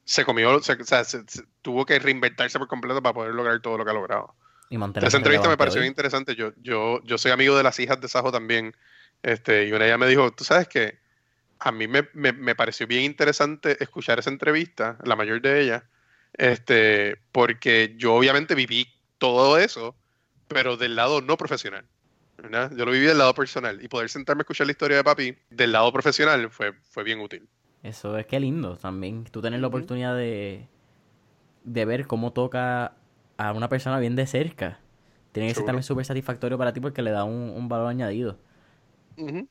se comió, o sea, se, tuvo que reinventarse por completo para poder lograr todo lo que ha logrado. Y Esa entrevista me pareció interesante. Yo, yo, yo soy amigo de las hijas de Sajo también. Este, y una de ellas me dijo, tú sabes que a mí me, me, pareció bien interesante escuchar esa entrevista, la mayor de ellas, este, porque yo obviamente viví todo eso, pero del lado no profesional. ¿verdad? Yo lo viví del lado personal y poder sentarme a escuchar la historia de papi del lado profesional fue, fue bien útil. Eso es que lindo también. Tú tener la oportunidad de, de ver cómo toca a una persona bien de cerca. Tiene que ser también súper satisfactorio para ti porque le da un, un valor añadido. Ujú.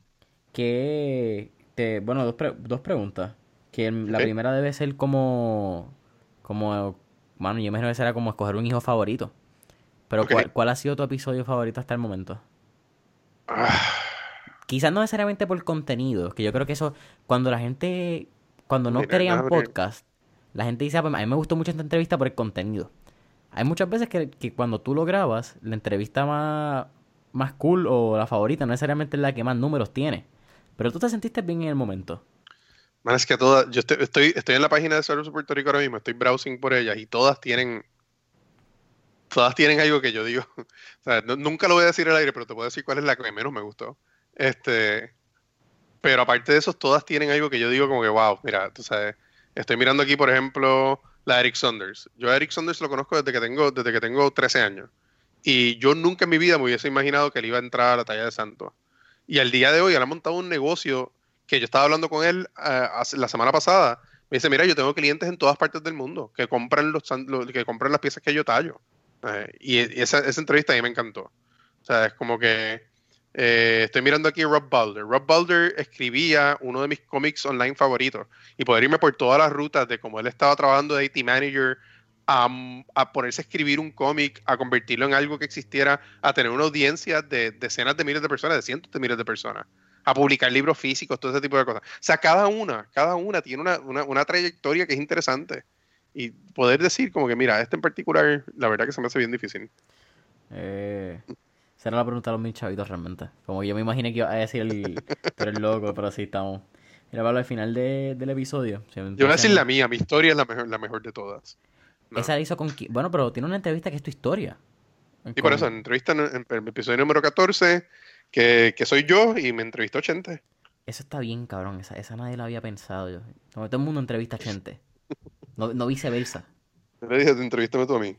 Que, te, bueno, dos, pre- dos preguntas. Que el- la primera debe ser como, como, bueno, yo me imagino que será como escoger un hijo favorito. Pero. ¿cuál, cuál ha sido tu episodio favorito hasta el momento? Ah, Quizás no necesariamente por contenido, que yo creo que eso, cuando la gente, cuando no Mira, crean podcast, la gente dice, "Ah, pues, a mí me gustó mucho esta entrevista por el contenido. Hay muchas veces que, que cuando tú lo grabas, la entrevista más, más cool o la favorita no necesariamente es la que más números tiene. Pero tú te sentiste bien en el momento. man, es que todas, yo estoy, estoy, estoy en la página de Salud Puerto Rico ahora mismo, estoy browsing por ellas y todas tienen, todas tienen algo que yo digo, [laughs] o sea, no- nunca lo voy a decir al aire, pero te puedo decir cuál es la que menos me gustó. Este, pero aparte de eso, todas tienen algo que yo digo como que, wow, mira, tú sabes, estoy mirando aquí, por ejemplo, la Eric Saunders. Yo a Eric Saunders lo conozco desde que tengo, desde que tengo 13 años. Y yo nunca en mi vida me hubiese imaginado que él iba a entrar a la talla de santo. Y al día de hoy, él ha montado un negocio que yo estaba hablando con él hace- la semana pasada. Me dice, mira, yo tengo clientes en todas partes del mundo que compran los, san- lo- que compran las piezas que yo tallo. Eh, y e- esa, esa entrevista a mí me encantó. O sea, es como que eh, estoy mirando aquí Rob Balder. Rob Balder escribía uno de mis cómics online favoritos y poder irme por todas las rutas de cómo él estaba trabajando de AT Manager a, a ponerse a escribir un cómic, a convertirlo en algo que existiera, a tener una audiencia de decenas de miles de personas, de cientos de miles de personas, a publicar libros físicos, todo ese tipo de cosas. O sea, cada una, cada una tiene una, una, una trayectoria que es interesante. Y poder decir como que, mira, este en particular, la verdad que se me hace bien difícil. Eh, esa era la pregunta de los mil chavitos realmente. Como yo me imaginé que iba a decir el, tú eres loco, pero sí estamos. Mira, Pablo, al final de- del episodio. si Yo voy a decir la mía, mi historia es la mejor, la mejor de todas. No. Esa la hizo con... Bueno, pero tiene una entrevista que es tu historia. Y por eso, en entrevista en, en el episodio número 14, que, que soy yo y me entrevistó Chente. Eso está bien, cabrón. Esa, esa nadie la había pensado yo. Como todo el mundo entrevista a gente. [laughs] No, no viceversa. Le dije, entrevístame tú a mí.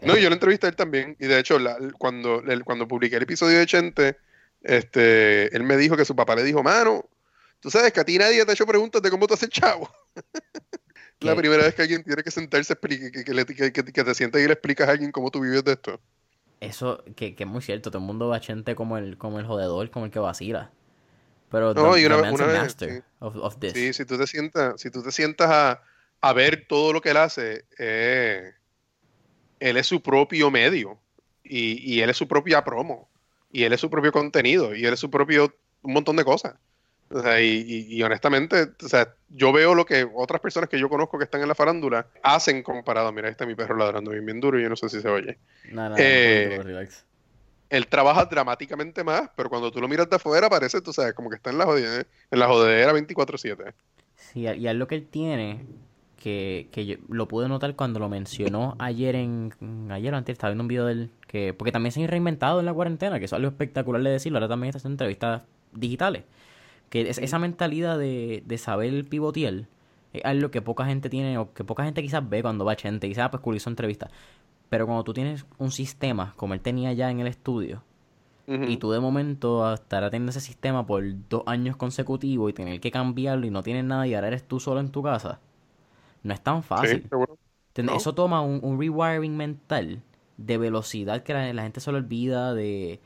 No, yo lo entrevisté a él también. Y de hecho, la- cuando, el- cuando publiqué el episodio de Chente, este, él me dijo que su papá le dijo, mano, tú sabes que a ti nadie te ha hecho preguntas de cómo te haces chavo. [laughs] La ¿Qué? primera vez que alguien tiene que sentarse, explique- que, que, que- te sientas y le explicas a alguien cómo tú vives de esto. Eso, que, que es muy cierto. Todo el mundo va a gente como el, como el jodedor, como el que vacila. Pero No, y una vez- una master sí. of, of this. Sí, si tú te sientas, si tú te sientas a, a ver todo lo que él hace, eh, él es su propio medio y, y él es su propia promo y él es su propio contenido y él es su propio un montón de cosas. O sea, y, y- y honestamente, o sea, yo veo lo que otras personas que yo conozco que están en la farándula hacen comparado. Mira, ahí está mi perro ladrando bien, bien duro y yo no sé si se oye. Nada, nada, Eh. Él trabaja dramáticamente más, pero cuando tú lo miras de afuera parece, tú sabes, como que está en la jodedera, en la jodedera 24/7. Sí, y es lo que él tiene, que, que yo lo pude notar cuando lo mencionó ayer en... Ayer o antes, estaba viendo un video de él, que, porque también se ha reinventado en la cuarentena, que eso es algo espectacular de decirlo, ahora también está haciendo entrevistas digitales. Que es, esa mentalidad de, de saber pivotear es algo que poca gente tiene, o que poca gente quizás ve cuando va a gente, y dice, ah, pues hizo entrevista. Pero cuando tú tienes un sistema, como él tenía ya en el estudio, y tú de momento a estar atendiendo ese sistema por dos años consecutivos y tener que cambiarlo y no tienes nada y ahora eres tú solo en tu casa, no es tan fácil. Eso toma un, un rewiring mental de velocidad que la, la gente se le olvida de,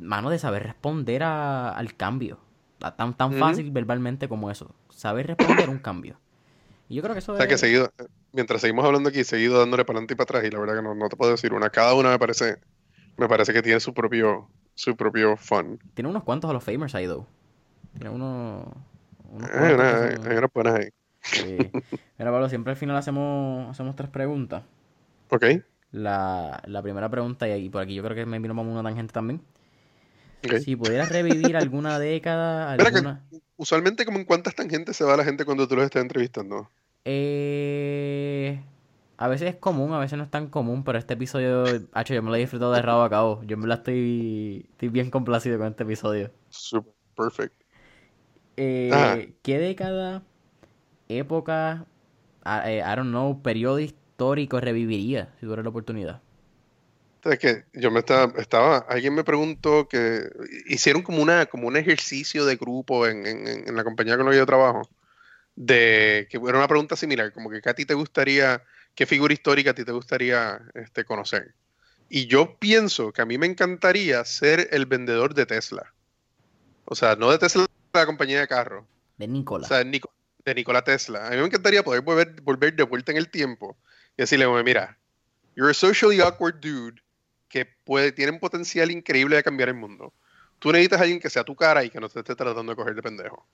mano, de saber responder a- al cambio. Tan, tan fácil verbalmente como eso. Saber responder un cambio. Y yo creo que eso O sea que seguido, mientras seguimos hablando aquí, seguido dándole para adelante y para atrás, y la verdad que no, no te puedo decir una. Cada una me parece, me parece que tiene su propio, su propio fun. Tiene unos cuantos a los famers ahí, though. Tiene unos Hay, una- hay- son- hay unas buenas ahí. Sí. Mira, Pablo, siempre al final hacemos, hacemos tres preguntas. Ok, La, la primera pregunta, y por aquí yo creo que me vino una tangente también. Si pudieras revivir alguna década, que- alguna... Usualmente, como en cuántas tangentes se va la gente cuando tú los estás entrevistando? Eh, a veces es común, a veces no es tan común, pero este episodio, hacho, yo me lo he disfrutado de rabo a cabo. Yo me la estoy, estoy bien complacido con este episodio. Super perfect. Eh. ¿Qué década, época, a- eh, I don't know, periodo histórico reviviría si tuviera la oportunidad? Entonces que yo me estaba, estaba, alguien me preguntó que hicieron como una, como un ejercicio de grupo en, en, en la compañía con la que yo trabajo, de que era una pregunta similar, como que ¿qué a ti te gustaría, qué figura histórica a ti te gustaría este, conocer? Y yo pienso que a mí me encantaría ser el vendedor de Tesla. O sea, no de Tesla, la compañía de carros. De Nikola. O sea, de Nikola Tesla. A mí me encantaría poder volver, volver de vuelta en el tiempo y decirle, "Oye, mira, you're a socially awkward dude que puede, tiene un potencial increíble de cambiar el mundo. Tú necesitas a alguien que sea tu cara y que no te esté tratando de coger de pendejo.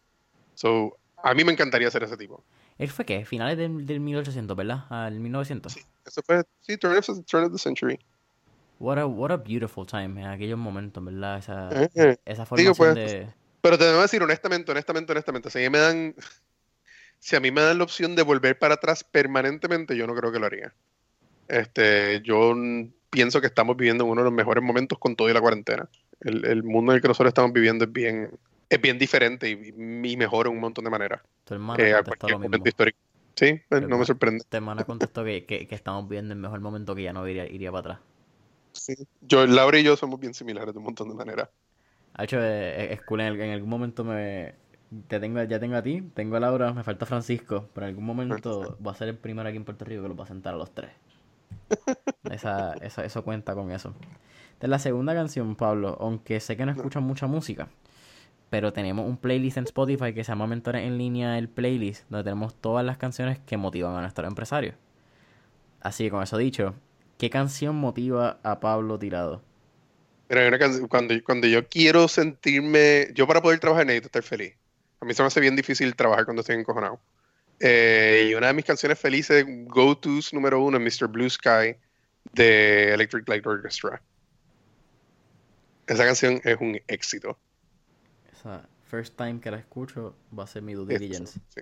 So, a mí me encantaría ser ese tipo. ¿Él fue qué? Finales del, del 1800, ¿verdad? Al 1900. Sí, eso fue, sí, turn of, turn of the century. What a, what a beautiful time en aquellos momentos, ¿verdad? Esa, Eh, esa digo, formación pues, de... Pero te debo decir honestamente, honestamente, honestamente, si a mí me dan, [laughs] si a mí me dan la opción de volver para atrás permanentemente, yo no creo que lo haría. Este, yo pienso que estamos viviendo en uno de los mejores momentos con todo y la cuarentena. El, el mundo en el que nosotros estamos viviendo es bien, es bien diferente y, y mejor en un montón de maneras Tu hermana lo mismo. histórico. Sí, pues, Pero no me sorprende. Tu hermana contestó que, que, que estamos viendo el mejor momento que ya no iría, iría para atrás. Sí. Yo, Laura y yo somos bien similares de un montón de maneras. De hecho, eh, es cool, en, en algún momento me... Te tengo, ya tengo a ti, tengo a Laura, me falta Francisco, pero en algún momento voy a ser el primero aquí en Puerto Rico que los va a sentar a los tres. Esa, eso, eso cuenta con eso. Es la segunda canción, Pablo, aunque sé que no escuchan mucha música, pero tenemos un playlist en Spotify que se llama Mentores en línea, el playlist, donde tenemos todas las canciones que motivan a nuestros empresarios. Así que con eso dicho, ¿qué canción motiva a Pablo Tirado? Mira, hay una canción- cuando, cuando yo quiero sentirme, yo para poder trabajar necesito estar feliz. A mí se me hace bien difícil trabajar cuando estoy encojonado. Eh, y una de mis canciones felices, go-tos número uno, Mr. Blue Sky de Electric Light Orchestra. Esa canción es un éxito. Esa first time que la escucho va a ser mi due diligence. sí.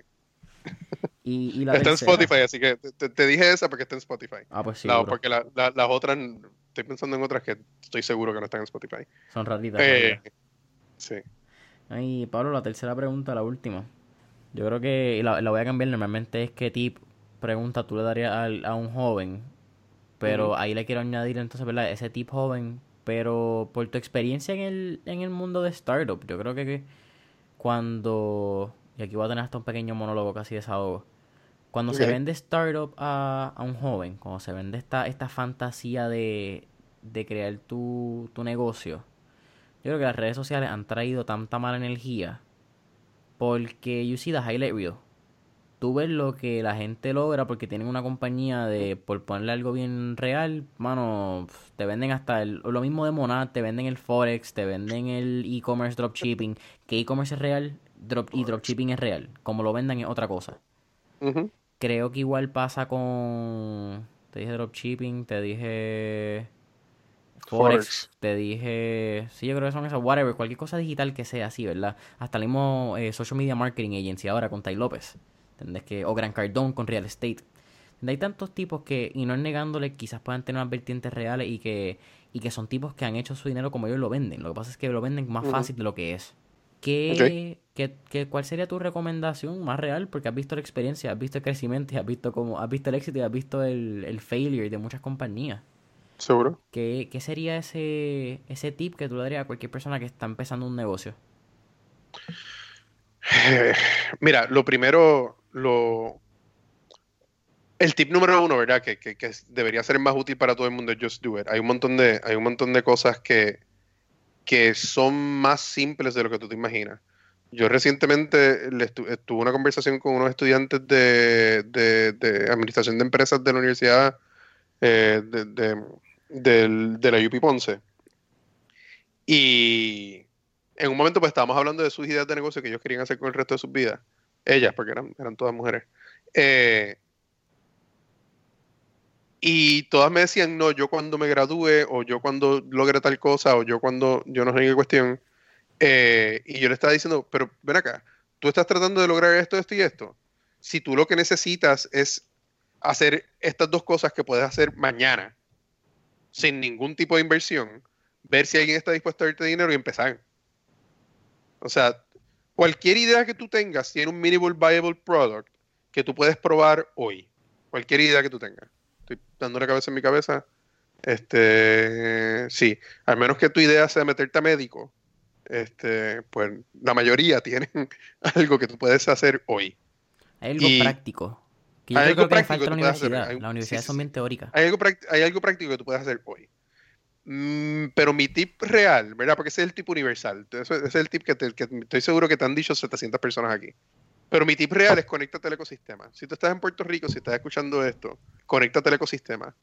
Y, y la Está en Spotify, así que te, dije esa porque está en Spotify. Ah, pues sí, La- porque la- la- las otras, estoy pensando en otras que estoy seguro que no están en Spotify. Son raritas. Eh, sí. Ay, Pablo, la tercera pregunta, la última. Yo creo que la, la voy a cambiar. Normalmente es qué tip pregunta tú le darías al- a, un joven. Pero ahí le quiero añadir entonces, ¿verdad? Ese tip joven. Pero por tu experiencia en el, en el mundo de startup, yo creo que, que cuando... Y aquí voy a tener hasta un pequeño monólogo casi de desahogo. Cuando se vende startup a, a un joven, cuando se vende esta, esta fantasía de, de crear tu, tu negocio, yo creo que las redes sociales han traído tanta mala energía porque you see the highlight reel. Tú ves lo que la gente logra porque tienen una compañía de, por ponerle algo bien real, mano, te venden hasta el, lo mismo de Monad, te venden el Forex, te venden el e-commerce dropshipping, que e-commerce es real drop, y dropshipping es real, como lo vendan es otra cosa. Creo que igual pasa con. Te dije dropshipping, te dije. Forex, te dije. Sí, yo creo que son esas, whatever, cualquier cosa digital que sea así, ¿verdad? Hasta el mismo eh, Social Media Marketing Agency ahora con Tai López. ¿Entendés? Que, o Gran Cardone con Real Estate. Hay tantos tipos que, y no es negándole, quizás puedan tener unas vertientes reales y que, y que son tipos que han hecho su dinero como ellos lo venden. Lo que pasa es que lo venden más fácil de lo que es. ¿Qué, qué- qué- cuál sería tu recomendación más real? Porque has visto la experiencia, has visto el crecimiento, y has visto cómo, has visto el éxito y has visto el, el failure de muchas compañías. ¿Seguro? ¿Qué, qué sería ese, ese tip que tú le darías a cualquier persona que está empezando un negocio? Eh, Mira, lo primero, lo... El tip número uno, ¿verdad? Que, que- que debería ser más útil para todo el mundo es just do it. Hay un montón de, hay un montón de cosas que, que son más simples de lo que tú te imaginas. Yo recientemente le estu- tuve una conversación con unos estudiantes de, de- de administración de empresas de la Universidad eh, de, de- del- de la UP Ponce. Y en un momento pues estábamos hablando de sus ideas de negocio que ellos querían hacer con el resto de sus vidas. Ellas, porque eran, eran todas mujeres. Eh, y todas me decían, no, yo cuando me gradúe, o yo cuando logre tal cosa, o yo cuando, yo no sé ni qué cuestión. Eh, y yo le estaba diciendo, pero ven acá, tú estás tratando de lograr esto, esto y esto. Si tú lo que necesitas es hacer estas dos cosas que puedes hacer mañana, sin ningún tipo de inversión, ver si alguien está dispuesto a darte dinero y empezar. O sea, cualquier idea que tú tengas tiene un minimal viable product que tú puedes probar hoy. Cualquier idea que tú tengas. Estoy dando la cabeza en mi cabeza. Este, sí, al menos que tu idea sea meterte a médico, este, pues la mayoría [laughs] tienen algo que tú puedes hacer hoy. Hay algo Y- práctico. Que yo hay creo algo que práctico falta la que hacer. universidad. Hay- Las universidades sí, son bien teóricas. Hay algo, hay algo práctico que tú puedes hacer hoy. Mm, pero mi tip real, ¿verdad? Porque ese es el tip universal. Ese ese es el tip que, te- que estoy seguro que te han dicho 700 personas aquí. Pero mi tip real es conéctate al ecosistema. Si tú estás en Puerto Rico, si estás escuchando esto, conéctate al ecosistema.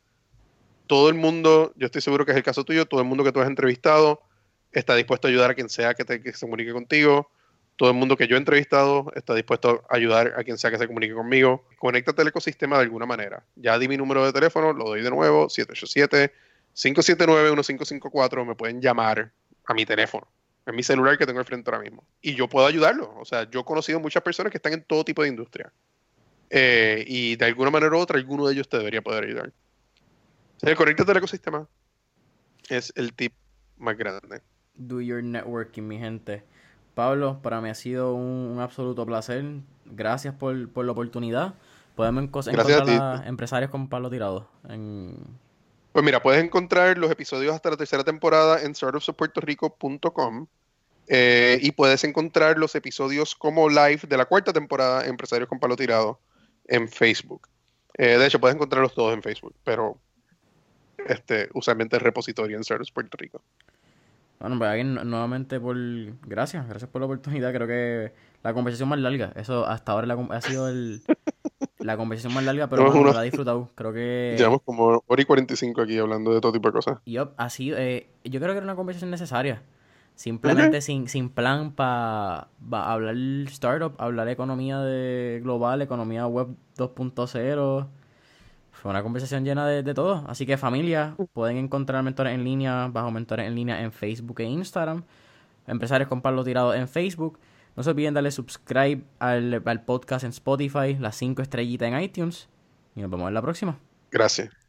Todo el mundo, yo estoy seguro que es el caso tuyo, todo el mundo que tú has entrevistado está dispuesto a ayudar a quien sea que, te, que se comunique contigo. Todo el mundo que yo he entrevistado está dispuesto a ayudar a quien sea que se comunique conmigo. Conéctate al ecosistema de alguna manera. Ya di mi número de teléfono, lo doy de nuevo, 787-579-1554. Me pueden llamar a mi teléfono. Es mi celular que tengo al frente ahora mismo. Y yo puedo ayudarlo. O sea, yo he conocido muchas personas que están en todo tipo de industria. Eh, y de alguna manera u otra, alguno de ellos te debería poder ayudar. O sea, conéctate al ecosistema. Es el tip más grande. Do your networking, mi gente. Pablo, para mí ha sido un, un absoluto placer. Gracias por, por la oportunidad. Podemos a encontrar a empresarios con Pablo Tirado. En... Pues mira, puedes encontrar los episodios hasta la tercera temporada en startupsofpuertorico.com eh, y puedes encontrar los episodios como live de la cuarta temporada Empresarios con Palo Tirado en Facebook. Eh, de hecho, puedes encontrarlos todos en Facebook, pero este, usualmente el repositorio en Startups Puerto Rico. Bueno, pues nu- nuevamente por... Gracias, gracias por la oportunidad. Creo que la conversación más larga. Eso hasta ahora la ha sido el... La conversación más larga, pero mano, unos- la he disfrutado. Creo que... Llevamos como hora y 45 aquí hablando de todo tipo de cosas. Yup, así, eh, yo creo que era una conversación necesaria. Simplemente sin, sin plan para hablar startup, hablar economía de global, economía web 2.0. Fue una conversación llena de, de todo. Así que familia, pueden encontrar mentores en línea, bajo mentores en línea en Facebook e Instagram. Empresarios con Pablo Tirado en Facebook. No se olviden darle subscribe al, al podcast en Spotify, las 5 estrellitas en iTunes. Y nos vemos en la próxima. Gracias.